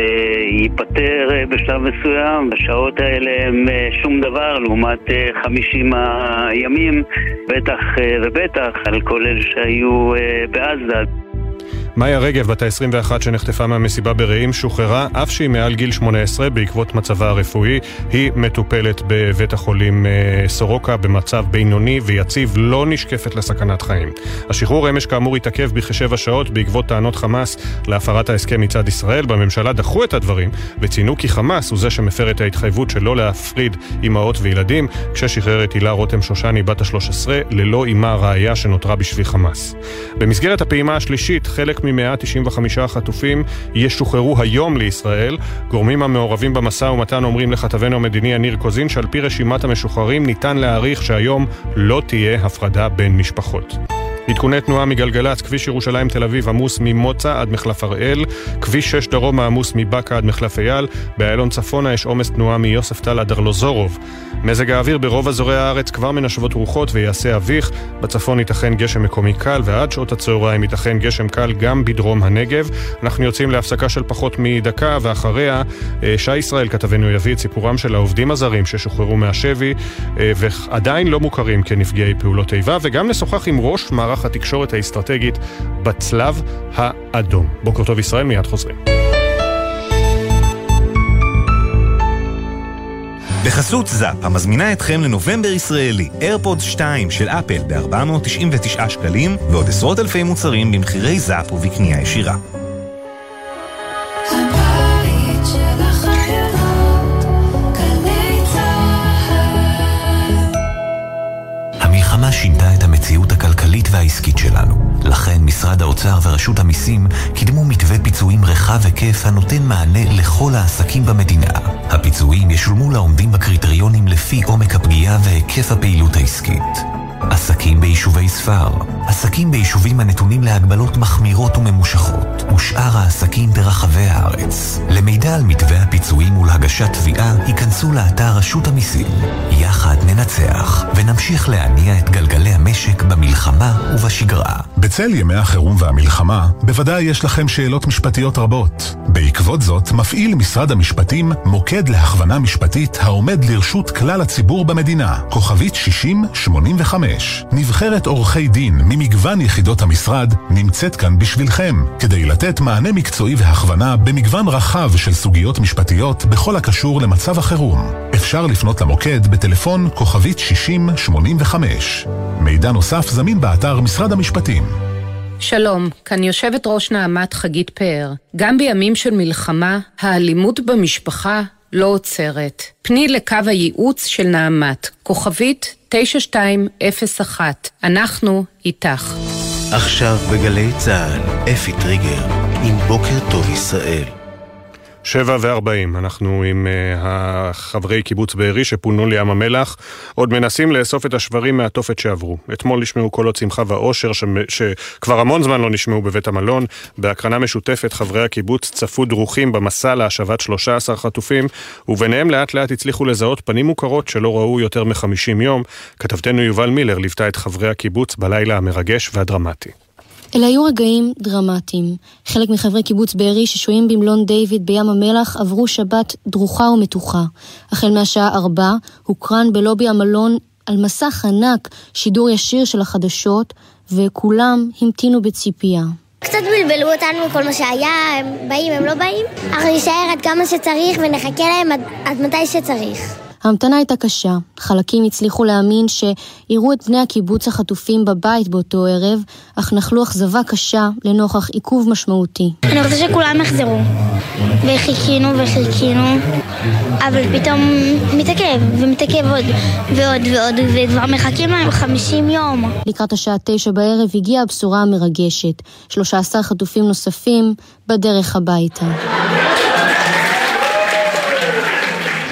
ייפתר אה, בשלב מסוים, השעות האלה הם אה, שום דבר לעומת 50 אה, הימים, בטח אה, ובטח על כל אלה שהיו בעזה. מאיה רגב, בת ה-21 שנחטפה מהמסיבה ברעים, שוחררה אף שהיא מעל גיל 18 בעקבות מצבה הרפואי. היא מטופלת בבית החולים אה, סורוקה במצב בינוני ויציב, לא נשקפת לסכנת חיים. השחרור אמש כאמור התעכב בכשבע שעות בעקבות טענות חמאס להפרת ההסכם מצד ישראל. בממשלה דחו את הדברים וציינו כי חמאס הוא זה שמפר את ההתחייבות שלא להפריד אמהות וילדים, כששחרר את הילה רותם שושני בת ה-13 ללא אמה ראיה שנותרה בשבי חמאס. במסגרת הפעימה השלישית, חלק מ-195 חטופים ישוחררו היום לישראל. גורמים המעורבים במשא ומתן אומרים לכתבנו המדיני יניר קוזין שעל פי רשימת המשוחררים ניתן להעריך שהיום לא תהיה הפרדה בין משפחות. עדכוני תנועה מגלגלצ, כביש ירושלים תל אביב עמוס ממוצא עד מחלף הראל, כביש 6 דרומה עמוס מבאקה עד מחלף אייל, באיילון צפונה יש עומס תנועה מיוספטל עד ארלוזורוב. מזג האוויר ברוב אזורי הארץ כבר מנשבות רוחות ויעשה אביך, בצפון ייתכן גשם מקומי קל ועד שעות הצהריים ייתכן גשם קל גם בדרום הנגב. אנחנו יוצאים להפסקה של פחות מדקה ואחריה אה, שי ישראל כתבנו יביא את סיפורם של העובדים הזרים ששוחררו מהשבי אה, ועדיין לא מוכרים כנפגעי פעולות איבה וגם נשוחח עם ראש מערך התקשורת האסטרטגית בצלב האדום. בוקר טוב ישראל, מיד חוזרים. בחסות זאפ, המזמינה אתכם לנובמבר ישראלי, איירפודס 2 של אפל ב-499 שקלים, ועוד עשרות אלפי מוצרים במחירי זאפ ובקנייה ישירה. משרד האוצר ורשות המיסים קידמו מתווה פיצויים רחב היקף הנותן מענה לכל העסקים במדינה. הפיצויים ישולמו לעומדים בקריטריונים לפי עומק הפגיעה והיקף הפעילות העסקית. עסקים ביישובי ספר, עסקים ביישובים הנתונים להגבלות מחמירות וממושכות, ושאר העסקים ברחבי הארץ. למידע על מתווה הפיצויים ולהגשת תביעה, היכנסו לאתר רשות המיסים. יחד ננצח, ונמשיך להניע את גלגלי המשק במלחמה ובשגרה. בצל ימי החירום והמלחמה, בוודאי יש לכם שאלות משפטיות רבות. בעקבות זאת, מפעיל משרד המשפטים מוקד להכוונה משפטית העומד לרשות כלל הציבור במדינה, כוכבית 6085. נבחרת עורכי דין ממגוון יחידות המשרד נמצאת כאן בשבילכם, כדי לתת מענה מקצועי והכוונה במגוון רחב של סוגיות משפטיות בכל הקשור למצב החירום. אפשר לפנות למוקד בטלפון כוכבית 6085. מידע נוסף זמין באתר משרד המשפטים. שלום, כאן יושבת ראש נעמת חגית פאר. גם בימים של מלחמה, האלימות במשפחה לא עוצרת. פני לקו הייעוץ של נעמת, כוכבית 9201. אנחנו איתך. עכשיו בגלי צה"ל, אפי טריגר, עם בוקר טוב ישראל. שבע וארבעים, אנחנו עם uh, החברי קיבוץ בארי שפונו לים המלח, עוד מנסים לאסוף את השברים מהתופת שעברו. אתמול נשמעו קולות שמחה ואושר ש... שכבר המון זמן לא נשמעו בבית המלון. בהקרנה משותפת חברי הקיבוץ צפו דרוכים במסע להשבת 13 חטופים, וביניהם לאט לאט הצליחו לזהות פנים מוכרות שלא ראו יותר מ-50 יום. כתבתנו יובל מילר ליוותה את חברי הקיבוץ בלילה המרגש והדרמטי. אלה היו רגעים דרמטיים. חלק מחברי קיבוץ בארי ששוהים במלון דיוויד בים המלח עברו שבת דרוכה ומתוחה. החל מהשעה ארבע הוקרן בלובי המלון על מסך ענק שידור ישיר של החדשות, וכולם המתינו בציפייה. קצת בלבלו אותנו מכל מה שהיה, הם באים, הם לא באים. אנחנו נישאר עד כמה שצריך ונחכה להם עד, עד מתי שצריך. ההמתנה הייתה קשה. חלקים הצליחו להאמין שיראו את בני הקיבוץ החטופים בבית באותו ערב, אך נחלו אכזבה קשה לנוכח עיכוב משמעותי. אני רוצה שכולם יחזרו. וחיכינו וחיכינו, אבל פתאום מתעכב, ומתעכב עוד ועוד ועוד, וכבר מחכים להם 50 יום. לקראת השעה תשע בערב הגיעה הבשורה המרגשת. 13 חטופים נוספים בדרך הביתה.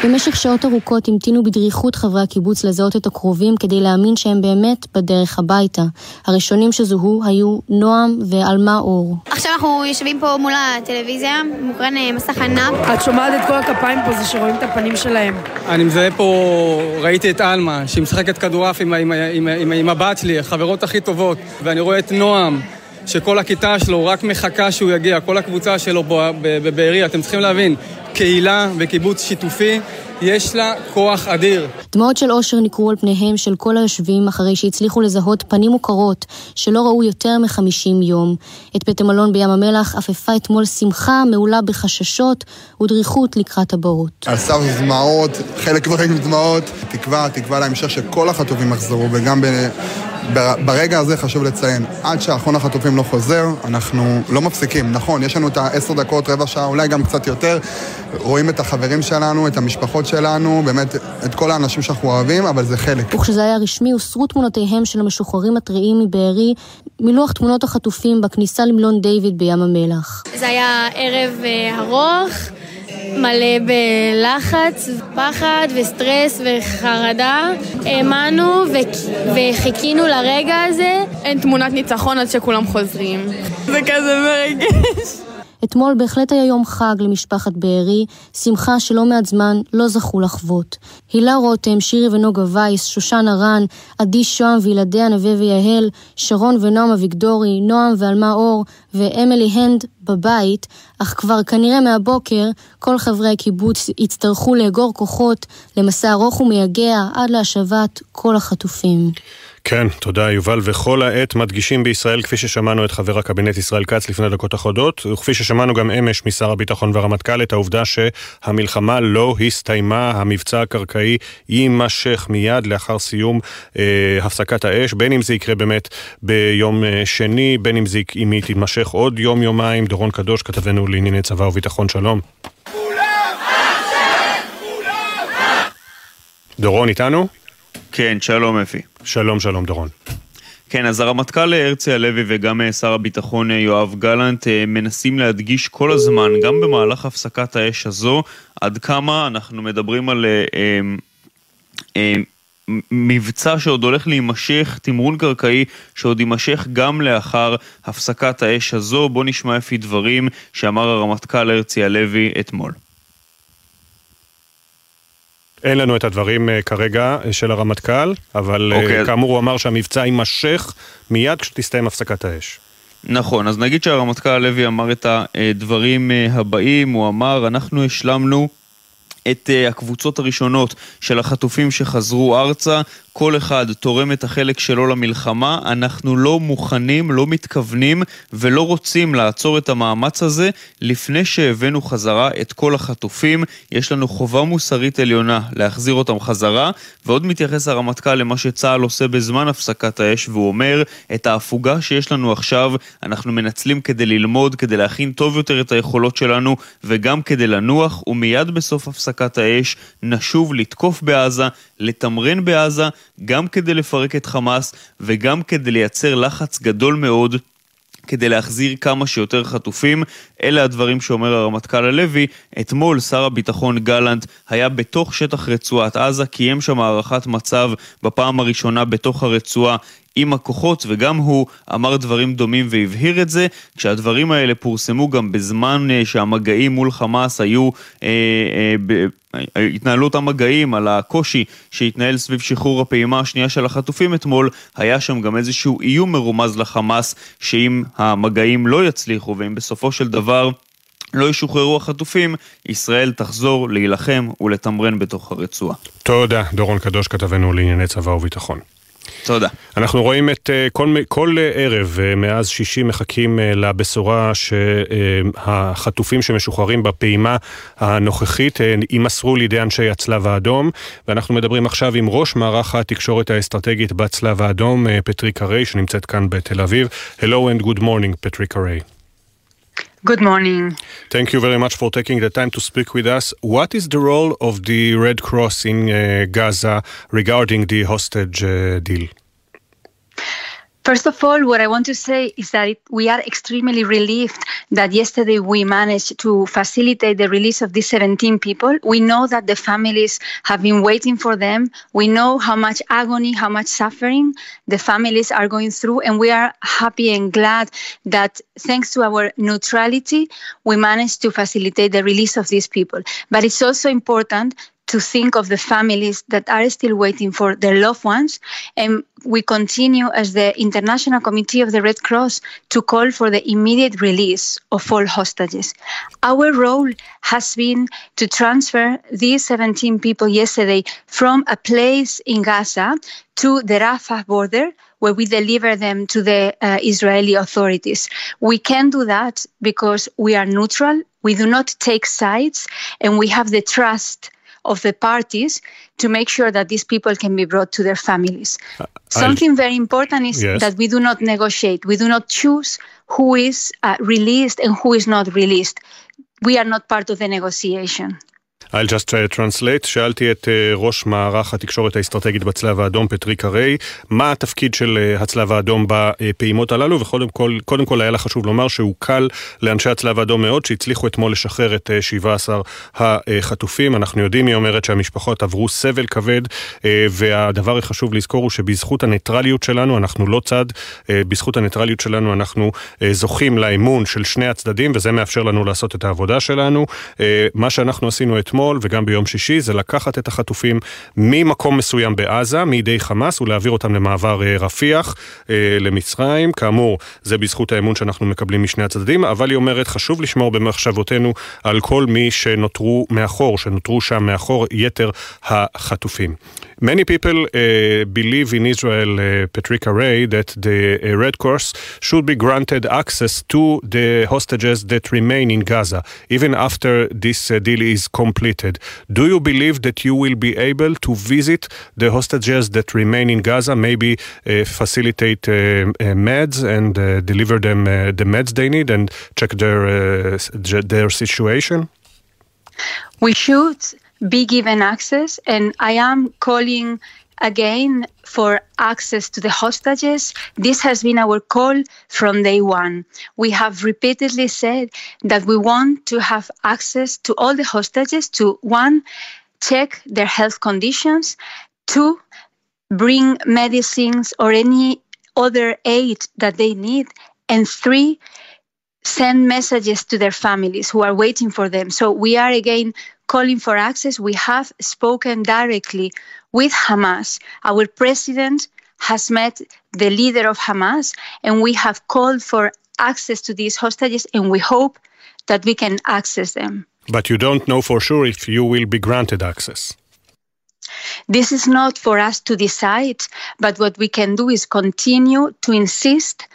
במשך שעות ארוכות המתינו בדריכות חברי הקיבוץ לזהות את הקרובים כדי להאמין שהם באמת בדרך הביתה. הראשונים שזוהו היו נועם ועלמה אור. עכשיו אנחנו יושבים פה מול הטלוויזיה, מוקרן אה, מסך ענק. את שומעת את כל הכפיים פה, זה שרואים את הפנים שלהם. אני מזהה פה, ראיתי את עלמה, שהיא משחקת כדורעף עם, עם, עם, עם, עם הבת שלי, החברות הכי טובות, ואני רואה את נועם. שכל הכיתה שלו רק מחכה שהוא יגיע, כל הקבוצה שלו בבארי, אתם צריכים להבין, קהילה וקיבוץ שיתופי, יש לה כוח אדיר. דמעות של אושר ניכרו על פניהם של כל היושבים אחרי שהצליחו לזהות פנים מוכרות שלא ראו יותר מחמישים יום. את בית המלון בים המלח עפפה אתמול שמחה מעולה בחששות ודריכות לקראת הבאות. על סף דמעות, חלק כבר עם דמעות, תקווה, תקווה להמשך שכל החטופים יחזרו וגם ברגע הזה חשוב לציין, עד שאחרון החטופים לא חוזר, אנחנו לא מפסיקים. נכון, יש לנו את העשר דקות, רבע שעה, אולי גם קצת יותר. רואים את החברים שלנו, את המשפחות שלנו, באמת, את כל האנשים שאנחנו אוהבים, אבל זה חלק. וכשזה היה רשמי, הוסרו תמונותיהם של המשוחררים הטריים מבארי מלוח תמונות החטופים בכניסה למלון דיוויד בים המלח. זה היה ערב אה, ארוך. מלא בלחץ, פחד וסטרס וחרדה. האמנו וחיכינו לרגע הזה. אין תמונת ניצחון עד שכולם חוזרים. זה כזה מרגש. אתמול בהחלט היה יום חג למשפחת בארי, שמחה שלא מעט זמן לא זכו לחוות. הילה רותם, שירי ונוגה וייס, שושן ארן, עדי שוהם וילדיה נווה ויהל, שרון ונועם אביגדורי, נועם ועלמה אור ואמילי הנד בבית, אך כבר כנראה מהבוקר כל חברי הקיבוץ יצטרכו לאגור כוחות למסע ארוך ומייגע עד להשבת כל החטופים. כן, תודה יובל. וכל העת מדגישים בישראל, כפי ששמענו את חבר הקבינט ישראל כץ לפני דקות אחדות, וכפי ששמענו גם אמש משר הביטחון והרמטכ"ל, את העובדה שהמלחמה לא הסתיימה, המבצע הקרקעי יימשך מיד לאחר סיום אה, הפסקת האש, בין אם זה יקרה באמת ביום אה, שני, בין אם זה אם היא תימשך עוד יום-יומיים. דורון קדוש, כתבנו לענייני צבא וביטחון, שלום. דורון איתנו? כן, שלום אפי. שלום, שלום דורון. כן, אז הרמטכ"ל הרצי הלוי וגם אה, שר הביטחון אה, יואב גלנט אה, מנסים להדגיש כל הזמן, גם במהלך הפסקת האש הזו, עד כמה אנחנו מדברים על אה, אה, מבצע שעוד הולך להימשך, תמרון קרקעי שעוד יימשך גם לאחר הפסקת האש הזו. בואו נשמע לפי דברים שאמר הרמטכ"ל הרצי הלוי אתמול. אין לנו את הדברים uh, כרגע uh, של הרמטכ"ל, אבל okay. uh, אוקיי, כאמור הוא אמר שהמבצע יימשך מיד כשתסתיים הפסקת האש. נכון, אז נגיד שהרמטכ"ל הלוי אמר את הדברים הבאים, הוא אמר, אנחנו השלמנו את הקבוצות הראשונות של החטופים שחזרו ארצה, כל אחד תורם את החלק שלו למלחמה, אנחנו לא מוכנים, לא מתכוונים ולא רוצים לעצור את המאמץ הזה לפני שהבאנו חזרה את כל החטופים. יש לנו חובה מוסרית עליונה להחזיר אותם חזרה, ועוד מתייחס הרמטכ"ל למה שצה"ל עושה בזמן הפסקת האש, והוא אומר, את ההפוגה שיש לנו עכשיו, אנחנו מנצלים כדי ללמוד, כדי להכין טוב יותר את היכולות שלנו, וגם כדי לנוח, ומיד בסוף הפסקת האש נשוב לתקוף בעזה, לתמרן בעזה, גם כדי לפרק את חמאס וגם כדי לייצר לחץ גדול מאוד כדי להחזיר כמה שיותר חטופים. אלה הדברים שאומר הרמטכ"ל הלוי. אתמול שר הביטחון גלנט היה בתוך שטח רצועת עזה, קיים שם הערכת מצב בפעם הראשונה בתוך הרצועה עם הכוחות, וגם הוא אמר דברים דומים והבהיר את זה, כשהדברים האלה פורסמו גם בזמן אה, שהמגעים מול חמאס היו, אה, אה, התנהלו אותם מגעים על הקושי שהתנהל סביב שחרור הפעימה השנייה של החטופים אתמול, היה שם גם איזשהו איום מרומז לחמאס, שאם המגעים לא יצליחו, ואם בסופו של דבר... לא ישוחררו החטופים, ישראל תחזור להילחם ולתמרן בתוך הרצועה. תודה, דורון קדוש כתבנו לענייני צבא וביטחון. תודה. אנחנו רואים את אה, כל, כל ערב אה, מאז שישי מחכים אה, לבשורה שהחטופים שמשוחררים בפעימה הנוכחית יימסרו לידי אנשי הצלב האדום ואנחנו מדברים עכשיו עם ראש מערך התקשורת האסטרטגית בצלב האדום, פטריק אריי, שנמצאת כאן בתל אביב. Hello and good morning, פטריק אריי. Good morning. Thank you very much for taking the time to speak with us. What is the role of the Red Cross in uh, Gaza regarding the hostage uh, deal? First of all, what I want to say is that it, we are extremely relieved that yesterday we managed to facilitate the release of these 17 people. We know that the families have been waiting for them. We know how much agony, how much suffering the families are going through, and we are happy and glad that thanks to our neutrality, we managed to facilitate the release of these people. But it's also important to think of the families that are still waiting for their loved ones. And we continue as the International Committee of the Red Cross to call for the immediate release of all hostages. Our role has been to transfer these 17 people yesterday from a place in Gaza to the Rafah border where we deliver them to the uh, Israeli authorities. We can do that because we are neutral, we do not take sides, and we have the trust of the parties to make sure that these people can be brought to their families. Uh, Something very important is Yes. that we do not negotiate. We do not choose who is uh, released and who is not released. We are not part of the negotiation. I'll just translate. שאלתי את uh, ראש מערך התקשורת האסטרטגית בצלב האדום, פטריקה ריי, מה התפקיד של uh, הצלב האדום בפעימות הללו, וקודם כל, קודם כל היה לה חשוב לומר שהוא קל לאנשי הצלב האדום מאוד, שהצליחו אתמול לשחרר את uh, 17 החטופים. אנחנו יודעים, היא אומרת שהמשפחות עברו סבל כבד, והדבר החשוב לזכור הוא שבזכות הניטרליות שלנו, אנחנו לא צד, בזכות הניטרליות שלנו אנחנו זוכים לאמון של שני הצדדים, וזה מאפשר לנו לעשות את העבודה שלנו. מה שאנחנו עשינו אתמול, וגם ביום שישי, זה לקחת את החטופים ממקום מסוים בעזה, מידי חמאס, ולהעביר אותם למעבר אה, רפיח, אה, למצרים. כאמור, זה בזכות האמון שאנחנו מקבלים משני הצדדים, אבל היא אומרת, חשוב לשמור במחשבותינו על כל מי שנותרו מאחור, שנותרו שם מאחור יתר החטופים. Many people uh, believe in Israel, uh, Patrika Ray, that the uh, Red Cross should be granted access to the hostages that remain in Gaza, even after this uh, deal is completed. Do you believe that you will be able to visit the hostages that remain in Gaza, maybe uh, facilitate uh, uh, meds and uh, deliver them the meds they need and check their, their situation? we should be given access and i am calling again for access to the hostages this has been our call from day one we have repeatedly said that we want to have access to all the hostages to one check their health conditions two bring medicines or any other aid that they need and three send messages to their families who are waiting for them. So we are again calling for access. We have spoken directly with Hamas. Our president has met the leader of Hamas, and we have called for access to these hostages, and we hope that we can access them. But you don't know for sure if you will be granted access. This is not for us to decide, but what we can do is continue to insist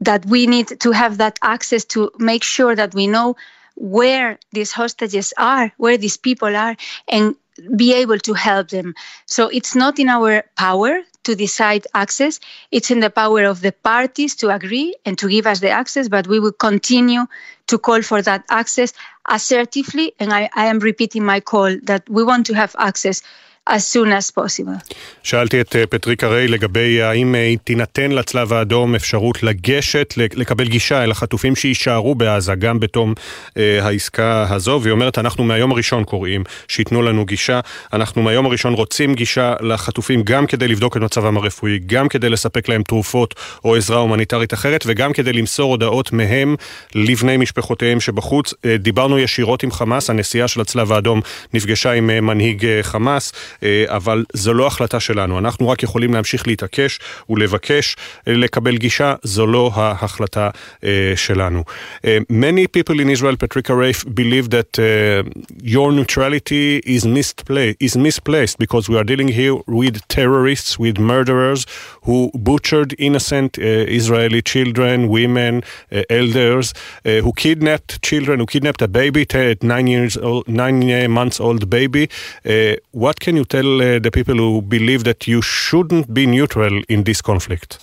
that we need to have that access to make sure that we know where these hostages are, where these people are, and be able to help them. So it's not in our power to decide access, it's in the power of the parties to agree and to give us the access, but we will continue to call for that access assertively. And I, I am repeating my call that we want to have access as soon as possible. שאלתי את אה, פטריקה ריי לגבי האם אה, תינתן לצלב האדום אפשרות לגשת, לקבל גישה אל החטופים שיישארו בעזה, גם בתום אה, העסקה הזו, והיא אומרת, אנחנו מהיום הראשון קוראים שייתנו לנו גישה, אנחנו מהיום הראשון רוצים גישה לחטופים גם כדי לבדוק את מצבם הרפואי, גם כדי לספק להם תרופות או עזרה הומניטרית אחרת, וגם כדי למסור הודעות מהם לבני משפחותיהם שבחוץ. אה, דיברנו ישירות עם חמאס, הנשיאה של הצלב האדום נפגשה עם אה, מנהיג אה, חמאס. אה, אבל זו לא החלטה שלנו. אנחנו רק יכולים להמשיך להתעקש ולבקש אה, לקבל גישה, זו לא ההחלטה אה, שלנו. אה, Many people in Israel, Patrika Rafe, believe that uh, your neutrality is misplaced, is misplaced because we are dealing here with terrorists, with murderers who butchered innocent uh, Israeli children, women, uh, elders, uh, who kidnapped children, who kidnapped a baby, nine years old, nine uh, months old baby. Uh, what can you tell uh, the people who believe that you shouldn't be neutral in this conflict?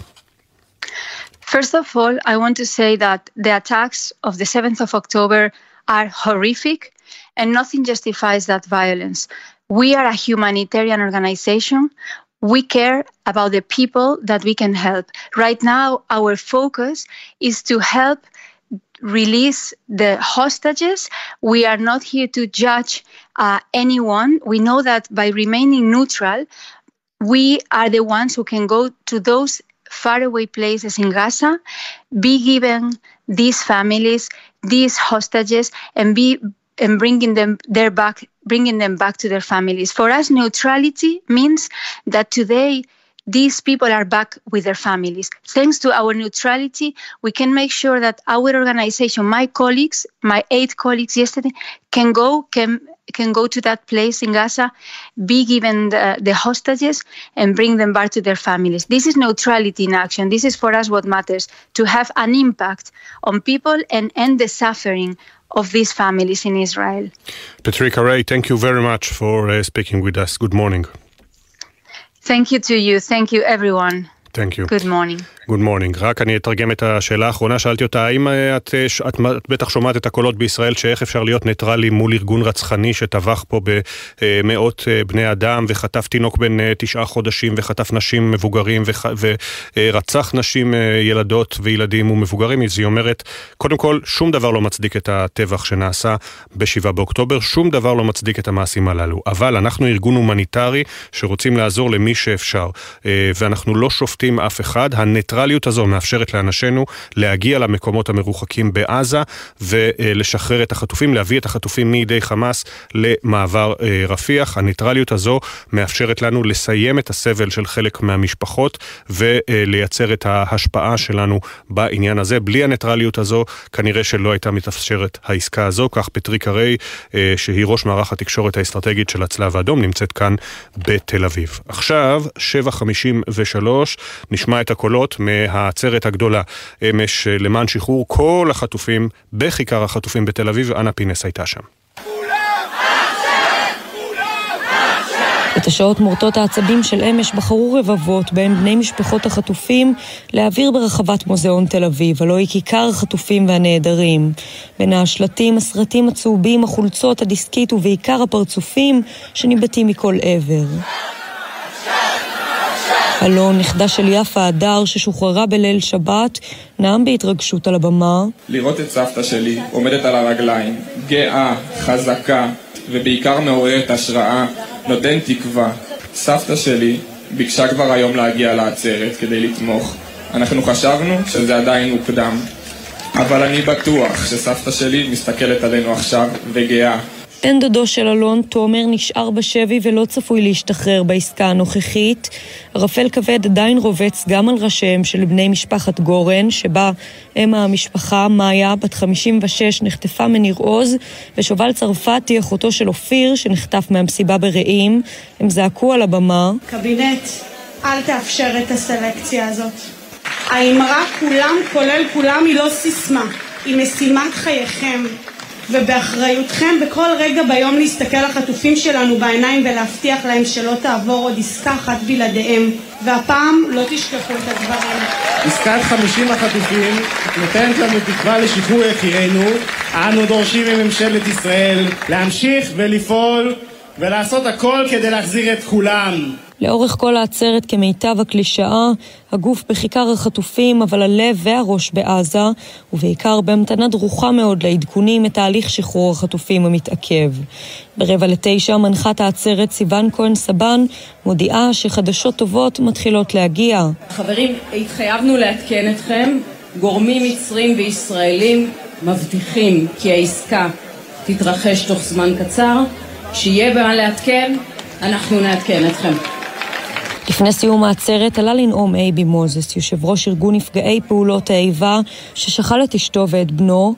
First of all, I want to say that the attacks of the 7th of October are horrific and nothing justifies that violence. We are a humanitarian organization. We care about the people that we can help. Right now, our focus is to help release the hostages. We are not here to judge uh, anyone. We know that by remaining neutral, we are the ones who can go to those faraway places in Gaza, be given these families, these hostages, and be and bringing them their back, bringing them back to their families. For us, neutrality means that today these people are back with their families. Thanks to our neutrality, we can make sure that our organization, my colleagues, my eight colleagues yesterday, can go, can can go to that place in Gaza, be given the, the, hostages, and bring them back to their families. This is neutrality in action. This is for us what matters to have an impact on people and end the suffering of these families in Israel. Patricia Ray, thank you very much for uh, speaking with us. Good morning. Thank you to you. Thank you, everyone. Thank you. Good morning. Good morning. רק אני אתרגם את השאלה האחרונה, שאלתי אותה, האם את, את, את בטח שומעת את הקולות בישראל שאיך אפשר להיות ניטרלי מול ארגון רצחני שטבח פה במאות בני אדם וחטף תינוק בן תשעה חודשים וחטף נשים מבוגרים וח, ורצח נשים, ילדות וילדים ומבוגרים, אז היא אומרת, קודם כל, שום דבר לא מצדיק את הטבח שנעשה ב-7 באוקטובר, שום דבר לא מצדיק את המעשים הללו. אבל אנחנו ארגון הומניטרי שרוצים לעזור למי שאפשר, ואנחנו לא שופטים אף אחד. הניטרליות הזו מאפשרת לאנשינו להגיע למקומות המרוחקים בעזה ולשחרר את החטופים, להביא את החטופים מידי חמאס למעבר רפיח. הניטרליות הזו מאפשרת לנו לסיים את הסבל של חלק מהמשפחות ולייצר את ההשפעה שלנו בעניין הזה. בלי הניטרליות הזו כנראה שלא הייתה מתאפשרת העסקה הזו, כך פטריקה ריי, שהיא ראש מערך התקשורת האסטרטגית של הצלב האדום, נמצאת כאן בתל אביב. עכשיו, 7.53, נשמע את הקולות מהעצרת הגדולה אמש למען שחרור כל החטופים בכיכר החטופים בתל אביב, אנה פינס הייתה שם. את השעות מורטות העצבים של אמש בחרו רבבות, בהם בני משפחות החטופים, להעביר ברחבת מוזיאון תל אביב, הלוא היא כיכר החטופים והנעדרים. בין השלטים, הסרטים הצהובים, החולצות, הדיסקית ובעיקר הפרצופים שניבטים מכל עבר. אלון, נכדה של יפה הדר, ששוחררה בליל שבת, נאם בהתרגשות על הבמה. לראות את סבתא שלי עומדת על הרגליים, גאה, חזקה, ובעיקר מעוררת השראה, נותן תקווה. סבתא שלי ביקשה כבר היום להגיע לעצרת כדי לתמוך. אנחנו חשבנו שזה עדיין מוקדם, אבל אני בטוח שסבתא שלי מסתכלת עלינו עכשיו וגאה. בן דודו של אלון, תומר, נשאר בשבי ולא צפוי להשתחרר בעסקה הנוכחית. ערפל כבד עדיין רובץ גם על ראשיהם של בני משפחת גורן, שבה אם המשפחה, מאיה, בת 56, נחטפה מניר עוז, ושובל צרפתי, אחותו של אופיר, שנחטף מהמסיבה ברעים. הם זעקו על הבמה. קבינט, אל תאפשר את הסלקציה הזאת. האמרה כולם, כולל כולם, היא לא סיסמה, היא משימת חייכם. ובאחריותכם בכל רגע ביום להסתכל לחטופים שלנו בעיניים ולהבטיח להם שלא תעבור עוד עסקה אחת בלעדיהם והפעם לא תשכחו את הדברים. עסקת 50 החטופים נותנת לנו תקווה לשחרור יקירנו. אנו דורשים מממשלת ישראל להמשיך ולפעול ולעשות הכל כדי להחזיר את כולם. לאורך כל העצרת כמיטב הקלישאה, הגוף בכיכר החטופים, אבל הלב והראש בעזה, ובעיקר בהמתנה דרוכה מאוד לעדכונים את תהליך שחרור החטופים המתעכב. ברבע לתשע מנחת העצרת סיון כהן סבן מודיעה שחדשות טובות מתחילות להגיע. חברים, התחייבנו לעדכן אתכם, גורמים מצרים וישראלים מבטיחים כי העסקה תתרחש תוך זמן קצר. כשיהיה מה לעדכן, אנחנו נעדכן אתכם. לפני סיום העצרת עלה לנאום אייבי מוזס, יושב ראש ארגון נפגעי פעולות האיבה, ששכל את אשתו ואת בנו. הוא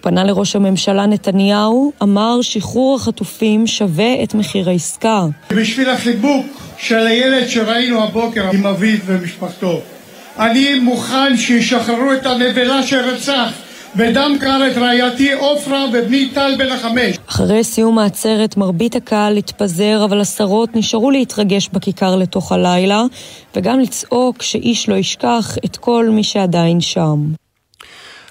פנה לראש הממשלה נתניהו, אמר שחרור החטופים שווה את מחיר העסקה. בשביל החיבוק של הילד שראינו הבוקר עם אביו ומשפחתו, אני מוכן שישחררו את הנבלה שרצח בדם קר את רעייתי עופרה ובני טל בן החמש. אחרי סיום העצרת מרבית הקהל התפזר, אבל עשרות נשארו להתרגש בכיכר לתוך הלילה, וגם לצעוק שאיש לא ישכח את כל מי שעדיין שם.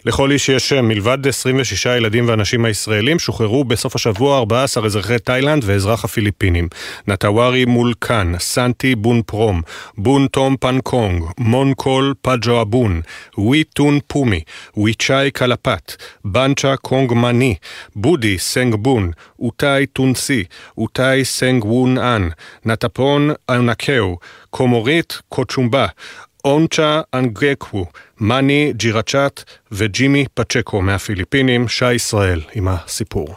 לכל איש יש שם, מלבד 26 ילדים ואנשים הישראלים, שוחררו בסוף השבוע 14 אזרחי תאילנד ואזרח הפיליפינים. נטווארי מול קאן, סנטי בון פרום, בון תום פן קונג, מון קול פג'ו אבון, ווי טון פומי, ווי צ'אי קלפת, בנצ'ה קונג מני, בודי סנג בון, אוטאי טונסי, אוטאי סנג וון אן, נטפון אנקאו, קומורית קוצ'ומבה, אונצ'ה אנגקוו, מאני ג'ירצ'אט וג'ימי פצ'קו מהפיליפינים, שי ישראל עם הסיפור.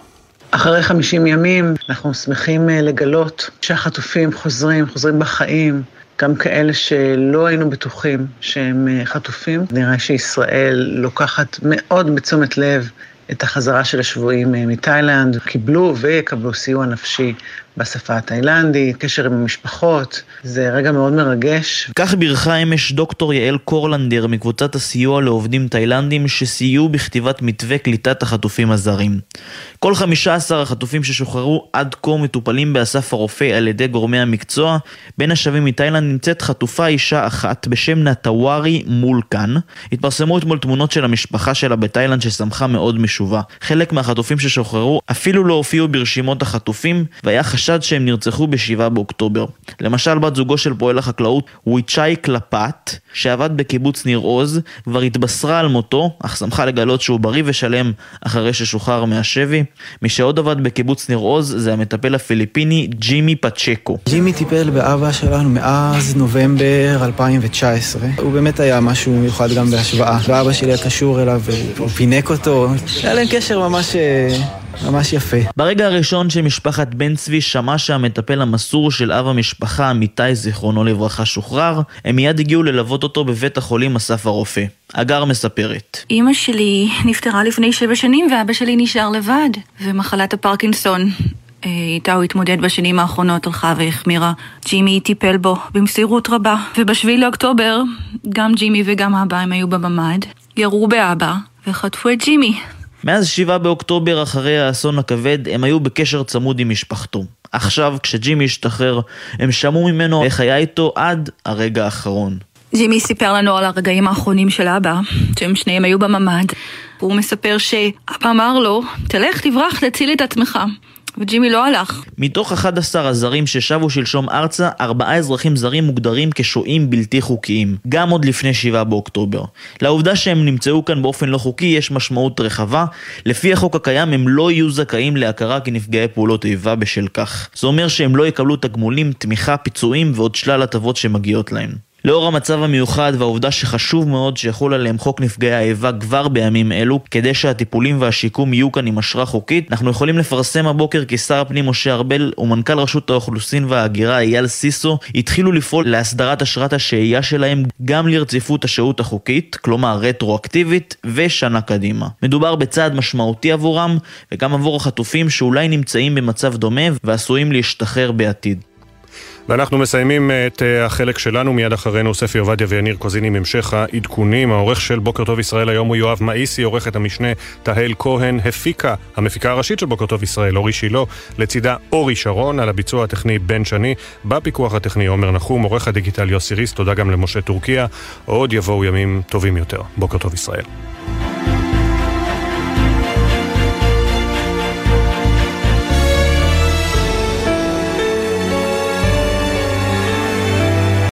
אחרי 50 ימים אנחנו שמחים לגלות שהחטופים חוזרים, חוזרים בחיים. גם כאלה שלא היינו בטוחים שהם אה, חטופים. נראה שישראל לוקחת מאוד בתשומת לב את החזרה של השבויים אה, מתאילנד, קיבלו ויקבלו סיוע נפשי בשפה התאילנדית, קשר עם המשפחות, זה רגע מאוד מרגש. כך בירכה אמש דוקטור יעל קורלנדר מקבוצת הסיוע לעובדים תאילנדים שסייעו בכתיבת מתווה קליטת החטופים הזרים. כל 15 החטופים ששוחררו עד כה מטופלים באסף הרופא על ידי גורמי המקצוע. בין השבים מתאילנד נמצאת חטופה אישה אחת בשם נטווארי מולקן. התפרסמו אתמול תמונות של המשפחה שלה בתאילנד ששמחה מאוד משובה. חלק מהחטופים ששוחררו אפילו לא הופיעו ברשימות החטופים, והיה חשד שהם נרצחו ב-7 באוקטובר. למשל בת זוגו של פועל החקלאות וויצ'אי קלפת, שעבד בקיבוץ ניר עוז, כבר התבשרה על מותו, אך שמחה לגלות שהוא בריא ושלם אחרי ששוחרר מהשבי. מי שעוד עבד בקיבוץ ניר עוז זה המטפל הפיליפיני ג'ימי פצ'קו. ג'ימי טיפל באבא שלנו מאז נובמבר 2019. הוא באמת היה משהו מיוחד גם בהשוואה. ואבא שלי היה קשור אליו והוא פינק אותו. היה להם קשר ממש... אה, ממש יפה. ברגע הראשון שמשפחת בן צבי שמע שהמטפל המסור של אב המשפחה, אמיתי זיכרונו לברכה, שוחרר, הם מיד הגיעו ללוות אותו בבית החולים אסף הרופא. אגר מספרת. אימא שלי נפטרה לפני שבע שנים ואבא שלי נשאר לבד. ומחלת הפרקינסון, אה, איתה הוא התמודד בשנים האחרונות הלכה והחמירה. ג'ימי טיפל בו במסירות רבה, ובשביעי לאוקטובר גם ג'ימי וגם אבא הם היו בממ"ד, ירו באבא וחטפו את ג'ימי. מאז 7 באוקטובר אחרי האסון הכבד הם היו בקשר צמוד עם משפחתו. עכשיו, כשג'ימי השתחרר, הם שמעו ממנו איך היה איתו עד הרגע האחרון. ג'ימי סיפר לנו על הרגעים האחרונים של אבא, שהם שניהם היו בממ"ד. הוא מספר שאבא אמר לו, תלך, תברח, תציל את עצמך. וג'ימי לא הלך. מתוך 11 הזרים ששבו שלשום ארצה, ארבעה אזרחים זרים מוגדרים כשוהים בלתי חוקיים, גם עוד לפני 7 באוקטובר. לעובדה שהם נמצאו כאן באופן לא חוקי יש משמעות רחבה. לפי החוק הקיים הם לא יהיו זכאים להכרה כנפגעי פעולות איבה בשל כך. זה אומר שהם לא יקבלו תגמולים, תמיכה, פיצויים ועוד שלל הטבות שמגיעות להם. לאור המצב המיוחד והעובדה שחשוב מאוד שיחול עליהם חוק נפגעי האיבה כבר בימים אלו, כדי שהטיפולים והשיקום יהיו כאן עם אשרה חוקית, אנחנו יכולים לפרסם הבוקר כי שר הפנים משה ארבל ומנכ"ל רשות האוכלוסין וההגירה אייל סיסו התחילו לפעול להסדרת אשרת השהייה שלהם גם לרציפות השהות החוקית, כלומר רטרואקטיבית, ושנה קדימה. מדובר בצעד משמעותי עבורם, וגם עבור החטופים שאולי נמצאים במצב דומה ועשויים להשתחרר בעתיד. ואנחנו מסיימים את אה, החלק שלנו, מיד אחרינו ספי עובדיה ויניר קוזין עם המשך העדכונים. העורך של בוקר טוב ישראל היום הוא יואב מאיסי, עורכת המשנה תהל כהן, הפיקה המפיקה הראשית של בוקר טוב ישראל, אורי שילה, לצידה אורי שרון, על הביצוע הטכני בן שני, בפיקוח הטכני עומר נחום, עורך הדיגיטל יוסי ריס, תודה גם למשה טורקיה. עוד יבואו ימים טובים יותר. בוקר טוב ישראל.